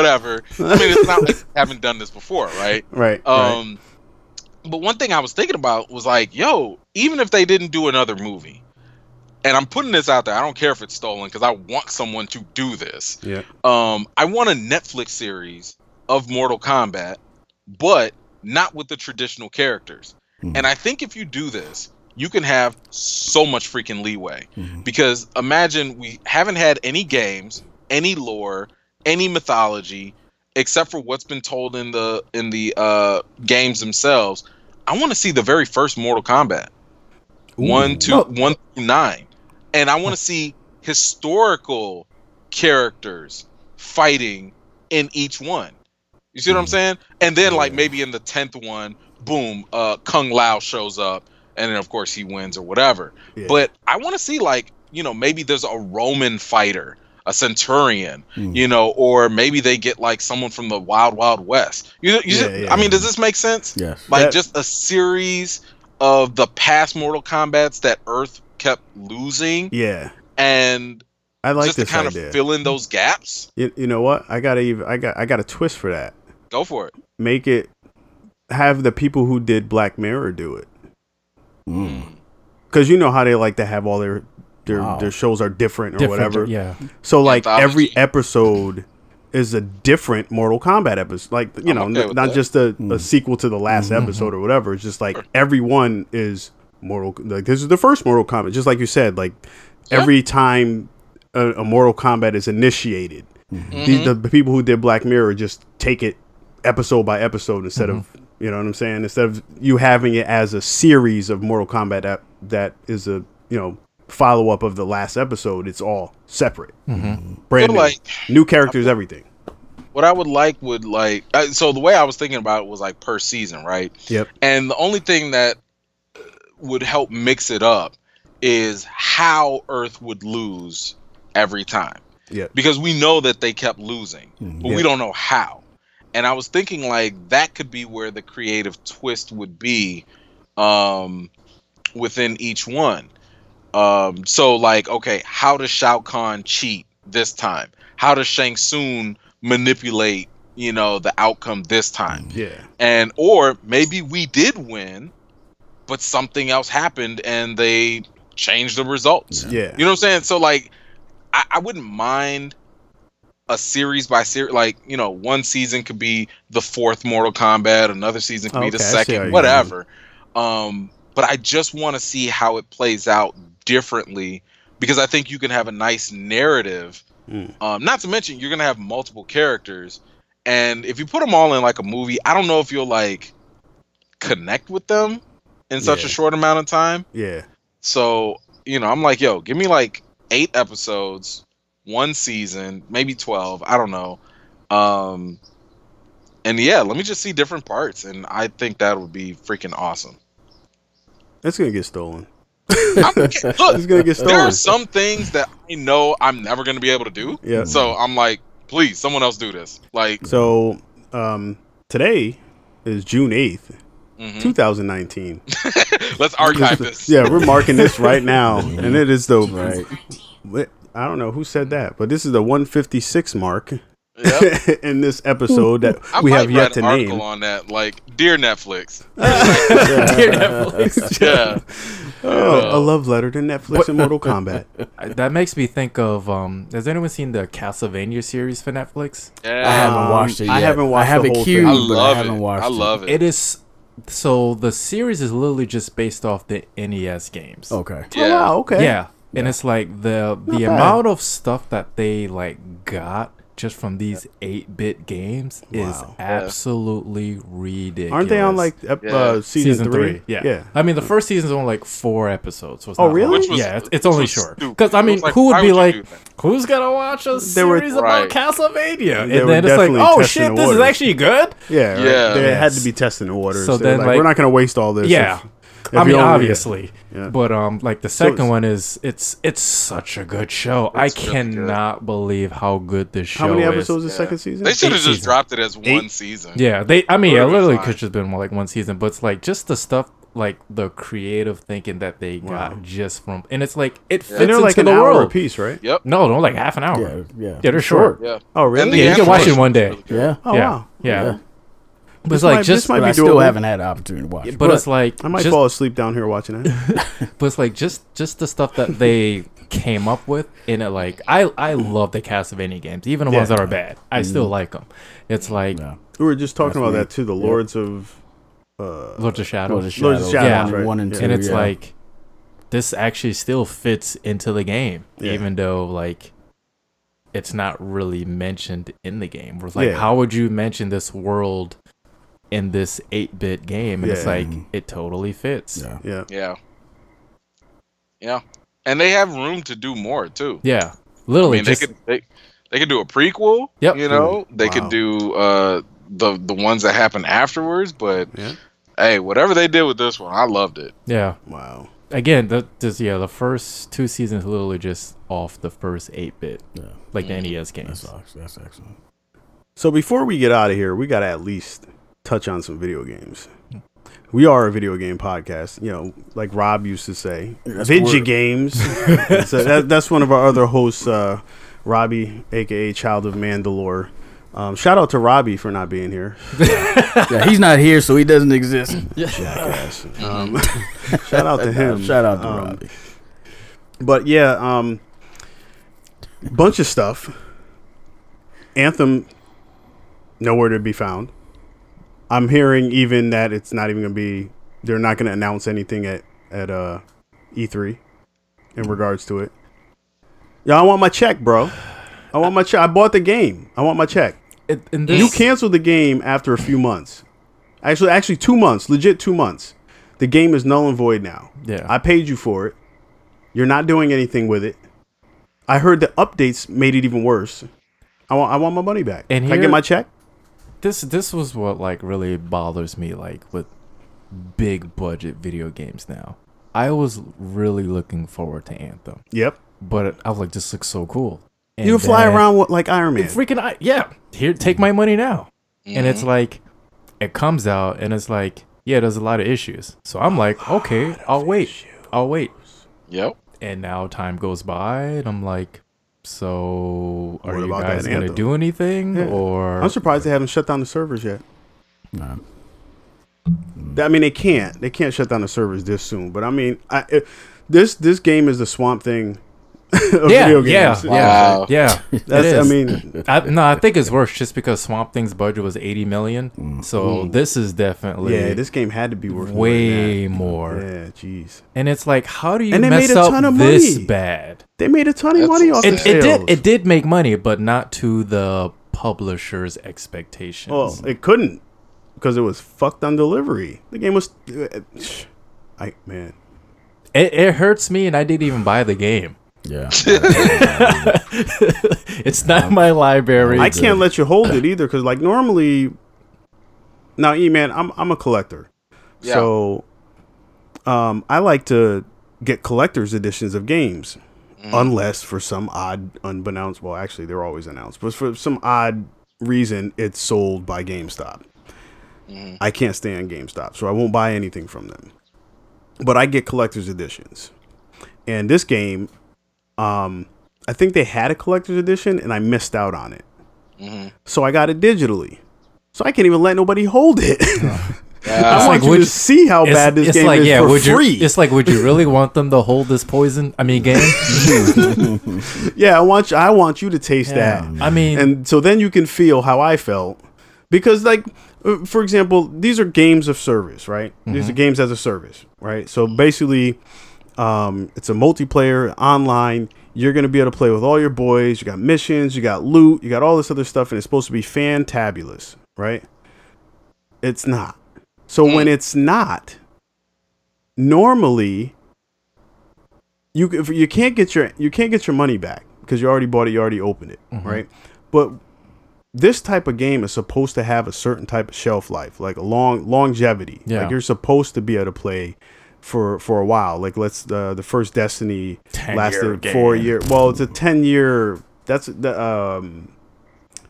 Whatever. I mean, it's not like haven't done this before, right? Right. right. Um, but one thing I was thinking about was like, yo, even if they didn't do another movie, and I'm putting this out there, I don't care if it's stolen because I want someone to do this. Yeah. Um, I want a Netflix series of Mortal Kombat, but not with the traditional characters. Mhm. And I think if you do this, you can have so much freaking leeway Mhm. because imagine we haven't had any games, any lore, any mythology except for what's been told in the in the uh games themselves. I want to see the very first Mortal Kombat. One, two, Oh. one through nine. And I want to see historical characters fighting in each one. You see what I'm saying? And then like maybe in the tenth one, boom, uh Kung Lao shows up and then of course he wins or whatever. Yeah. But I want to see like, you know, maybe there's a Roman fighter, a centurion, Mm. you know, or maybe they get like someone from the Wild Wild West. You, you Yeah, yeah, I mean, yeah. does this make sense? Yes. Like That- just a series of the past Mortal Kombat's that Earth kept losing yeah. and I like just to kind idea. of fill in those gaps. you, you know what? I gotta even. I got. I got a twist for that. Go for it. Make it. Have the people who did Black Mirror do it. Mm. because you know how they like to have all their their, Wow. their shows are different or Different, whatever. Yeah. So like Anthology. every episode is a different Mortal Kombat episode. Like you I'm know, okay n- not that. just a, Hmm. a sequel to the last Mhm. episode or whatever. It's just like every one is Mortal. Like this is the first Mortal Kombat. Just like you said, like Yeah. every time a, a Mortal Kombat is initiated, Mhm. these, the, the people who did Black Mirror just take it episode by episode instead of you know what I'm saying. Instead of you having it as a series of Mortal Kombat that that is a you know follow up of the last episode. It's all separate, Mm-hmm. brand new, like new characters, everything. what I would like would like uh, so the way I was thinking about it was like per season, right? Yep. And the only thing that uh, would help mix it up is how Earth would lose every time. Yep. Because we know that they kept losing, Mhm. but we don't know how. And I was thinking like that could be where the creative twist would be um within each one. Um so like okay, how does Shao Kahn cheat this time? How does Shang Tsung manipulate, you know, the outcome this time? Yeah, and or maybe we did win but something else happened and they changed the results. Yeah, you know what i'm saying? So like i, I wouldn't mind a series by series like you know one season could be the fourth mortal kombat another season could be the Okay, I see how second you're whatever. Um but i just want to see how it plays out differently because i think you can have a nice narrative Mm. um not to mention you're gonna have multiple characters and if you put them all in like a movie i don't know if you'll like connect with them in such Yeah. a short amount of time yeah. so you know i'm like yo give me like eight episodes one season maybe 12 i don't know um and yeah let me just see different parts and i think that would be freaking awesome It's gonna get stolen. I'm, look It's gonna get there are some things that i know i'm never going to be able to do Yeah. so i'm like please someone else do this like So um, today is June eighth, mhm. 2019. let's archive this Yeah, we're marking this right now, and it is the Right. I don't know who said that, but this is the 156 mark Yep. in this episode that I we might have yet to an name. on that like dear netflix Dear Netflix. yeah Oh, a love letter to Netflix and Mortal Kombat. That makes me think of um. Has anyone seen the Castlevania series for Netflix? yeah I haven't Um, watched it yet. I haven't watched I have the it whole queued, thing. I I love I haven't it. watched I love it. It is. So the series is literally just based off the NES games. Okay. Yeah. Oh, wow, okay. Yeah. And it's like the the bad. amount of stuff that they like got just from these eight bit games is Wow. absolutely ridiculous. Aren't they on like ep- Yeah. uh, season, three? Yeah. yeah. I mean, the first season's only like four episodes. So it's Oh, not really? Which was- yeah, it's, it's only short. Because I mean, like, who would be would like, who's gonna watch a They were- series about Right. Castlevania? They And were then it's like, oh shit, this is actually good. Yeah, right. Yeah. They had to be testing the waters. So So then, then, like, like- we're not going to waste all this. Yeah. if- if I mean, only- obviously, Yeah. but um, like the second it's- one is it's it's such a good show. I It's really good. cannot believe how good this show How many is. episodes is Yeah. second season? They should have just seasons. dropped it as one Eight? season. Yeah, they. I mean, it literally fine. could just been more like one season, but it's like just the stuff like the creative thinking that they Wow. got just from, and it's like it fits And they're like into an the hour a world. piece, right? Yep. No, no, like half an hour. Yeah, yeah. Yeah, they're short. Yeah. Oh, really? Yeah, you can watch it one day. really. Yeah. oh, yeah, wow. yeah. Yeah. But it's like might- just, this might But be I still doable. haven't had the opportunity to watch it. but, it's like I might just, fall asleep down here watching it. but it's like just just the stuff that they came up with in it. Like I I love the Castlevania games, even the ones that are bad. I still like them. It's like Yeah. we were just talking That's about me. that too. The Yeah. Lords of. Uh, Lords of Shadow. Lords of Lords of Shadows, Shadows, Yeah. right. one and Yeah. two. and it's yeah. like this actually still fits into the game Yeah. even though like it's not really mentioned in the game Where it's like Yeah. how would you mention this world in this 8-bit game and it's like it totally fits yeah. yeah. Yeah. Yeah. And they have room to do more too. yeah I literally mean, just they could they, they could do a prequel. Yep. You know, they Wow. could do uh the the ones that happen afterwards. But Yeah. hey, whatever they did with this one, I loved it. yeah Wow. again the, this yeah the first two seasons literally just off the first 8-bit Yeah. like the Mhm. NES games That's ex- that's excellent. So before we get out of here, we got to at least touch on some video games. We are a video game podcast, you know, like Rob used to say, That's video games. so that, that's one of our other hosts, uh, Robbie, aka Child of Mandalore. Um, shout out to Robbie for not being here. Yeah, he's not here, so he doesn't exist. Jackass. Um, shout out to him. Shout out to Um, Robbie. But yeah, um, bunch of stuff. Anthem, nowhere to be found. I'm hearing even that it's not even gonna be. They're not gonna announce anything at at uh, E3 in regards to it. Yeah, I want my check, bro. I want my check. I bought the game. I want my check. It- You canceled the game after a few months. Actually, actually two months. Legit two months. The game is null and void now. yeah I paid you for it. You're not doing anything with it. I heard the updates made it even worse. I want I want my money back. And Can I get my check? This this was what like really bothers me like with big budget video games now. I was really looking forward to anthem. Yep. but i was like this looks so cool. And you fly then- around with, like Iron Man. freaking I- yeah. Here take my money now. And Mm-hmm. it's like it comes out and it's like yeah there's a lot of issues. So i'm like okay i'll wait. I'll wait. Yep. and now time goes by and i'm like so are What you about guys gonna Anthem? do anything Yeah. or I'm surprised they haven't shut down the servers yet. Nah. I mean, they can't. They can't shut down the servers this soon. But I mean, I, it, this this game is the Swamp Thing of yeah, video yeah, games. yeah, Wow. yeah. it That's, I mean, I, no, I think it's worse just because Swamp Thing's budget was 80 million. Mm. So this is definitely yeah, this game had to be worth more way than more. Yeah, jeez. And it's like, how do you And they mess made a up ton of this money. bad? They made a ton of That's money off It, sales. it did it did make money, but not to the publisher's expectations. Well, it couldn't because it was fucked on delivery. The game was, I man, it, it hurts me, and I didn't even buy the game. Yeah. It's not in my library. I can't let you hold it either because like normally, now E man, I'm I'm a collector, Yeah. so um, I like to get collector's editions of games, mm. unless for some odd, unbeknownst. Well, actually, they're always announced, but for some odd reason, it's sold by GameStop. Mm. I can't stand GameStop, so I won't buy anything from them. But I get collector's editions, and this game, um, I think they had a collector's edition, and I missed out on it. So I got it digitally. So I can't even let nobody hold it. I Yeah. want like, you would to you- see how bad this it's game like, is yeah, for would free. you? It's like, would you really want them to hold this poison? I mean, game. yeah, I want you, I want you to taste that. I mean, and so then you can feel how I felt because like uh, for example these are games of service right these Mm-hmm. are games as a service right so basically um, it's a multiplayer online. You're going to be able to play with all your boys. You got missions you got loot you got all this other stuff and it's supposed to be fantabulous right? It's not. So when it's not normally you you can't get your you can't get your money back because you already bought it you already opened it right? But this type of game is supposed to have a certain type of shelf life like a long longevity. Yeah. like you're supposed to be able to play for for a while like let's uh, the first destiny 10-year lasted game. four year well it's a 10 year that's the um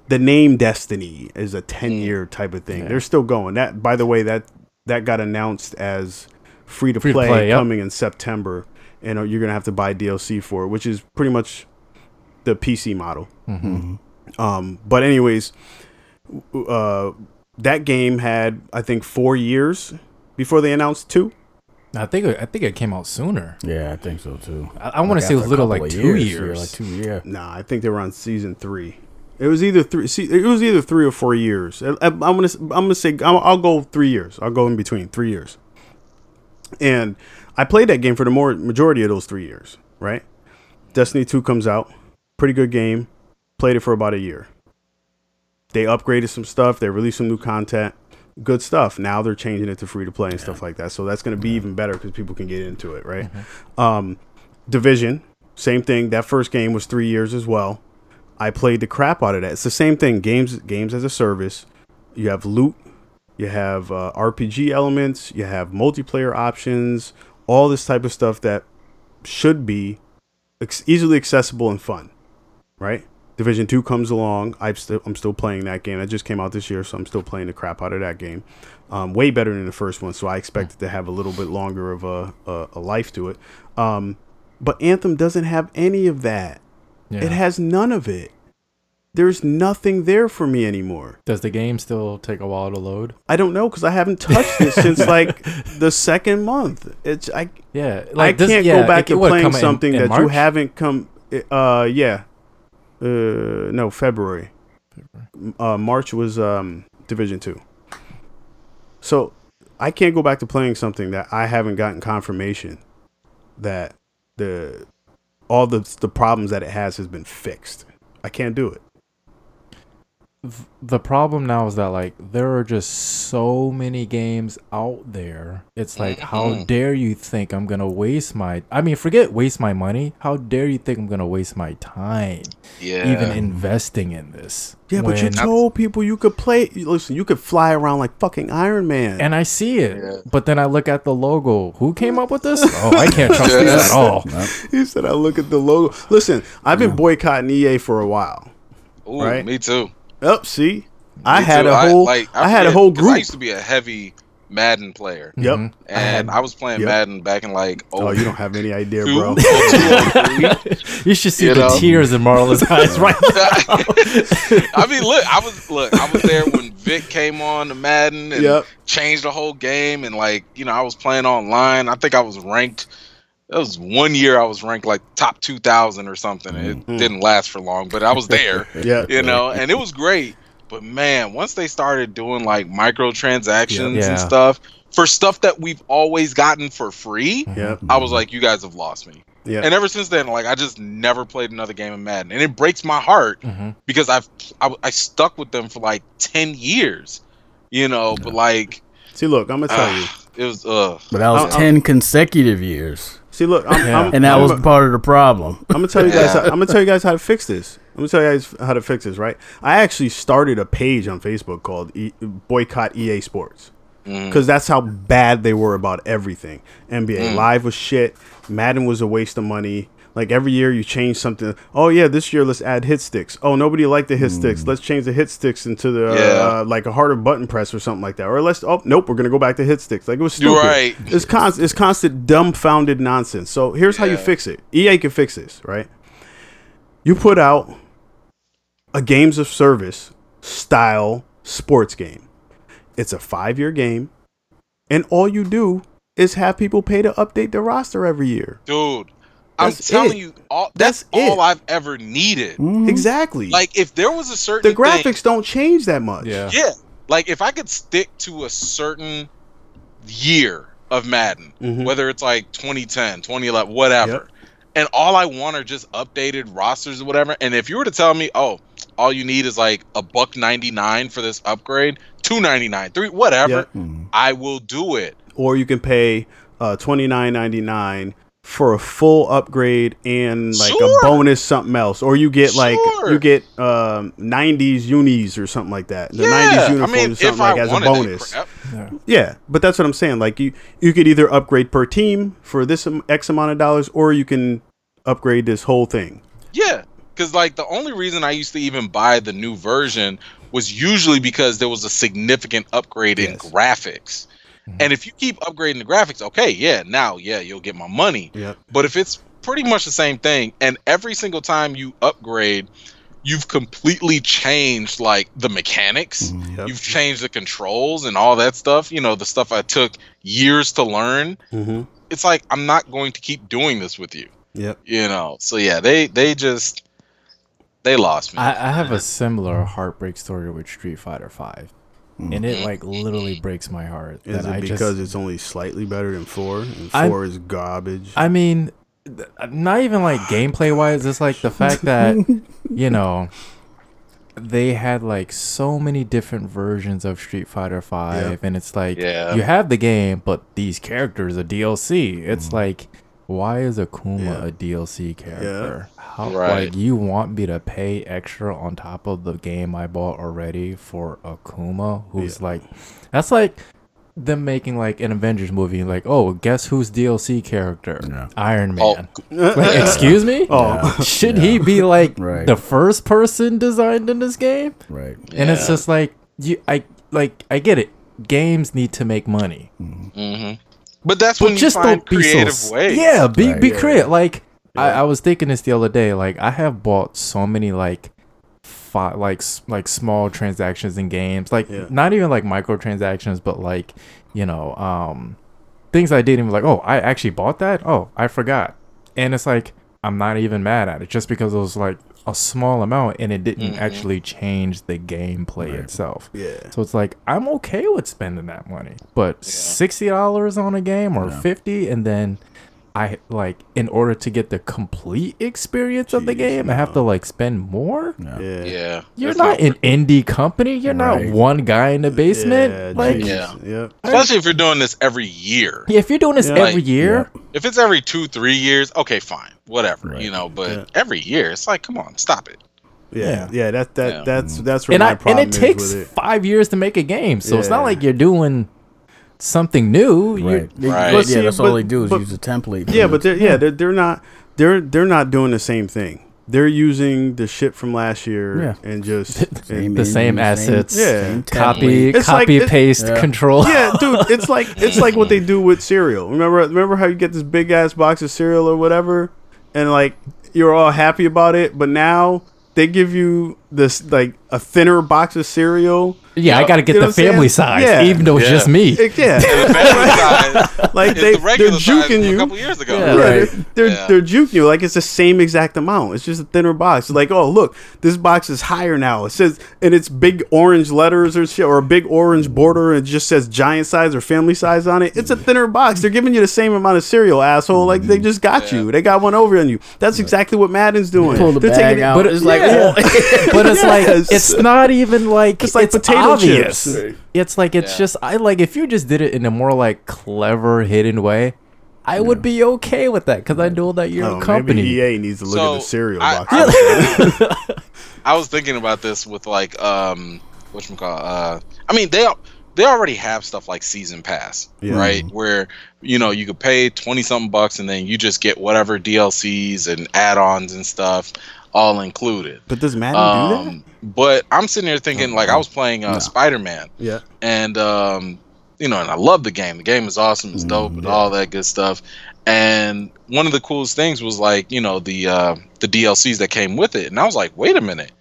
the name destiny is a 10 year type of thing Yeah. they're still going that by the way that that got announced as free to play yep. coming in September, and uh, you're gonna have to buy DLC for it, which is pretty much the PC model. Mm-hmm. Um, but anyways, uh, that game had I think four years before they announced two. I think it, I think it came out sooner. Yeah, I think so too. I, I want to say it was a little like two yeah, years. like two years. Nah, I think they were on season three. It was either three. See, it was either three or four years. I, am gonna I'm gonna say I'll, I'll go three years. I'll go in between three years. And I played that game for the more majority of those three years. Right. Destiny two comes out. Pretty good game. Played it for about a year. They upgraded some stuff. They released some new content. Good stuff. Now they're changing it to free to play and stuff like that. So that's going to be even better because people can get into it, right? Um, Division, same thing. That first game was three years as well. I played the crap out of that. It's the same thing. Games, games as a service. You have loot. You have uh, RPG elements. You have multiplayer options. All this type of stuff that should be ex- easily accessible and fun, right? Division Two comes along. I'm still I'm still playing that game. That just came out this year, so I'm still playing the crap out of that game. Um, way better than the first one, so I expect it to have a little bit longer of a a, a life to it. Um, but Anthem doesn't have any of that. Yeah. It has none of it. There's nothing there for me anymore. Does the game still take a while to load? I don't know because I haven't touched it since like the second month. It's I Yeah, I this- can't yeah, go back it- to playing come in- something in that you haven't come. Uh, yeah. Uh, no, February. February. Uh, March was um Division Two. So I can't go back to playing something that I haven't gotten confirmation that the all the the problems that it has has been fixed. I can't do it. The problem now is that like there are just so many games out there. It's like how Mhm. dare you think I'm gonna waste my I mean forget waste my money. How dare you think I'm gonna waste my time Yeah. even investing in this? Yeah, but you told people you could play. Listen, you could fly around like fucking Iron Man. and I see it, Yeah. but then I look at the logo. Who came up with this? Oh, I can't trust Yeah. this at all. he said, "I look at the logo." Listen, I've been boycotting EA for a while. Ooh, right? Me too. Up, see, I Me had too. a whole, I, like, had a forget, whole 'cause I used to be a heavy Madden player, Yep. Mhm. and I, was playing yep. Madden back in like oh, Oh, you don't have any idea, two, bro. oh, two, oh, three. You should see You the know? tears in Marlon's eyes right now. I mean, look, I was look, I was there when Vick came on to Madden and Yep. changed the whole game, and like you know, I was playing online. I think I was ranked. That was one year I was ranked like top two thousand or something. It Mhm. didn't last for long, but I was there, yeah, you know, and it was great. But man, once they started doing like microtransactions Yeah. and stuff for stuff that we've always gotten for free, Yep. I was like, you guys have lost me. Yeah. And ever since then, like I just never played another game of Madden, and it breaks my heart Mhm. because I've I, I stuck with them for like ten years, you know. But like, See, look, I'm gonna tell you. ah, it was uh, But that was I'm- ten consecutive years, See, look, I'm, Yeah. I'm, and that I'm, was part of the problem. I'm gonna tell you guys. Yeah. How, I'm gonna tell you guys how to fix this. I'm gonna tell you guys how to fix this. Right? I actually started a page on Facebook called e- Boycott EA Sports mm, because that's how bad they were about everything. NBA Mm. Live was shit. Madden was a waste of money. Like every year you change something. Oh yeah, this year let's add hit sticks. Oh nobody liked the hit sticks. Let's change the hit sticks into the Yeah. uh, like a harder button press or something like that. Or let's oh nope, we're gonna go back to hit sticks. Like it was stupid. right. It's constant. It's constant dumbfounded nonsense. So here's how you fix it. EA can fix this, right? You put out a games of service style sports game. It's a five year game, and all you do is have people pay to update their roster every year. dude. I'm That's telling it. you, all that's, That's all. I've ever needed. Mhm. Exactly. Like, if there was a certain the thing- graphics don't change that much. Yeah. yeah, like if I could stick to a certain year of Madden, Mhm. whether it's like 2010, 2011, whatever. Yep. And all I want are just updated rosters or whatever. And if you were to tell me, oh, all you need is like a buck 99 for this upgrade, 299, 3 whatever, Yep. Mhm. I will do it. Or you can pay uh, twenty nine ninety nine for a full upgrade and like Sure. a bonus something else. Or you get like Sure. you get um, 90s unis or something like that. The yeah, 90s I uniforms mean, or something like I as a bonus. crap, Yeah. Yeah, but that's what I'm saying. Like you, you could either upgrade per team for this X amount of dollars, or you can upgrade this whole thing. Yeah, because like the only reason I used to even buy the new version was usually because there was a significant upgrade in Yes. Graphics. And if you keep upgrading the graphics, okay, yeah, now yeah, you'll get my money. Yep. But if it's pretty much the same thing, and every single time you upgrade, you've completely changed like the mechanics. Yep. You've changed the controls and all that stuff. You know, the stuff I took years to learn. Mm-hmm. It's like I'm not going to keep doing this with you. Yep. You know. So yeah, they they just they lost me. I, I have a similar heartbreak story with Street Fighter Five, Mm. and it like literally breaks my heart. Is that it I because just, it's only slightly better than four? And I- four is garbage. I mean, th- not even like gameplay wise. It's like the fact that you know they had like so many different versions of Street Fighter Five, Yeah. and it's like Yeah. you have the game, but these characters are DLC. It's mm. like. Why is Akuma Yeah. a DLC character? How Right. like you want me to pay extra on top of the game I bought already for Akuma, who's Yeah. like, that's like them making like an Avengers movie. Like, oh, guess who's DLC character? Yeah. Iron Oh, Man. Like, excuse me? Oh. Should he be like Right. the first person designed in this game? Right. And it's just like you, I like, I get it. Games need to make money, hmm But that's but when you just find don't be so. creative ways. Yeah, be Right. be Yeah. creative. Like I, Yeah. I was thinking this the other day. Like I have bought so many like. Fi- like like small transactions in games like Yeah. not even like microtransactions but like you know um things I didn't even like. Oh, I actually bought that. Oh, I forgot. And it's like I'm not even mad at it just because it was like a small amount and it didn't Mhm. actually change the gameplay Right. itself. yeah. So it's like I'm okay with spending that money, but sixty dollars on a game or Yeah. fifty, and then I like in order to get the complete experience of the Jeez, game, I have to like spend more. Yeah. Yeah. Yeah. You're It's not an indie company. You're Right. not one guy in the basement. Yeah, like, jeez. Yeah. Yep. Especially if you're doing this every year. yeah, if you're doing this Yeah. every Like- year, If it's every two, three years, okay, fine, whatever, Right. you know. But Yeah. every year, it's like, come on, stop it. Yeah. Yeah. Yeah. That that Yeah. that's mm-hmm. that's where and my I and problem it is takes with it. five years to make a game, so it's not like you're doing something new. You- Right. Right. But But yeah, that's but- all they do is but, use a template. Yeah, but they're, yeah, they're, they're not they're they're not doing the same thing. They're using the shit from last year Yeah. and just Same the same engine, assets. Yeah. same Copy. It's copy, it- paste, Yeah. control. yeah, dude. It's like it's like what they do with cereal. Remember remember how you get this big ass box of cereal or whatever, and like you're all happy about it, but now they give you this like a thinner box of cereal. Yeah, I got to get You know the family saying? size, Yeah. even though it's Yeah. just me. It- yeah, The family size like is they the they're regular size juking from a you. couple years ago. Yeah. Yeah, Right. they're they're, Yeah. they're juking you like it's the same exact amount. It's just a thinner box. It's like, oh look, this box is higher now. It says and it's big orange letters or shit or a big orange border and it just says giant size or family size on it. It's a thinner box. They're giving you the same amount of cereal, asshole. Like they just got you. They got one over on you. That's exactly what Madden's doing. Pull the They're bag taking it- out. but it's it- like, yeah. but it's like Yes. it's not even like It's like it's potato obvious. chips. It's like it's Yeah. just I like if you just did it in a more like clever hidden way, I would be okay with that because I know that you're Oh, a company. Maybe EA needs to look So, at the cereal I- box. I- I was thinking about this with like um what call uh I mean they they already have stuff like season pass Yeah. right where you know you could pay 20 something bucks and then you just get whatever DLCs and add-ons and stuff all included. But does Madden do that? um but I'm sitting here thinking like I was playing uh, No. Spider-Man. Yeah. and um you know and I love the game. The game is awesome. It's dope and all that good stuff. And one of the coolest things was like you know the uh the DLCs that came with it. And I was like wait a minute.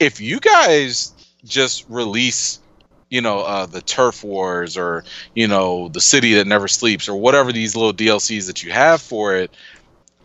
If you guys just release you know uh the turf wars or you know the city that never sleeps or whatever these little DLCs that you have for it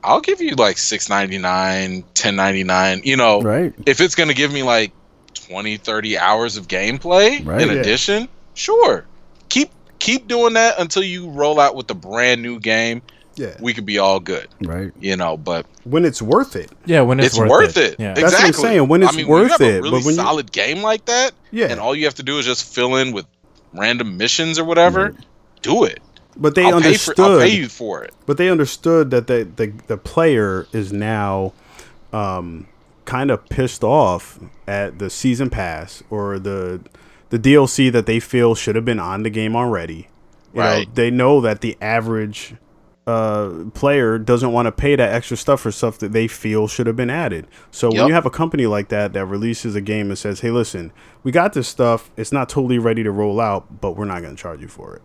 I'll give you like 6.99 10.99 you know right. if it's going to give me like 20 30 hours of gameplay Right. in Yeah. addition sure keep keep doing that until you roll out with the brand new game Yeah. we could be all good Right. you know but When it's worth it. Yeah, when it's, it's, worth, it, Yeah. That's what I'm exactly saying, when it's I mean, worth when you have it, a but really when you- solid game like that Yeah. and all you have to do is just fill in with random missions or whatever do it but they I'll pay understood. for, I'll pay you for it But they understood that the the, the player is now um, kind of pissed off at the season pass or the the DLC that they feel should have been on the game already. You know, Right. they know that the average uh, player doesn't want to pay that extra stuff for stuff that they feel should have been added. So when you have a company like that that releases a game and says, "Hey, listen, we got this stuff. It's not totally ready to roll out, but we're not going to charge you for it."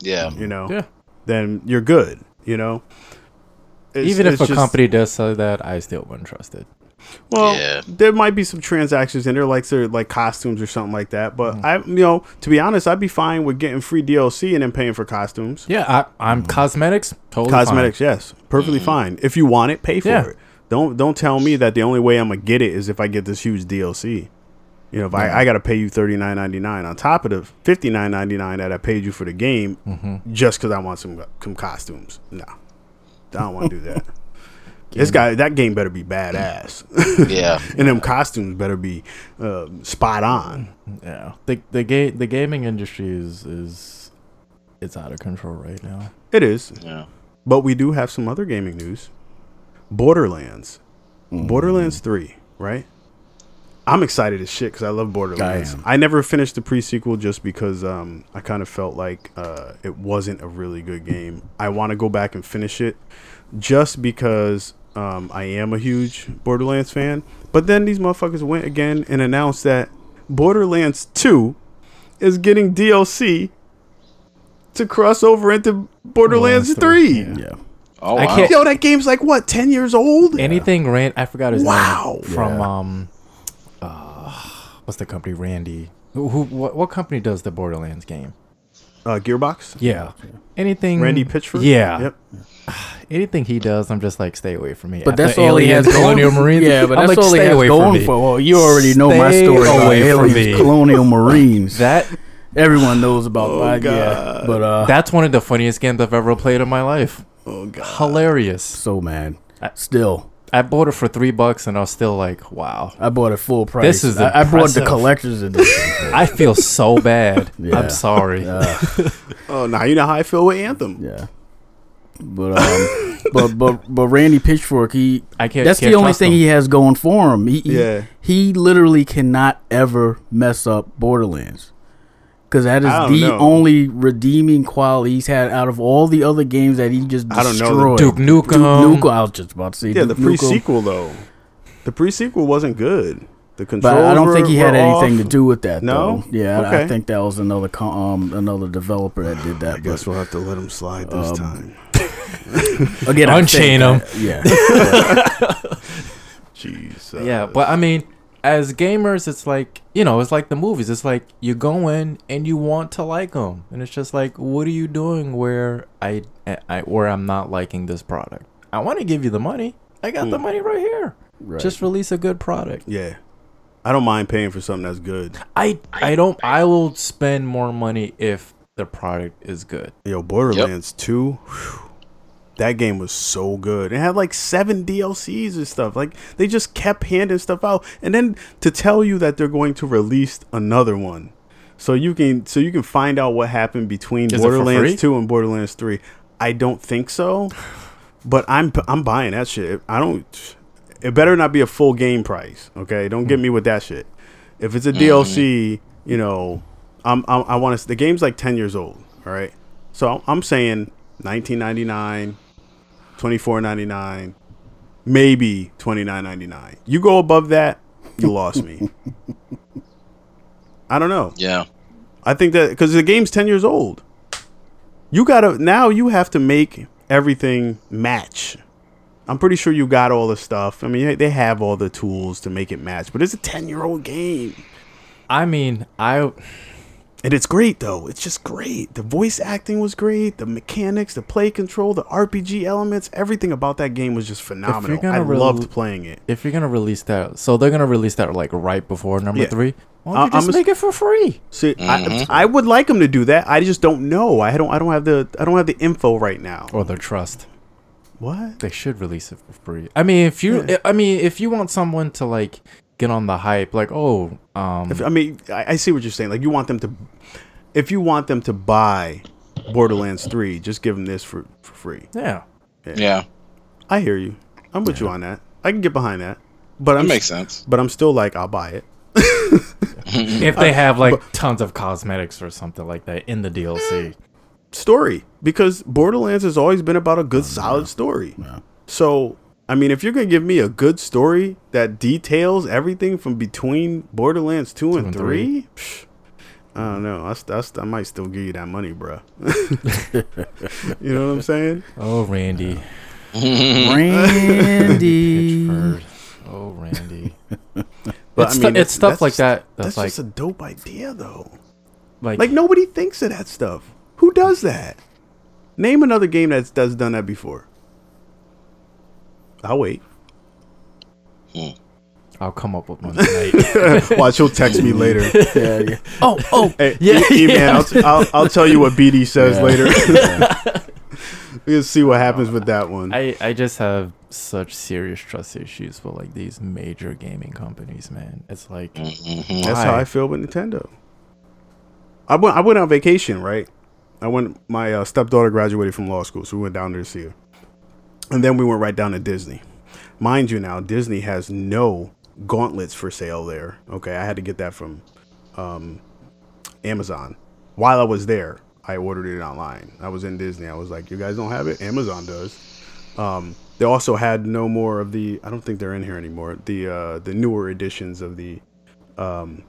Yeah. you know, Yeah. then you're good. You know, It's- Even if a just- company does say that, I still wouldn't trust it. Well, Yeah. there might be some transactions in there, like there like costumes or something like that. But Mm-hmm. I, you know, to be honest, I'd be fine with getting free DLC and then paying for costumes. Yeah, I, I'm cosmetics. Totally Cosmetics, yes, perfectly fine. If you want it, pay for Yeah. it. Don't don't tell me that the only way I'm gonna get it is if I get this huge DLC. You know, if I, I got to pay you thirty nine ninety nine on top of the fifty nine ninety nine that I paid you for the game, Mm-hmm. just because I want some some costumes. No, I don't want to do that. this guy, that game better be badass, Yeah. and them costumes better be uh, spot on. Yeah, the the ga- the gaming industry is is it's out of control right now. It is, Yeah. but we do have some other gaming news. Borderlands, Borderlands Three, right? I'm excited as shit because I love Borderlands. am. I, never finished the prequel just because um, I kind of felt like uh, it wasn't a really good game. I want to go back and finish it just because um, I am a huge Borderlands fan. But then these motherfuckers went again and announced that Borderlands 2 is getting DLC to cross over into Borderlands Borderlands 3. 3, Yeah. Oh, I can't- Yo, that game's like what, 10 years old? Anything Rand, I forgot his Wow. name from Yeah. um, what's the company? Randy. Who, who what, what company does the Borderlands game? Uh, Gearbox? Yeah. Anything Randy Pitchford? Yeah. Yep. Anything he does, I'm just like, stay away from me. But After that's all he Aliens, has. Colonial Marines. Yeah, but I'm that's like, all he stay has away from going me. for. Well, you already know my Stay story about away from aliens, me. colonial marines. That Everyone knows about Oh, that. Yeah, God. but uh, that's one of the funniest games I've ever played in my life. Oh, God. Hilarious. so mad. I- Still, I bought it for three bucks, and I was still like, wow. I bought it full price. This is I, I bought the collector's edition. I feel so bad. Yeah. I'm sorry. Uh, Oh, now you know how I feel with Anthem. yeah, but um, but but but Randy Pitchford, he I can't. that's can't the only thing him. he has going for him. He, he Yeah. he literally cannot ever mess up Borderlands. Because that I is don't the know. only redeeming quality he's had out of all the other games that he just I don't know. Duke Nukem. Duke Nukem. I was just about to say. Yeah, Duke the pre-sequel though. The pre-sequel wasn't good. The But I don't were- think he had were anything to do with that. No? though. Yeah, I- I think that was another co- um another developer that did that. I guess but we'll have to let him slide this Um, time. again, Unchain him. that- Yeah, Jeez. Yeah, but I mean, as gamers, it's like you know, it's like the movies. It's like you go in and you want to like them, and it's just like, what are you doing where I, I where I'm not liking this product? I want to give you the money. I got the hmm. money right here. right. Just release a good product. yeah, I don't mind paying for something that's good. I I don't. I will spend more money if the product is good. Yo, Borderlands 2, whew, that game was so good. It had like seven DLCs and stuff. Like they just kept handing stuff out, and then to tell you that they're going to release another one, so you can so you can find out what happened between Is Borderlands 2 and Borderlands 3. I don't think so, but I'm I'm buying that shit. I don't. It better not be a full game price. Okay, don't get me with that shit. If it's a DLC, you know, I'm, I'm I want to. The game's like ten years old. All right, so I'm saying 1999, 24.99, maybe 29.99. You go above that, you lost me. I don't know. Yeah. I think that because the game's ten years old, you gotta now you have to make everything match. I'm pretty sure you got all the stuff. I mean, they have all the tools to make it match, but it's a ten year old game, I mean, I and it's great though. It's just great. The voice acting was great. The mechanics, the play control, the RPG elements, everything about that game was just phenomenal. I rel- loved playing it. if you're gonna release that, so they're gonna release that like right before number Yeah. three. Why don't I- you just I'm a- make it for free? See, Mhm. I, I would like them to do that. I just don't know. I don't. I don't have the. I don't have the info right now. Or their trust. What? They should release it for free. I mean, if you, Yeah. I mean, if you want someone to like get on the hype, like, oh, um, If, I mean, I, I see what you're saying. Like, you want them to, if you want them to buy Borderlands 3, just give them this for, for free. yeah, Yeah. I hear you. I'm with you on that. I can get behind that. But That I'm makes sense. But I'm still like, I'll buy it. if they have like tons of cosmetics or something like that in the DLC. Story, because Borderlands has always been about a good, solid story. Yeah. So, I mean, if you're gonna give me a good story that details everything from between Borderlands 2, and and 3, psh, I don't know. I, st- I, st- I might still give you that money, bro. you know what I'm saying? Oh, Randy. Randy. Oh, Randy. But, it's, I mean, stu- it's stuff that's like just- that. That's, That's, like just a dope idea, though. like Like nobody thinks of that stuff. Who does that? Name another game that's that's done that before. I'll wait. I'll come up with one tonight. Watch, he'll text me later. Yeah, yeah. oh, oh, Hey, Yeah, E- E- man. I'll, t- I'll, I'll tell you what BD says Yeah. later. we'll see what happens with that one. I I just have such serious trust issues with like these major gaming companies, man. It's like Mhm. That's how I feel with Nintendo. I went I went on vacation, right? I went my uh, stepdaughter graduated from law school, so we went down there to see her. And then we went right down to Disney. Mind you now, Disney has no gauntlets for sale there. Okay, I had to get that from um, Amazon. While I was there, I ordered it online. I was in Disney. I was like, "You guys don't have it? Amazon does." Um, they also had no more of the. I don't think they're in here anymore. The uh, the newer editions of the um,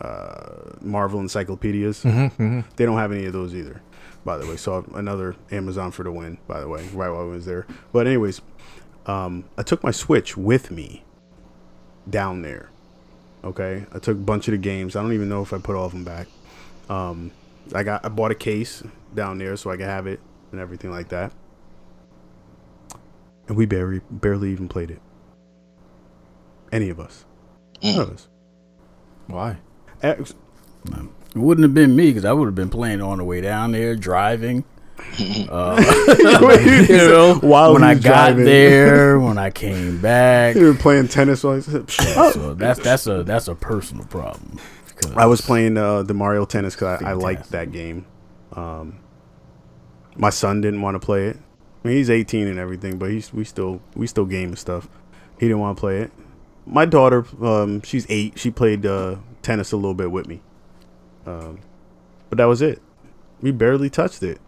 uh, Marvel encyclopedias. Mm-hmm, They don't have any of those either. By the way, so another Amazon for the win. By the way, right while I was there. But anyways, um, I took my Switch with me down there. Okay, I took a bunch of the games. I don't even know if I put all of them back. Um, I got I bought a case down there so I could have it and everything like that. And we barely barely even played it. Any of us. None of us. why? Ex- It wouldn't have been me because I would have been playing on the way down there, driving. Uh, you know, While when I was got driving. there, when I came back. You were playing tennis. While I, said, So that's that's a that's a personal problem. I was playing uh, the Mario Tennis because I, I liked that game. Um, my son didn't want to play it. I mean, he's 18 and everything, but he's we still we still game and stuff. He didn't want to play it. My daughter, um, she's eight. She played uh, tennis a little bit with me, um, but that was it. We barely touched it.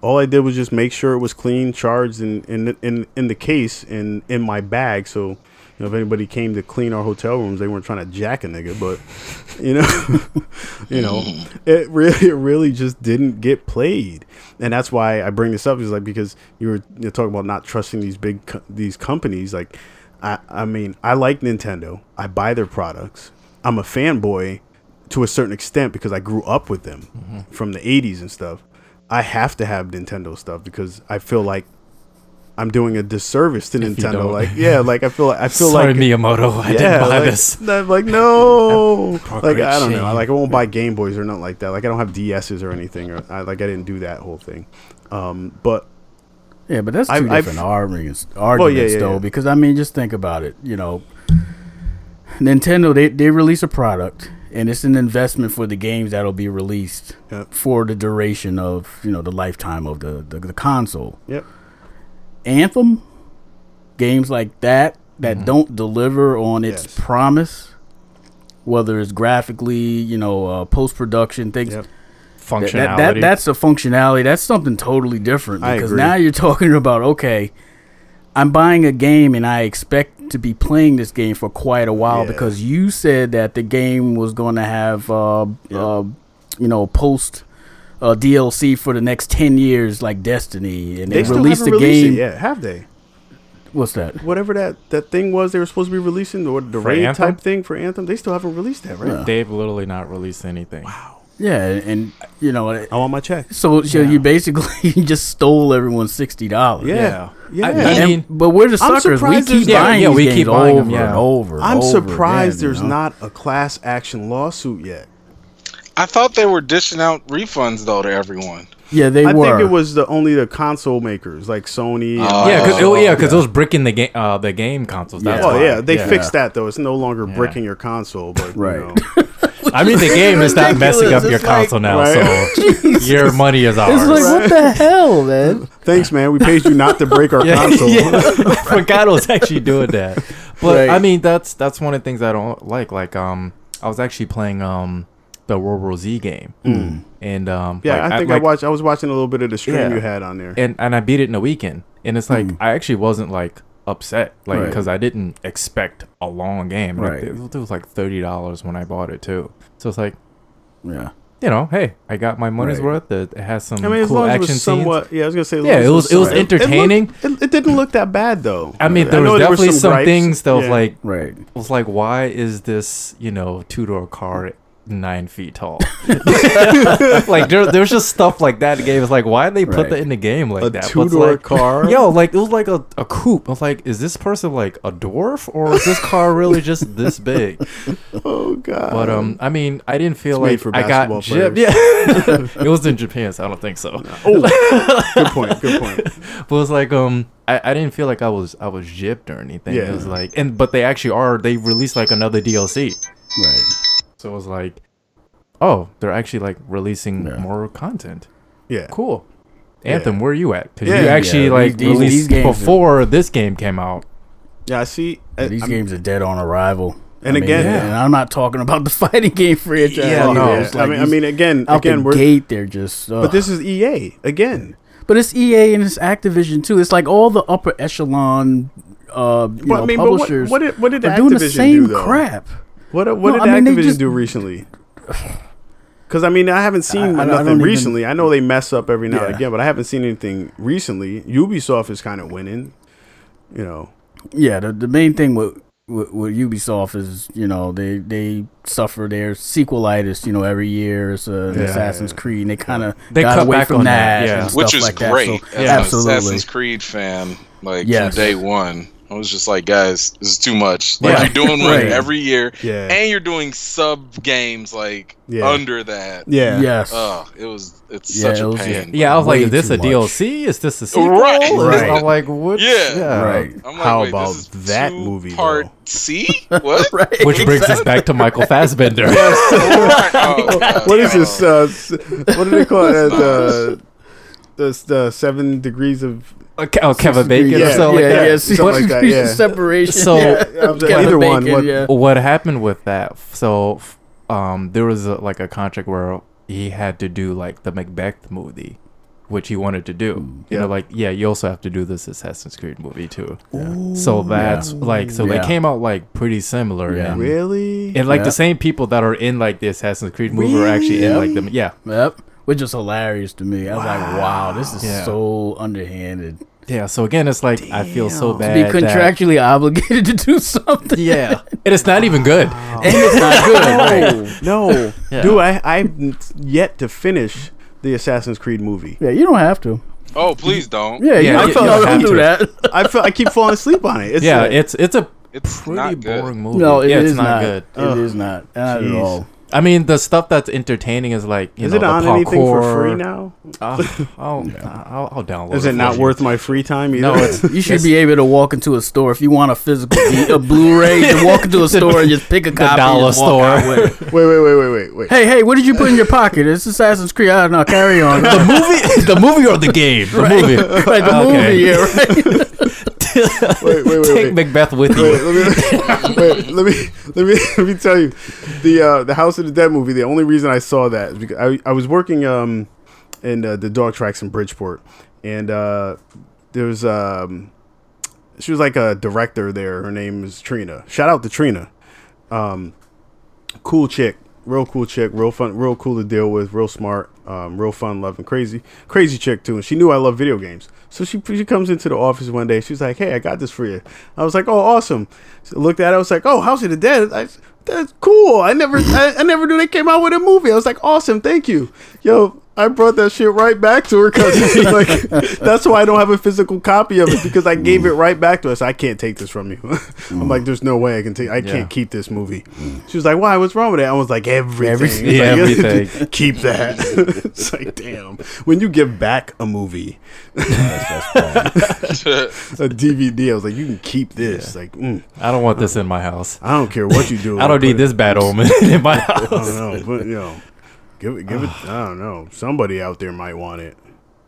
All I did was just make sure it was clean, charged, and in in in the case and in my bag. So, you know, if anybody came to clean our hotel rooms, they weren't trying to jack a nigga. But, you know, you know, it really, it really just didn't get played, and that's why I bring this up is like because you were you're talking about not trusting these big co- these companies. Like, I I mean, I like Nintendo. I buy their products. I'm a fanboy to a certain extent because I grew up with them from the 80s and stuff. I have to have Nintendo stuff because I feel like I'm doing a disservice to If Nintendo. Like, yeah, like I feel like I feel Sorry, like Miyamoto. I yeah, didn't buy like, this. I'm like no, like I don't know. shame. Like I won't buy Game Boys or nothing like that. Like I don't have DSs or anything. Or I, like I didn't do that whole thing. Um, but Yeah, but that's 2 I've- I've- different arguments, arguments yeah, though. yeah. Because I mean, just think about it. You know, Nintendo they they release a product, and it's an investment for the games that'll be released Yep. for the duration of you know the lifetime of the the, the console. yep, Anthem, games like that that don't deliver on its Yes. promise, whether it's graphically, you know, uh, post production things. Yep. Functionality. that, that that's a functionality. That's something totally different I because agree. now you're talking about okay, I'm buying a game and I expect to be playing this game for quite a while Yeah. because you said that the game was going to have uh, uh, you know post uh, DLC for the next ten years like Destiny and they they, still released the released game. it yet, have they? What's that? Whatever that that thing was, they were supposed to be releasing the the raid Anthem? type thing for Anthem. They still haven't released that, right? Yeah. They've literally not released anything. Yeah, and you know, I want my check. so so you basically just stole everyone's sixty dollars. Yeah, yeah. I- I And- mean- but we're the suckers. We keep Yeah, buying yeah, these we games keep buying over them, yeah. and over. I'm over surprised again, you there's know? not a class action lawsuit yet. I thought they were dishing out refunds though to everyone. Yeah, they I were. think it was the only the console makers like Sony. and- Oh. Yeah, because Oh, yeah, because yeah. it was bricking the game, uh, the game consoles. That's Yeah. Oh why. yeah, they yeah. fixed that though. It's no longer Yeah. bricking your console, but you Right. know. I mean, the game is not messing up your It's like- console now, Right. so your money is ours. It's like what the hell, man? Thanks, man. We paid you not to break our yeah, console. yeah. I forgot I was actually doing that. But Right. I mean, that's that's one of the things I don't like. Like, um, I was actually playing um the World War Z game, and um, Yeah, like, I think like, I watched. I was watching a little bit of the stream Yeah. you had on there. and and I beat it in a weekend, and it's like I actually wasn't like upset, like Right. because I didn't expect a long game. Like, Right. it, was- it was like thirty dollars when I bought it too, so it's like Yeah. you know, hey, I got my money's Right. worth. It, it has some I mean, as cool long as it action was scenes. somewhat, yeah, I was gonna say. Yeah, it was- it was somewhat- entertaining. looked- It, it didn't look that bad though. I mean, I there know was there definitely some some, things that was like Right. It was like, why is this you know two door car nine feet tall? like there, there's just stuff like that. in The game is like, why did they put Right. that in the game like a that? Two door like, car. Yo, like it was like a, a coupe. I was like, is this person like a dwarf or is this car really just this big? oh god. But um, I mean, I didn't feel It's like I got gypped. Yeah, it was in Japan, so I don't think so. oh, good point. Good point. But it was like um, I, I didn't feel like I was I was gypped or anything. Yeah. It was like, and but they actually are. They released like another DLC, Right. So it was like, oh, they're actually like releasing Yeah. more content. Yeah. Cool. Yeah. Anthem, where are you at? Because Yeah. you actually Yeah, like these- these- these released games are- before this game came out. Yeah. I see. I- These I'm- games are dead on arrival. And I mean, again- and I'm not talking about the fighting game franchise. Yeah, either. no. It's I mean, I mean, again, out again, the we're. gate, they're just. But this is EA again. But it's EA and it's Activision too. It's like all the upper echelon, uh, you But, know, I mean, but what, what did what did are Activision doing the same do crap. What what No, did I mean, Activision just- do recently? Because I mean, I haven't seen I- I- I nothing don't even- recently. I know they mess up every now and again, but I haven't seen anything recently. Ubisoft is kind of winning. You know, Yeah, the, the main thing with, with with Ubisoft is you know they they suffer their sequelitis. You know, every year it's uh, Yeah. Assassin's Creed. And they kind of They got cut away back from on that, that, yeah. and which stuff is like that. great. So, As an absolutely. Assassin's Creed fan, like Yes. from day one, I was just like, guys, this is too much. Like Yeah. you're doing one Right. every year, yeah, and you're doing sub games like Yeah. under that. yeah, Yes. Oh, it was it's Yeah, such it a was just- pain. Yeah, I was like, is this a much. DLC? Is this a sequel? Right. Right. I'm like, what? Yeah. Right. I'm like, How wait, about this is that two movie, Part though? C? What? right. Which brings us back to Michael Fassbender. Oh, God. What is this? Uh, what do they call it? Uh, the, the the seven degrees of oh, Kevin Bacon Yeah, or something yeah, like that. yeah. yeah, something like that, yeah. separation. So- yeah. Yeah, Kevin either one, what- yeah. what happened with that? So, um, there was a, like a contract where he had to do like the Macbeth movie, which he wanted to do. You Yeah. know, like yeah, you also have to do this Assassin's Creed movie too. So that's like so Yeah. they came out like pretty similar. Yeah. And, really. and like Yeah. the same people that are in like the Assassin's Creed movie are actually in like the yeah Yep. Which is hilarious to me. I was like, wow, this is Yeah. so underhanded. yeah. So again, it's like I feel so bad. To Be that- contractually obligated to do something. yeah, and it's not even good. And it's not good. Right. no, Yeah. dude, I I've yet to finish the Assassin's Creed movie. Yeah, you don't have to. Oh, please don't. Yeah, Yeah, you you- you don't don't have do to. that. I feel I keep falling asleep on it. It's yeah, like- it's it's a It's pretty boring movie. No, it yeah, is it's not, good. It is not. Not at all. I mean, the stuff that's entertaining is like you is know it the on parkour. anything for free now? Uh, I'll, I'll, I'll download. Is it not you. worth my free time either? No, it's You should be able to walk into a store if you want a physical a Blu-ray. You walk into a store and just pick a copy. dollar and just walk out store. wait, wait, wait, wait, wait, wait. Hey, hey, what did you put in your pocket? It's Assassin's Creed. I don't know. Carry on. the movie, the movie or the game? The movie. right, the Okay. movie. Yeah, right. wait, wait, wait, Take wait. Macbeth with Wait, you. let me, wait, let me let me let me tell you, the uh, the House of the Dead movie. The only reason I saw that is because I, I was working um in uh, the dog tracks in Bridgeport, and uh, there was um she was like a director there. Her name is Trina. Shout out to Trina. Um, cool chick, real cool chick, real fun, real cool to deal with, real smart, um, real fun, loving, crazy, crazy chick too. And she knew I love video games, so she she comes into the office one day. She's like, "Hey, I got this for you." I was like, "Oh, awesome!" So looked at it. I was like, "Oh, House of the Dead." I, that's cool. I never, I, I never knew they came out with a movie. I was like, "Awesome, thank you." Yo, I brought that shit right back to her because like that's why I don't have a physical copy of it because I gave it right back to us. I can't take this from you. I'm like, there's no way I can take. I Yeah. can't keep this movie. She was like, why? What's wrong with it? I was like, everything. Everything. It's Yeah, like, everything. keep that. it's like, damn. When you give back a movie, a DVD, I was like, you can keep this. Like, mm, I don't want this in my house. I don't care what you do. I don't need it- this bad omen in my house. I don't know, but you know, give it, give it. I don't know. Somebody out there might want it.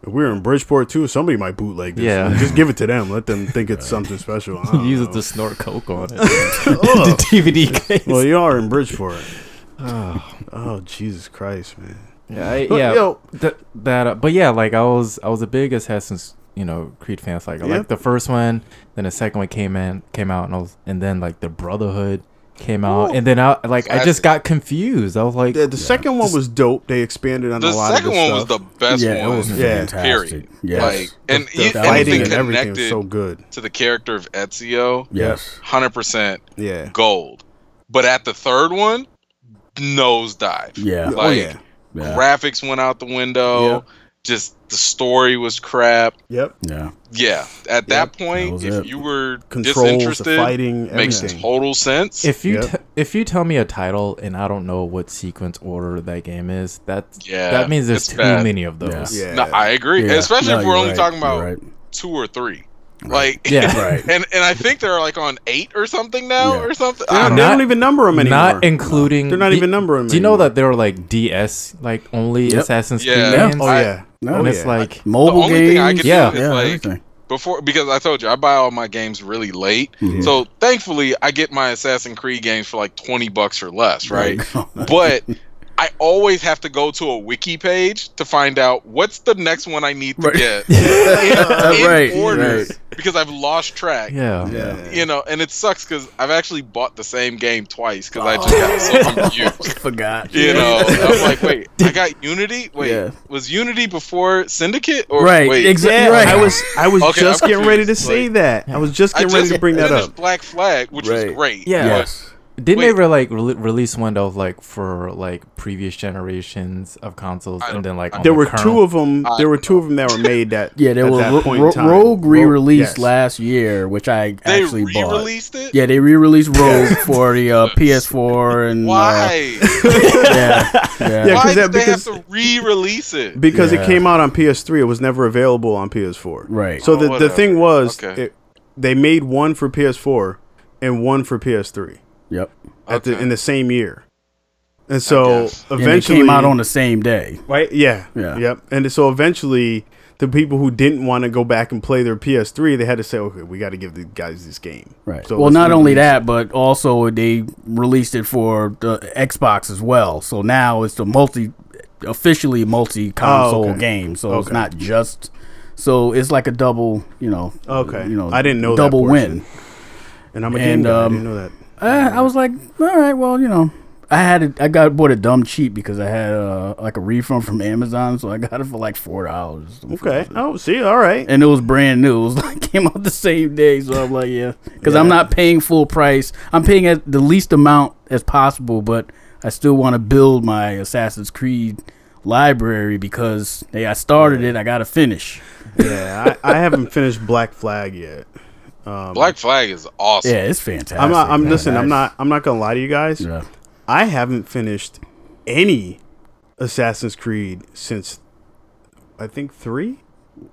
If we're in Bridgeport too, somebody might bootleg this. Yeah. just give it to them. Let them think it's something special. Use know. it to snort coke on it. the DVD case. Well, you are in Bridgeport. Oh, oh Jesus Christ, man. Yeah, I, But, yeah. yo- th- that, uh, but yeah, like I was, I was a big Assassin's, you know, Creed fan. Like, Yeah. like the first one, then the second one came in, came out, and I was, and then like the Brotherhood. Came out, and then I like I just got confused. I was like, The, the second one was dope. They expanded on The a lot second of the one was the best yeah, one. it was Yeah. fantastic. Period. Yes. Like, and the e- fighting and everything was connected so good. to the character of Ezio, yes. hundred percent Yeah. gold. But at the third one, nosedive. Yeah. Like, oh yeah. Yeah. graphics went out the window. Yep. Just the story was crap. Yep. Yeah. Yeah, at that that point, was if it. you were Controls, the disinterested, fighting, makes everything. total sense. if you Yep. t- if you tell me a title and I don't know what sequence order that game is, that yeah, that means there's too bad. many of those. Yeah. No, I agree, Yeah. especially No, if we're only right. talking about right. two or three. Like, Yeah. Right. and and I think they're like on eight or something now Yeah. or something. They I don't, don't they don't even number them anymore. Not including. They're not do- even numbering. Do you know anymore. that there were like DS, like only Yep. Assassin's Yeah. Creed Yeah. games? Oh yeah. No, and oh, it's yeah. like Mobile The only games. thing I could Yeah. do is yeah, like everything. before because I told you I buy all my games really late. Mhm. So thankfully I get my Assassin's Creed games for like twenty bucks or less, right? Right. but I always have to go to a wiki page to find out what's the next one I need to Right. get in, in Right, order right. Because I've lost track. yeah. Yeah. You know, and it sucks because I've actually bought the same game twice because I just got so confused. Forgot. You know, I'm like, wait, I got Unity. Wait, Yeah. was Unity before Syndicate? Or Right, Wait, exactly. Yeah, Right. I was I was Okay, just I'm getting ready to confused. say Like- that. I was just getting just ready to bring that up. Black Flag, which Right. was great. Yeah. but Yes. Didn't Wait. they ever like re- release one that was like for like previous generations of consoles, and then like on There the were current- two of them. I There were don't two of them that were made that. Yeah, there at was Ro- Ro- Rogue re-released yes. last year, which I They actually bought. re-released it. Yeah, they re-released Rogue for the uh, PS4 and uh, Why? yeah, yeah. Yeah, Why 'cause did that- they because- have to re-release it? because Yeah. it came out on PS3. It was never available on PS4. Right. So Oh, the the thing was, Okay. it, they made one for PS4 and one for PS3 Yep. at the in the same year. And so guess. And eventually, it came out on the same day. right. Yeah, Yeah. yep. And so eventually, the people who didn't want to go back and play their PS3, they had to say, okay, we got to give the guys this game. Right. So well, not only that, but also they released it for the Xbox as well. So now it's the multi, officially multi-console Oh, okay. game. So it's not just. So it's like a double, you know. Okay. You know, I didn't know double portion. win. And I'm a And, game guy. I um, didn't know that. Uh, I was like, all right, well, you know, I had it. I got bought a dumb cheap because I had uh, like a refund from Amazon, so I got it for like four dollars. Okay. Oh, see, all right. and it was brand new. It was like came out the same day, so I'm like, yeah, because I'm not paying full price. I'm paying at the least amount as possible, but I still want to build my Assassin's Creed library because hey, I started it. I got to finish. yeah, I, I haven't finished Black Flag yet. Um, Black Flag is awesome. Yeah, it's fantastic. I'm not. I'm man. listen. I'm not. I'm not gonna lie to you guys. Yeah. I haven't finished any Assassin's Creed since I think three.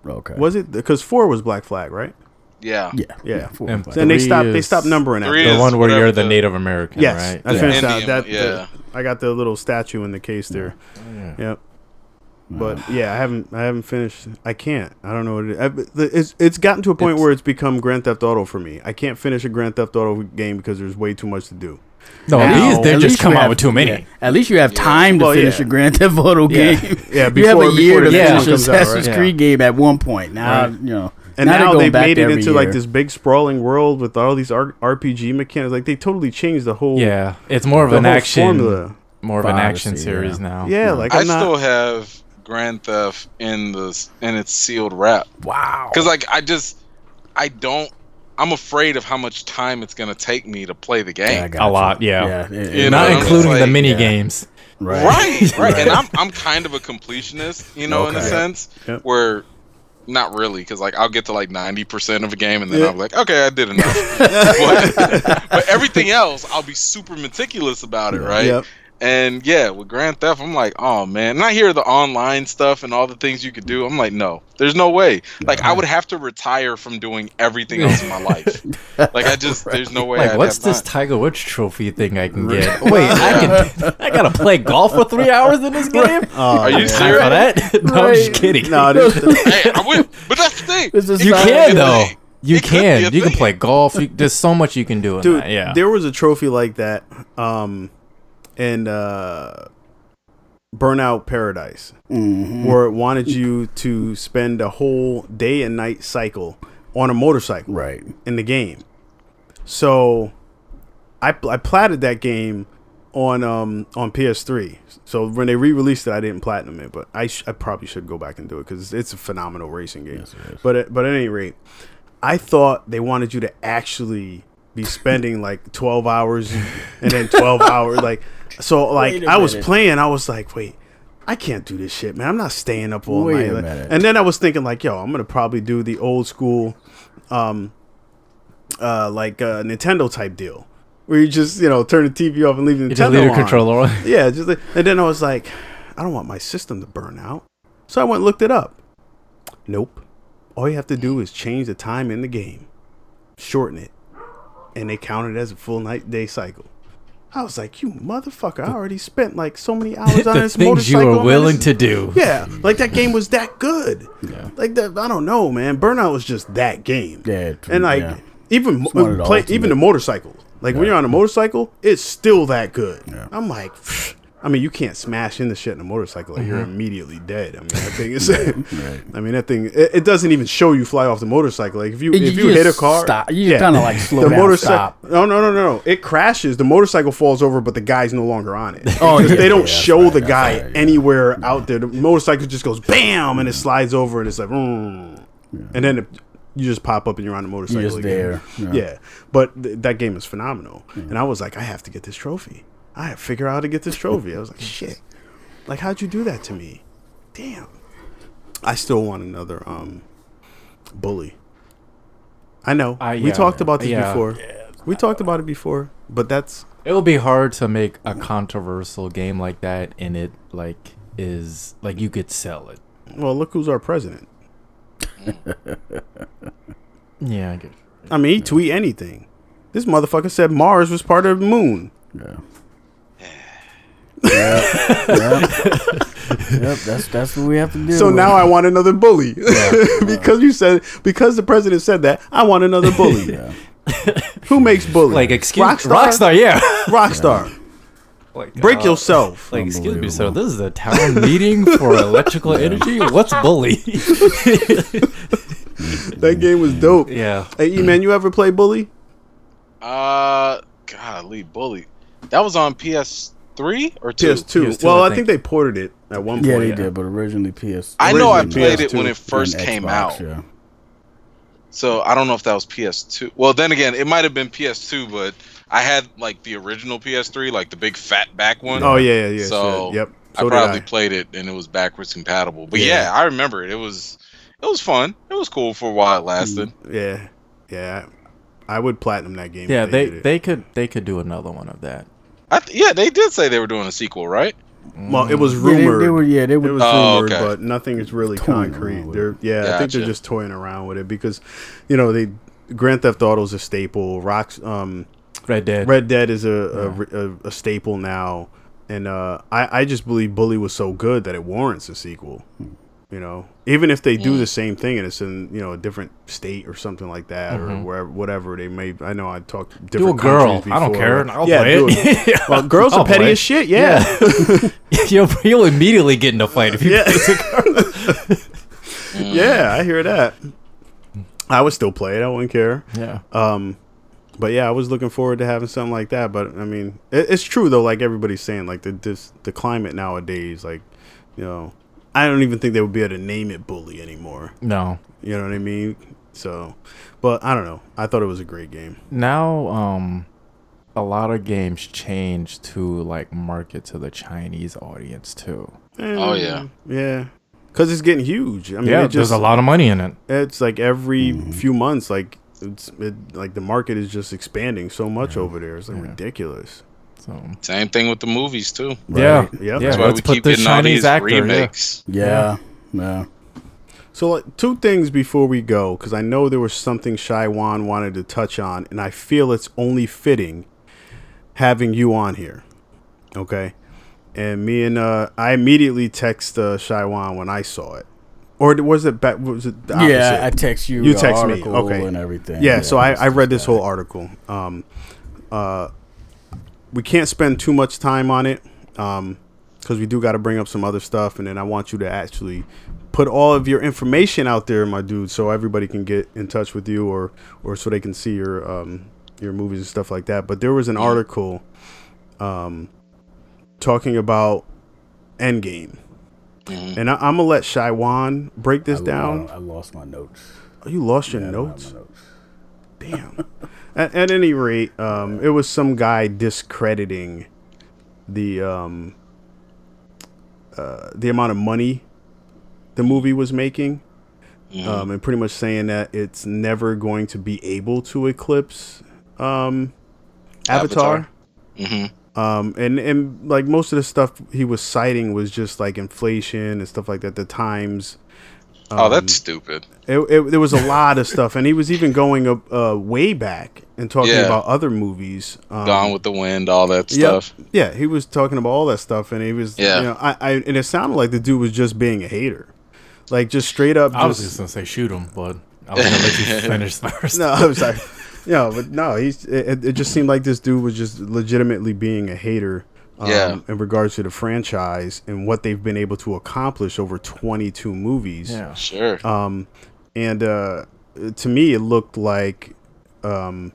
Okay. Was it because four was Black Flag, right? Yeah. Yeah. Yeah. four, And five. They Three stopped. They stopped numbering Three after. the one where you're the the- Native American, Yes, right? I Yeah. finished that. Indian, that yeah. the- I got the little statue in the case there. Yeah. Yep. But yeah, I haven't. I haven't finished. I can't. I don't know what it is. It's it's gotten to a point It's- where it's become Grand Theft Auto for me. I can't finish a Grand Theft Auto game because there's way too much to do. No, Now, these they at just least come you out have- with too many. yeah, at least you have Yeah. time to finish yeah. a Grand Theft Auto Yeah. game. Yeah, you have before- a year before to the game finish comes out, right? Assassin's Yeah. Creed game at one point. Now Right. you know, And now, now, they're going they've made it every into like this big sprawling world with all these R- RPG mechanics. Like they totally changed the whole Yeah, it's more of an action, formula. more of an action series yeah. now. Yeah, like I I'm not. still have Grand Theft in the in its sealed wrap wow. because like I just I don't. I'm afraid of how much time it's gonna take me to play the Yeah, I game. got A lot, yeah. it- it- You Not know, including it's the mini yeah. games. right, Right, right, and I'm I'm kind of a completionist, you know, in a sense Yep. where not really because like I'll get to like ninety percent of a game and then Yeah. I'm like, okay, I did enough. but, but everything else, I'll be super meticulous about it, right? Yep. And yeah, with Grand Theft, I'm like, oh man. And I hear the online stuff and all the things you could do. I'm like, no, there's no way. Like I would have to retire from doing everything else in my life. Like I just, there's no way. Like, I'd what's this time. Tiger Woods trophy thing I can get? Wait, I can. I gotta play golf for three hours in this game. Oh, Are you man. Serious? for that? no, I'm just kidding. No, this, hey, I would, but that's the thing. This is you not- can though. could- You it can. a You can play golf. You, there's so much you can do in dude. that. Yeah. There was a trophy like that, um, in uh, Burnout Paradise, Mhm. where it wanted you to spend a whole day and night cycle on a motorcycle Right. in the game. So I I platted that game on um on PS3. So when they re-released it, I didn't platinum it, but I sh- I probably should go back and do it because it's a phenomenal racing game. Yes. But at, but at any rate, I thought they wanted you to actually be spending like 12 hours and then 12 hours like so like I was playing I was like wait I can't do this shit man I'm not staying up all Wait night a and then I was thinking like yo I'm going to probably do the old school um uh like uh Nintendo type deal where you just you know turn the TV off and leave the You Nintendo just leave your on. controller on. Yeah, just like, and then I was like, I don't want my system to burn out. So I went and looked it up. Nope. All you have to do is change the time in the game, shorten it, and they count it as a full night day cycle. I was like, you motherfucker! I already spent like so many hours on the this things you motorcycle. are man. willing to do. Yeah, like that game was that good. Yeah. Like that, I don't know, man. Burnout was just that game. Yeah, it- and like yeah. even mo- one the play, ultimate- even the motorcycle. Like when you're on a motorcycle, it's still that good. Yeah. I'm like. I mean, you can't smash into shit in a motorcycle; like you're immediately dead. I mean, that thing is. Right. I mean, that thing. It, it doesn't even show you fly off the motorcycle. Like if you if you hit a car, stop. You just kinda, like, slow down, stop. No, no, no, no. It crashes. The motorcycle falls over, but the guy's no longer on it. Oh, yeah, they don't yeah, show right, the guy right, yeah. anywhere out there. The motorcycle just goes bam, and it slides over, and it's like, mm. and then it, you just pop up and you're on the motorcycle. just again. there, Yeah. yeah. but th- that game is phenomenal, and I was like, I have to get this trophy. I have figure out how to get this trophy. I was like, shit, like how'd you do that to me? Damn. I still want another um bully. I know. I- we talked about this yeah. before. we talked about it before, but that's It will be hard to make a controversial game like that, and it like is like you could sell it. well. Look who's our president. Yeah, I get. I mean, he tweet anything. This motherfucker said Mars was part of the moon. Yeah. Yeah, yeah. yep, that's that's what we have to do. So now I want another bully because you said because the president said that I want another bully. yeah. Who makes bully? Like excuse Rockstar. Rockstar, yeah. Rockstar. like, Break uh, yourself. Like excuse me, sir. This is a town meeting for electrical energy. What's bully? that game was dope. yeah. Hey, E man, you ever play bully? Uh, golly, bully. That was on PS3 or two. PS2. PS2, well, I I think. they ported it at one point. Yeah, they did, but originally PS. I know I played it when PS2 it first came Xbox, out. Yeah. So I don't know if that was PS2. Well, then again, it might have been PS2, but I had like the original PS3, like the big fat back one. Oh yeah, yeah, yeah. So, shit. yep. I So did probably I. played it and it was backwards compatible. But Yeah. yeah. I remember it. It was it was fun. It was cool for a while it mm-hmm. lasted. Yeah, yeah. I would platinum that game. Yeah, if they they could they could do another one of that. I th- yeah, they did say they were doing a sequel, right? Well, it was Yeah, they, rumored. they were. Yeah, they It were. was Oh, rumored, okay. but nothing is really Toying concrete. They're yeah, I think they're just toying around with it because, you know, they Grand Theft Auto is a staple. Rocks, um, Red Dead. Red Dead is a a, a, a staple now, and uh, I I just believe Bully was so good that it warrants a sequel. You know, even if they do the same thing and it's in you know a different state or something like that or wherever whatever they may. I know I talked do a different girl. countries I don't before. care. I'll yeah, play do it. it. Well, girls I'll are petty play as shit. Yeah. you'll, you'll immediately get in a fight if you Yeah. play a girl. yeah, I hear that. I would still play it. I wouldn't care. Yeah. Um, but yeah, I was looking forward to having something like that. But I mean, it, it's true though. Like everybody's saying, like the this the climate nowadays, like you know, I don't even think they would be able to name it bully anymore. No. You know what I mean? So, but I don't know. I thought it was a great game. Now, um, a lot of games change to like market to the Chinese audience too. Oh, yeah. Eh, yeah. Because it's getting huge. I mean, yeah, it just, there's a lot of money in it. It's like every Mm-hmm. few months, like it's it, like the market is just expanding so much over there. It's like Yeah. ridiculous. So Same thing with the movies too. yeah, Yep. yeah. That's That's why let's we put keep the getting all Chinese these actor. Yeah. remakes. Yeah. Yeah. So, like, two things before we go, because I know there was something Shy Wan wanted to touch on, and I feel it's only fitting having you on here. Okay, and me and uh, I immediately text uh, Shy Wan when I saw it, or was it back? Was it the opposite? Yeah, I text you. You the text me, okay. and everything. yeah, so I, I read just this whole article. Um, uh, we can't spend too much time on it because we do got to bring up some other stuff, and then I want you to actually put all of your information out there, my dude, so everybody can get in touch with you, or or so they can see your um, your movies and stuff like that. But there was an article um, talking about Endgame, Mhm. and I, I'm gonna let Shaiwan break this I, down. I, I lost my notes. Oh, you lost your Yeah, notes. notes. Damn. at, at any rate, um, it was some guy discrediting the um, uh, the amount of money the movie was making, Mhm. um, and pretty much saying that it's never going to be able to eclipse um, Avatar. Mhm. Um, and and like most of the stuff he was citing was just like inflation and stuff like that. The times. Oh, um, that's stupid. it, it, there was a lot of stuff, and he was even going up uh, way back and talking Yeah. about other movies. Um, Gone with the Wind, all that stuff. Yeah, yeah, he was talking about all that stuff, and he was, Yeah. you know, I, I, and it sounded like the dude was just being a hater, like just straight up. I was just, just gonna say shoot him, but I was gonna let you finish first. no, I was like, no, but no, he's. It, it just seemed like this dude was just legitimately being a hater. Um, Yeah. In regards to the franchise and what they've been able to accomplish over 22 movies. Yeah. Sure. Um, and uh, to me, it looked like um,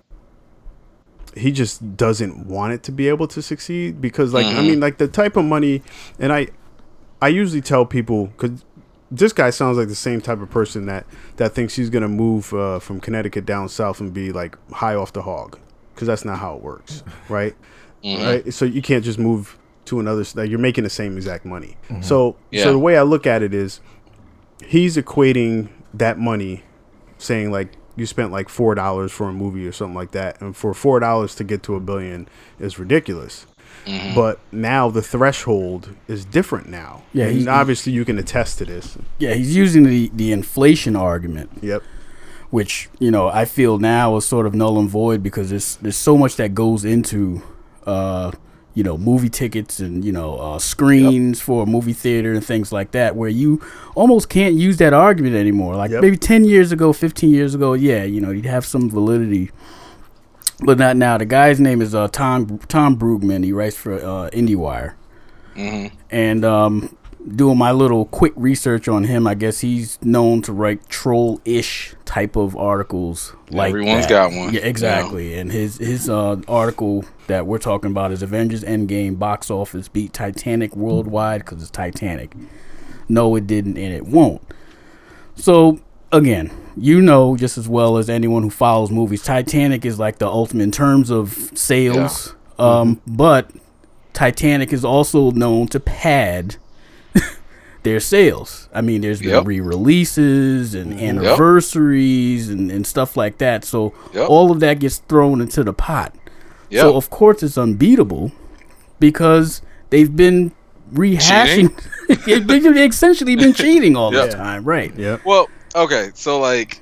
he just doesn't want it to be able to succeed because, like, I Mhm. mean, like the type of money, and I, I usually tell people because this guy sounds like the same type of person that that thinks he's gonna move uh, from Connecticut down south and be like high off the hog because that's not how it works, right? Mhm. right? So you can't just move to another. Like you're making the same exact money. So Yeah. so the way I look at it is, he's equating that money, saying like you spent like four dollars for a movie or something like that, and for four dollars to get to a billion is ridiculous. Mhm. But now the threshold is different now. Yeah, and obviously you can attest to this. Yeah, he's using the, the inflation argument, Yep. which you know I feel now is sort of null and void because there's there's so much that goes into, uh, you know, movie tickets and you know uh, screens for a movie theater and things like that, where you almost can't use that argument anymore. Like Yep. maybe ten years ago, fifteen years ago, yeah, you know, you'd have some validity. But not now. The guy's name is uh, Tom Tom Brueggemann. He writes for uh, IndieWire. Mhm. and um, doing my little quick research on him, I guess he's known to write troll-ish type of articles. Like Everyone's that. got one. Yeah, exactly. And his his uh, article that we're talking about is Avengers Endgame box office beat Titanic worldwide because it's Titanic. No, it didn't, and it won't. So again, you know just as well as anyone who follows movies, Titanic is like the ultimate in terms of sales. Um, but Titanic is also known to pad their sales. I mean, there's been Yep. re-releases and mm, anniversaries and, and stuff like that. So Yep. all of that gets thrown into the pot. Yep. So of course it's unbeatable because they've been rehashing. they've essentially been cheating all Yeah. the time, right? Yep. Well, okay, so like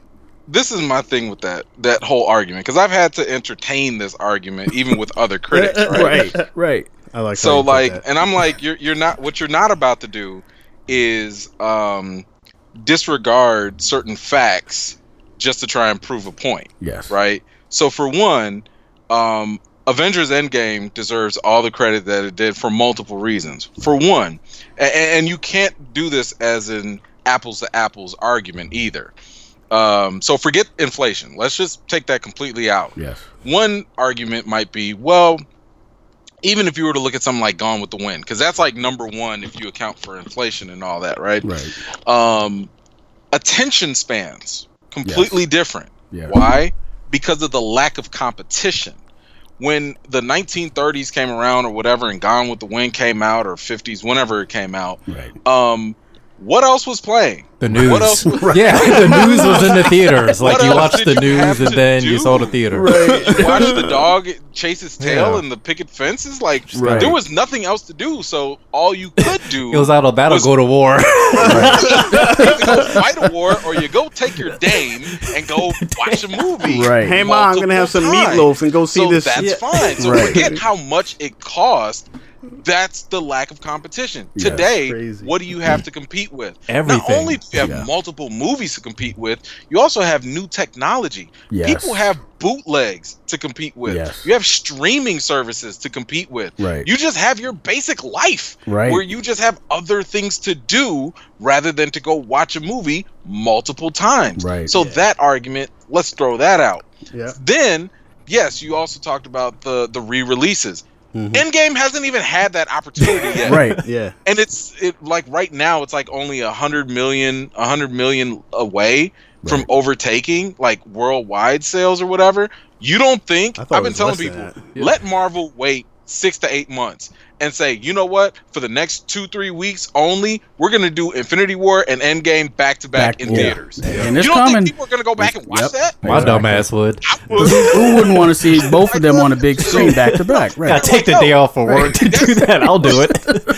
this is my thing with that that whole argument because I've had to entertain this argument even with other critics, right? Right, right. I like. so like, and I'm like, you're you're not what you're not about to do is um disregard certain facts just to try and prove a point, Yes. right? So for one, um Avengers Endgame deserves all the credit that it did for multiple reasons. For one, and, and you can't do this as an apples to apples argument either. Um, so forget inflation. Let's just take that completely out. Yes. One argument might be, well, even if you were to look at something like Gone with the Wind, because that's like number one if you account for inflation and all that, right? Right. Um, attention spans completely different. Yeah. Why? Because of the lack of competition. When the 1930s came around or whatever, and Gone with the Wind came out, or 50s, whenever it came out, Right. um, what else was playing? The news. What else? was- Yeah, the news was in the theaters. Like What you watched the you news and to then you saw the theater. you watch the dog chase his tail Yeah. and the picket fences. Like Right. there was nothing else to do, so all you could do It was out of battle, Was- go to war. you go fight a war, or you go take your dame and go watch a movie. Right. Hey mom, I'm gonna have some times. meatloaf and go see so this. that's Yeah. fine. So Right. forget how much it cost. That's the lack of competition. Yes. Today, Crazy. what do you have to compete with? Everything. Not only do you have Yeah. multiple movies to compete with, you also have new technology. Yes. People have bootlegs to compete with. Yes. You have streaming services to compete with. Right. You just have your basic life Right. where you just have other things to do rather than to go watch a movie multiple times. Right. So that argument, let's throw that out. Yeah. Then yes, you also talked about the the re-releases. Mhm. Endgame hasn't even had that opportunity yet. Right. Yeah. and it's it like right now it's like only a hundred million a hundred million away from overtaking like worldwide sales or whatever you don't think i've been telling people. Yeah. let marvel wait six to eight months and say you know what for the next two three weeks only we're gonna do infinity war and endgame back to back Back- in yeah. theaters And you don't coming. think people are gonna go back and watch Yep. that My Exactly. dumb ass would. Would. Who wouldn't want to see both of them on a big screen back to back? Gotta take the day off for work to do that. I'll do it.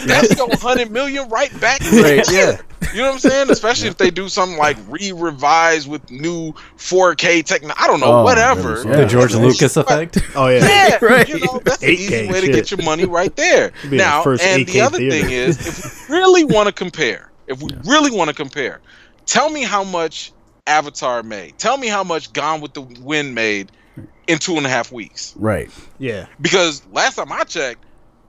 that's your 100 million right back Right, yeah you know what i'm saying especially if they do something like re-revise with new 4k technology i don't know Oh, whatever goodness, yeah. the George Lucas effect. Oh yeah. Yeah, Right. you know that's an 8K easy way to get your money right there. Be the Now, and the other theater. thing is, if we really want to compare, if we really want to compare, tell me how much Avatar made. Tell me how much Gone with the Wind made in two and a half weeks. Right. Yeah. Because last time I checked,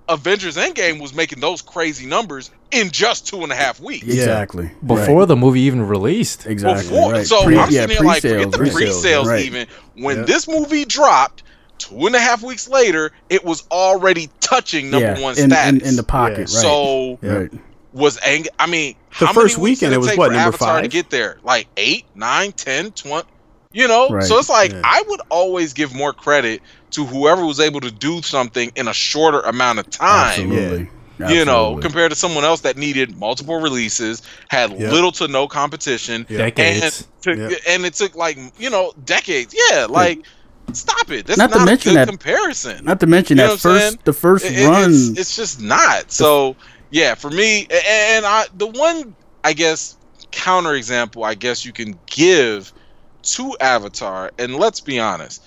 Avengers Endgame was making those crazy numbers in just two and a half weeks. Exactly. Before Right. the movie even released. Exactly. Before, right. so Pre- I'm yeah, sitting here like, forget the pre-sales, pre-sales right. even. When Yeah. this movie dropped, two and a half weeks later, it was already touching number yeah, one in, status. in, in the pocket. Right. So Yeah. right. was ang- I mean, The how first many weeks weekend, it was take what, for number Avatar to get there? Like eight, nine, ten, twenty. You know, Right. so it's like Yeah. I would always give more credit to whoever was able to do something in a shorter amount of time. Absolutely. You know, compared to someone else that needed multiple releases, had Yeah. little to no competition, Yeah. Decades. and, Yeah. to, and it took like you know decades. Yeah, like stop it. That's Not not, to a mention good that- comparison. Not to mention You that first saying? the first It- it- run. It's, it's just not. So yeah, for me, and I the one I guess counterexample I guess you can give to Avatar, and let's be honest,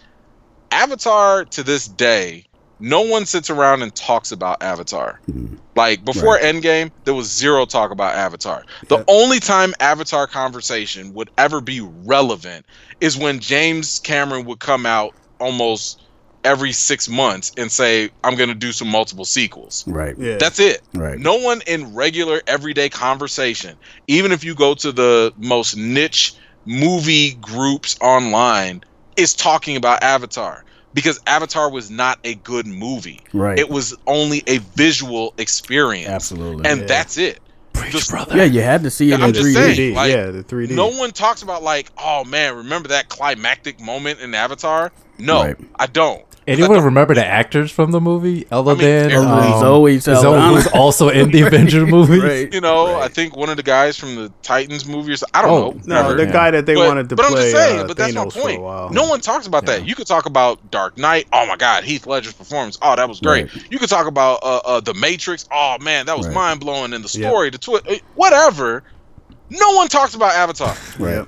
Avatar to this day, no one sits around and talks about Avatar. Mhm. Like before Endgame, there was zero talk about Avatar. The Yep. only time Avatar conversation would ever be relevant is when James Cameron would come out almost every six months and say, I'm going to do some multiple sequels. right. Yeah. That's it. Right. No one in regular everyday conversation, even if you go to the most niche movie groups online, is talking about Avatar because Avatar was not a good movie. Right. It was only a visual experience. Absolutely. And Yeah. that's it. Preach, Just- brother. yeah, you had to see it I'm in 3D. saying. 3D. like, yeah, the 3D. No one talks about like, oh man, remember that climactic moment in Avatar? No, Right. I don't. Anyone remember the actors from the movie? Other I mean, than um, Louise Zoe Saldana. who's also in the Avenger movie. Right. You know, Right. I think one of the guys from the Titans movie or something. I don't Oh, know. No, Whatever. the Yeah. guy that they but, wanted to but play I'm just saying, uh, but that's my Thanos for a point. No one talks about that. You could talk about Dark Knight. Oh my God, Heath Ledger's performance. Oh, that was great. You could talk about uh, uh, the Matrix. Oh man, that was Right. mind blowing. And the Yep. story, the twist, whatever. No one talks about Avatar, Right.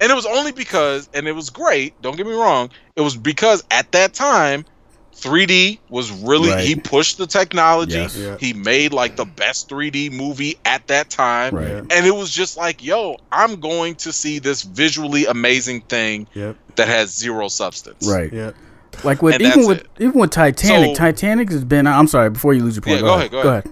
Yep. and it was only because, and it was great. Don't get me wrong. It was because at that time. 3D was really Right. he pushed the technology. Yes. Yeah. He made like the best 3D movie at that time. Right. And it was just like, yo, I'm going to see this visually amazing thing Yep. that has zero substance. Right. Yep. Like with And even with it. even with Titanic, So- Titanic has been. I'm sorry. Before you lose your point, Yeah, go ahead, go ahead.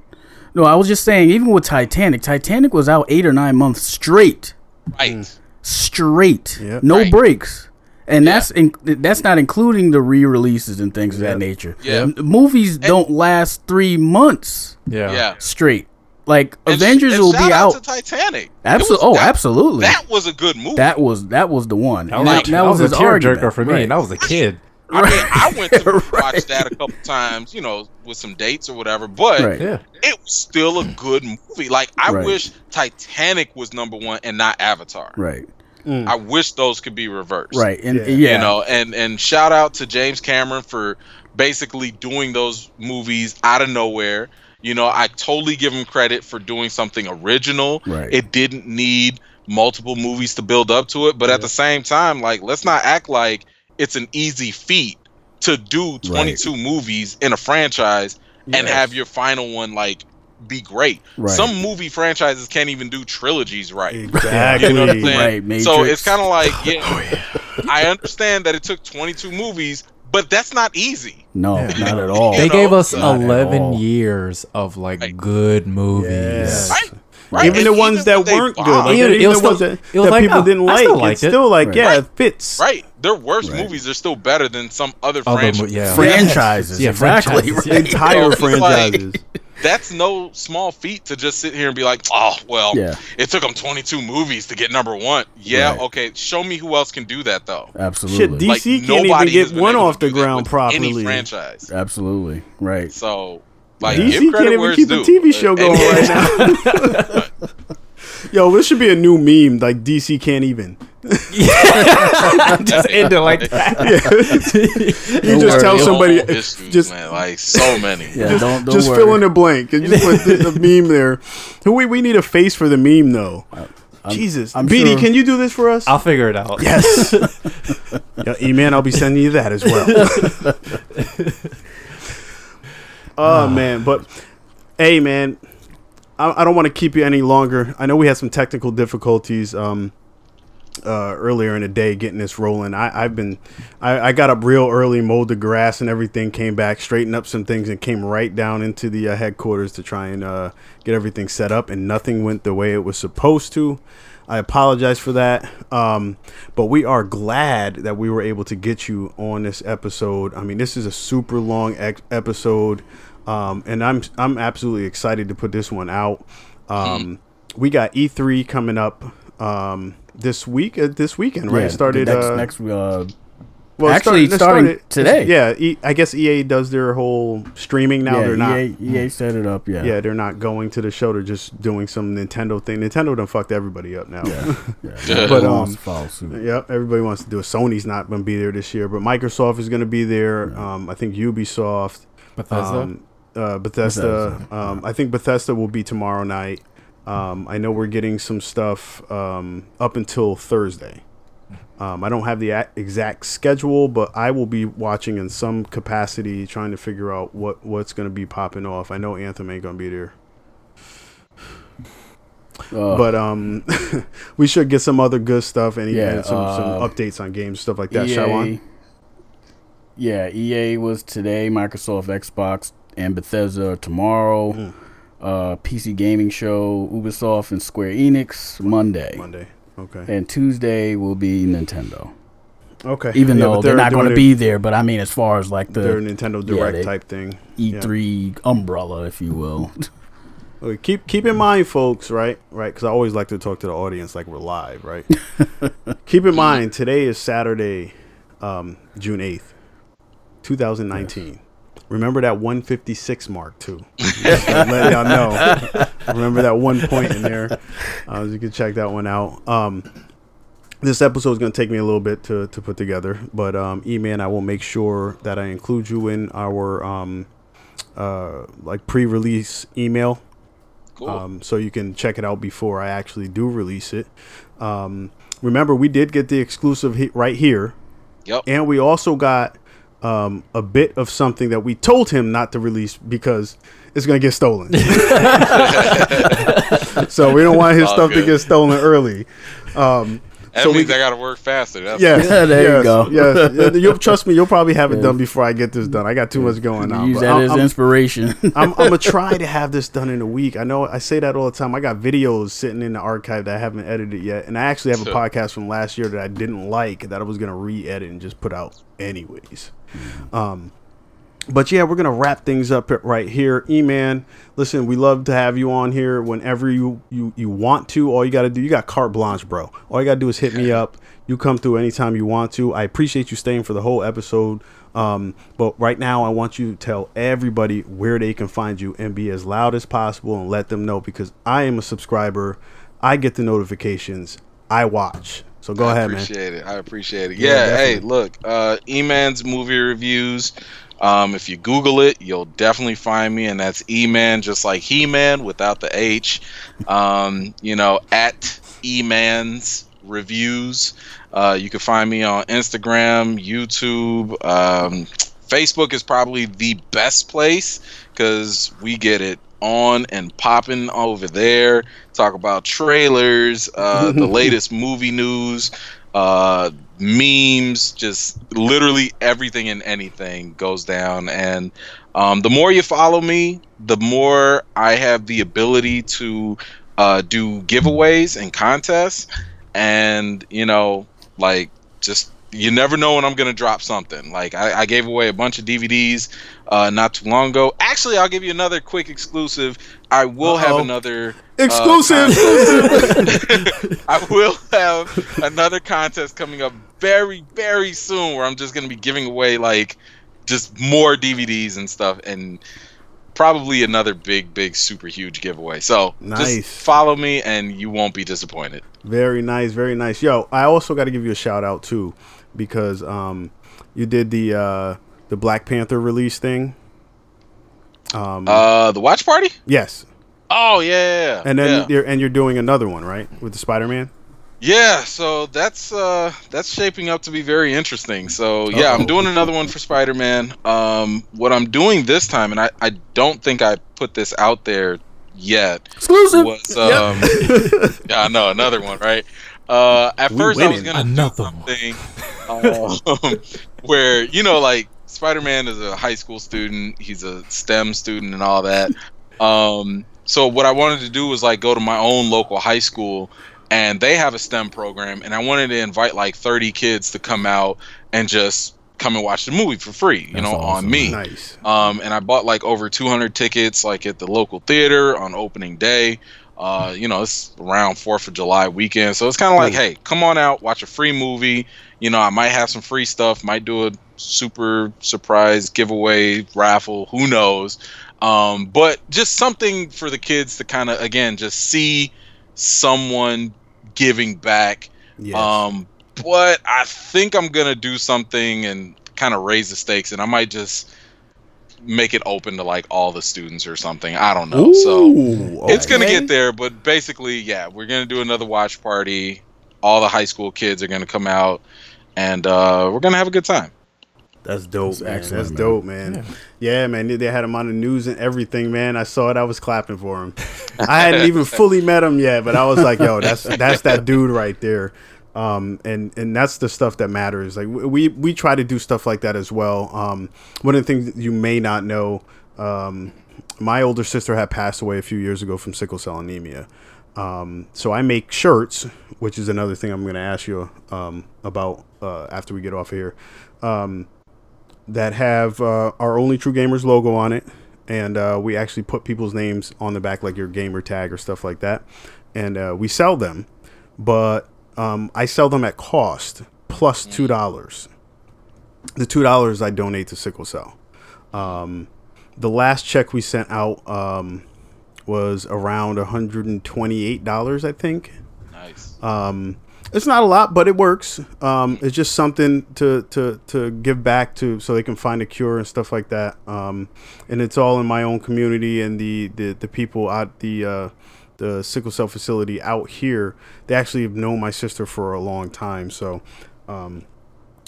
No, I was just saying. Even with Titanic, Titanic was out eight or nine months straight, Right. Mm. Straight, Yep. no Right. breaks, and Yeah. that's in, that's not including the re-releases and things of that nature. Yeah. M- movies don't last three months Yeah. Yeah. straight. Like And- Avengers and will shout be out out. to Titanic. Absolutely. Oh, that- absolutely. That was a good movie. That was that was the one. That And was, that, a, that was, a his argument. tearjerker for me, Right. and I was a kid. I mean, I went to Right. watch that a couple times, you know, with some dates or whatever, but Right. Yeah. it was still a good movie. Like, I Right. wish Titanic was number one and not Avatar. Right. Mm. I wish those could be reversed. Right. And Yeah. yeah, you know and and shout out to james cameron for basically doing those movies out of nowhere you know i totally give him credit for doing something original Right. it didn't need multiple movies to build up to it but at the same time like let's not act like it's an easy feat to do 22 movies in a franchise and have your final one like be great Right. some movie franchises can't even do trilogies right Exactly. you know what I'm saying? Right, So it's kind of like, oh, yeah, I understand that it took 22 movies, but that's not easy. no, Yeah. not at all. They know, gave us not 11 years of like Right. good movies. Yes. Right? Right. Even And the ones when that weren't good, bombed- like Even- even, it was the ones still- that, that like, people oh, didn't like, still it's it. still like, Right. yeah, Right. it fits. Right. their worst Right. movies are still better than some other Other franchises. yeah. franchises. Yeah, exactly. franchises, right. Entire So like- franchises. That's no small feat to just sit here and be like, oh well, Yeah, it took them 22 movies to get number one. Yeah, Right. okay. Show me who else can do that though. absolutely. Shit, Like, DC can't even get one off the ground properly. Any franchise. absolutely. Right. So, like, DC can't even keep it's a. TV show going right now. Yo, this should be a new meme. Like DC can't even. just end it like that. you Don't just worry. tell Long somebody, issues, just man, like so many. Yeah, don't don't just worry. fill in the blank and just put the, the meme there. Who we we need a face for the meme though. Jesus, I'm Beatty, sure- can you do this for us? I'll figure it out. yes. yeah, E-Man, I'll be sending you that as well. oh man, but hey man, I, don't want to keep you any longer. I know we had some technical difficulties um, uh, earlier in the day getting this rolling. I, I've been, I, I got up real early, mowed the grass and everything, came back, straightened up some things, and came right down into the uh, headquarters to try and uh, get everything set up. And nothing went the way it was supposed to. I apologize for that. Um, but we are glad that we were able to get you on this episode. I mean, this is a super long ex- episode. Um, and I'm I'm absolutely excited to put this one out. Um, We got E3 coming up um, this week, uh, this weekend, right? Yeah, It started next, uh, next uh, well, it actually, started- it starting started- today. Yeah, e, I guess EA does their whole streaming now. yeah, they're not. EA, EA set it up. Yeah. Yeah, they're not going to the show. They're just doing some Nintendo thing. Nintendo done fucked everybody up now. Yeah. yeah. But, But um, wants to follow suit. Yep, everybody wants to do it. Sony's not going to be there this year, but Microsoft is going to be there. Um, I think Ubisoft, Bethesda. um, uh, Bethesda. Bethesda, Um, I think Bethesda will be tomorrow night. Um, I know we're getting some stuff um, up until Thursday. Um, I don't have the a- exact schedule, but I will be watching in some capacity, trying to figure out what what's going to be popping off. I know Anthem ain't going to be there. Uh, but um, we should get some other good stuff and, Yeah, and some, some uh, updates on games, stuff like that. EA, Shawan? Yeah, EA was today. Microsoft, Xbox, and Bethesda tomorrow. Mm. Uh, PC gaming show, Ubisoft and Square Enix Monday, Monday. Okay. and Tuesday will be Nintendo. Okay. Even Yeah, though but they're, not going to be there, but I mean, as far as like their the Nintendo yeah, Direct they- type thing. E3 umbrella, if you will. Okay, keep keep in mind, folks, right? Right, because I always like to talk to the audience like we're live, right? keep in mind, today is Saturday, um, June eighth, two thousand nineteen. Remember that one fifty six mark too. Let y'all know. Remember that one point in there. Uh, you can check that one out. Um, this episode is going to take me a little bit to, to put together, but um, E-Man, I will make sure that I include you in our um, uh, like pre-release email Cool. um, so you can check it out before I actually do release it. Um, remember, we did get the exclusive he- right here, yep. and we also got um, a bit of something that we told him not to release because it's going to get stolen. so we don't want his All stuff to get stolen early. Um, That so we- I got to work faster. That's yes, Yeah, there you go. Yes, Yeah, you'll trust me. You'll probably have it Yeah. done before I get this done. I got too much going on. Use that I'm- as I'm- inspiration. I'm, I'm gonna try to have this done in a week. I know I say that all the time. I got videos sitting in the archive that I haven't edited yet, and I actually have a Sure. podcast from last year that I didn't like that I was gonna re-edit and just put out anyways. Um, but yeah, we're gonna wrap things up right here. E-man, listen, we love to have you on here whenever you you you want to. All you gotta do, you got carte blanche, bro. All you gotta do is hit me up. You come through anytime you want to. I appreciate you staying for the whole episode. Um, but right now, I want you to tell everybody where they can find you and be as loud as possible and let them know because I am a subscriber. I get the notifications. I watch. So go I ahead, man. appreciate it. I appreciate it. Yeah, Yeah, hey, look, uh E-Man's movie reviews. Um, if you Google it, you'll definitely find me, and that's E-Man, just like He-Man without the H. Um, you know, at E-Man's reviews. Uh, you can find me on Instagram, YouTube, um, Facebook is probably the best place because we get it on and popping over there. Talk about trailers, uh, the latest movie news, uh, memes, just literally everything and anything goes down. And um, the more you follow me, the more I have the ability to uh, do giveaways and contests, and you know, like just you never know when I'm gonna drop something. Like I, I gave away a bunch of DVDs uh, not too long ago. Actually, I'll give you another quick exclusive. I will have Uh-oh. another Exclusive. contest. I will have another contest coming up very, very soon where I'm just gonna be giving away like just more DVDs and stuff and probably another big, big, super huge giveaway. So Nice. just follow me and you won't be disappointed. Very nice, very nice. Yo, I also got to give you a shout out too, because um, you did the uh, the Black Panther release thing. Um, Uh, the watch party? yes, Oh yeah, yeah, yeah. and then yeah. you're and you're doing another one, right, with the Spider Man. Yeah, so that's uh that's shaping up to be very interesting. So yeah, Uh-oh. I'm doing another one for Spider-Man. Um what I'm doing this time and I I don't think I put this out there yet Exclusive. was um yeah, I know another one, right? Uh at We first I was going to Another do something um, where you know like Spider-Man is a high school student, he's a STEM student and all that. Um so what I wanted to do was like go to my own local high school and they have a STEM program, and I wanted to invite like 30 kids to come out and just come and watch the movie for free, you That's know, awesome, on me. Nice. Um, and I bought like over 200 tickets, like at the local theater on opening day. Uh, you know, it's around Fourth of July weekend, so it's kind of like, hey, come on out, watch a free movie. You know, I might have some free stuff, might do a super surprise giveaway raffle, who knows? Um, but just something for the kids to kind of again just see someone giving back Yes. um, but I think I'm gonna do something and kind of raise the stakes, and I might just make it open to like all the students or something. I don't know. So Ooh, it's gonna get there, but basically, yeah, we're gonna do another watch party. All the high school kids are gonna come out, and uh, we're gonna have a good time. That's dope. That's man. excellent, That's man. dope, man. Yeah. man. They had him on the news and everything, man. I saw it. I was clapping for him. I hadn't even fully met him yet, but I was like, "Yo, that's that's that dude right there." Um, and and that's the stuff that matters. Like we we try to do stuff like that as well. Um, one of the things you may not know, um, my older sister had passed away a few years ago from sickle cell anemia. Um, so I make shirts, which is another thing I'm going to ask you um, about uh, after we get off of here. Um, that have uh, our only true gamers logo on it and uh, we actually put people's names on the back like your gamer tag or stuff like that and uh, we sell them but um, i sell them at cost plus two dollars the two dollars i donate to sickle cell um, the last check we sent out um, was around $128 i think Nice. um, it's not a lot, but it works. Um, it's just something to, to, to give back to so they can find a cure and stuff like that. Um, and it's all in my own community and the, the, the people at the uh, the sickle cell facility out here. They actually have known my sister for a long time. So um,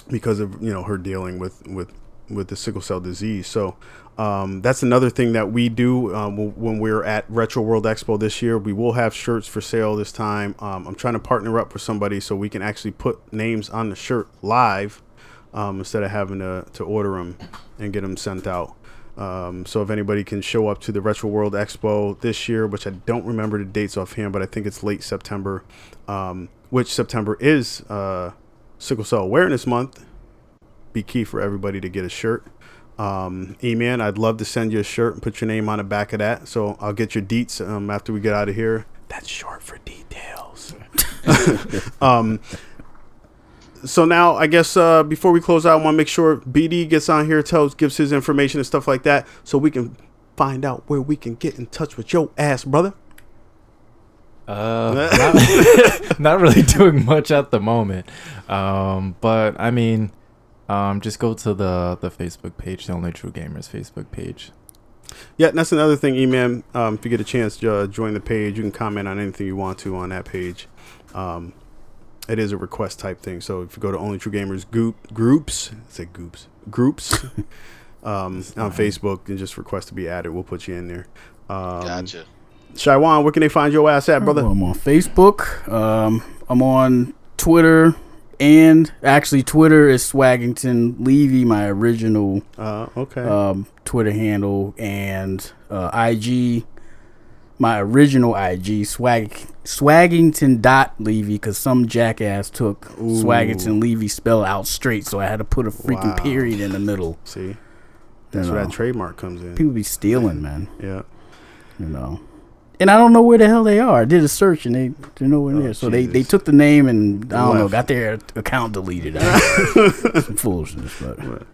because of you know her dealing with with with the sickle cell disease. So um, that's another thing that we do um, when we're at Retro World Expo this year. We will have shirts for sale this time. Um, I'm trying to partner up with somebody so we can actually put names on the shirt live um, instead of having to, to order them and get them sent out. Um, so if anybody can show up to the Retro World Expo this year, which I don't remember the dates offhand, but I think it's late September, um, which September is uh, Sickle Cell Awareness Month be key for everybody to get a shirt. Um, E-Man, I'd love to send you a shirt and put your name on the back of that. So I'll get your deets um, after we get out of here. That's short for details. so now I guess uh, before we close out, I want to make sure BD gets on here, tells, gives his information and stuff like that, so we can find out where we can get in touch with your ass, brother. Uh, not, not really doing much at the moment. Um, but I mean, um, just go to the the Facebook page, the Only True Gamers Facebook page. Yeah, and that's another thing, E-Man. Um, if you get a chance uh, join the page, you can comment on anything you want to on that page. Um, it is a request type thing. So if you go to Only True Gamers group, groups, say groups, groups um, on Facebook and just request to be added, we'll put you in there. Um, Gotcha. Shaiwan, where can they find your ass at, brother? Well, I'm on Facebook. Um, I'm on Twitter, and actually, Twitter is Swaggington Levy, my original Uh, okay. um, Twitter handle, and uh, IG. My original IG, swag Swaggington dot Levy, because some jackass took Swaggington Levy spell out straight, so I had to put a freaking Wow. period in the middle. See, You that's where that trademark comes in. People be stealing, man. Yeah. You know. And I don't know where the hell they are. I did a search and they they're nowhere near. Oh, so they, they Oh, took the name and I don't know, got their account deleted. Some foolishness, but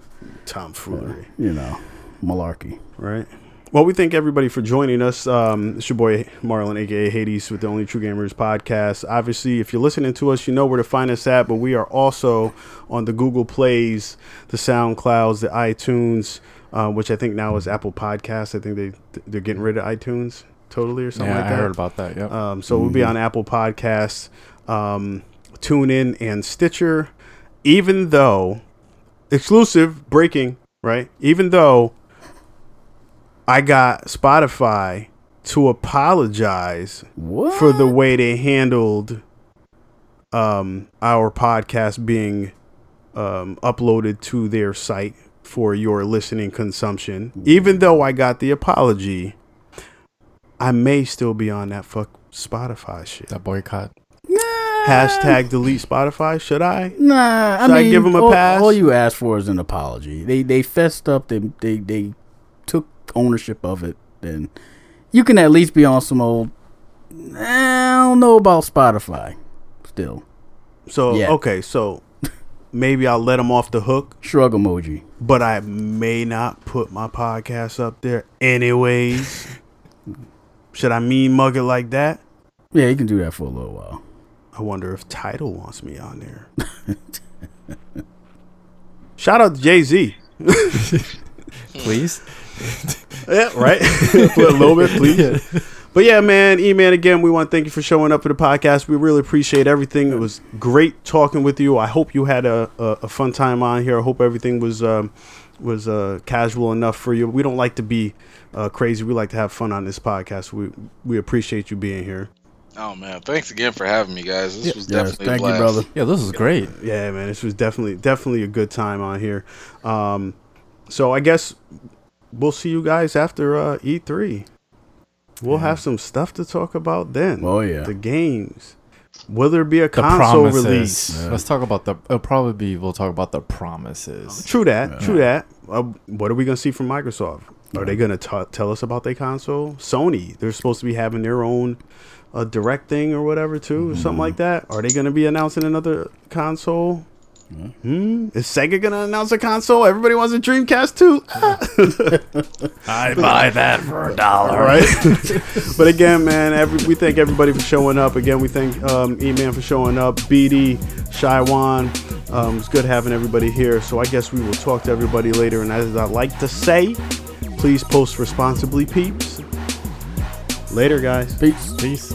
Tomfoolery. you know, malarkey. Right. Well, we thank everybody for joining us. Um, it's your boy Marlon, aka Hades, with the Only True Gamers podcast. Obviously, if you're listening to us, you know where to find us at. But we are also on the Google Plays, the SoundClouds, the iTunes, uh, which I think now is Apple Podcasts. I think they they're getting rid of iTunes totally or something yeah, like I that. heard about that. Yep. Um, so we'll be on Apple Podcasts, um, TuneIn, and Stitcher. Even though exclusive breaking, right? Even though I got Spotify to apologize What? for the way they handled um, our podcast being um, uploaded to their site for your listening consumption. Even though I got the apology, I may still be on that fuck Spotify shit. that boycott. Hashtag delete Spotify. Should I? Nah, I Should I give them a all, pass? all you asked for is an apology. They they fessed up. They they they took ownership of it. Then you can at least be on some old. I don't know about Spotify. Still, So Yeah. okay, so maybe I'll let them off the hook, shrug emoji. but I may not put my podcast up there anyways. Should I mean mug it like that? Yeah, you can do that for a little while. I wonder if Tidal wants me on there. Shout out to Jay Z. Please. Yeah, right. For a little bit, please. But yeah, man, E man, again, we want to thank you for showing up for the podcast. We really appreciate everything. It was great talking with you. I hope you had a, a, a fun time on here. I hope everything was um, was uh, casual enough for you. We don't like to be uh, crazy. We like to have fun on this podcast. We we appreciate you being here. Oh man, thanks again for having me, guys. This was Yes, definitely thank a blast. you, brother. Yeah, this is great. Yeah, man, this was definitely definitely a good time on here. Um, so I guess we'll see you guys after uh, E3. We'll have some stuff to talk about then. Oh yeah. the games. Will there be a The console promises. release? Let's talk about the. It'll probably be. We'll talk about the promises. True that. True that. Uh, what are we gonna see from Microsoft? Are they gonna t- tell us about their console? Sony, they're supposed to be having their own uh, direct thing or whatever too, or Mm-hmm. something like that. Are they gonna be announcing another console? Hmm? Is Sega gonna announce a console? Everybody wants a Dreamcast too. I buy that for a dollar. right? but again, man, every, we thank everybody for showing up. Again, we thank um, E-Man for showing up. BD, Shywan. Um, it's good having everybody here. So I guess we will talk to everybody later. And as I like to say, please post responsibly, peeps. Later, guys. Peace. Peace.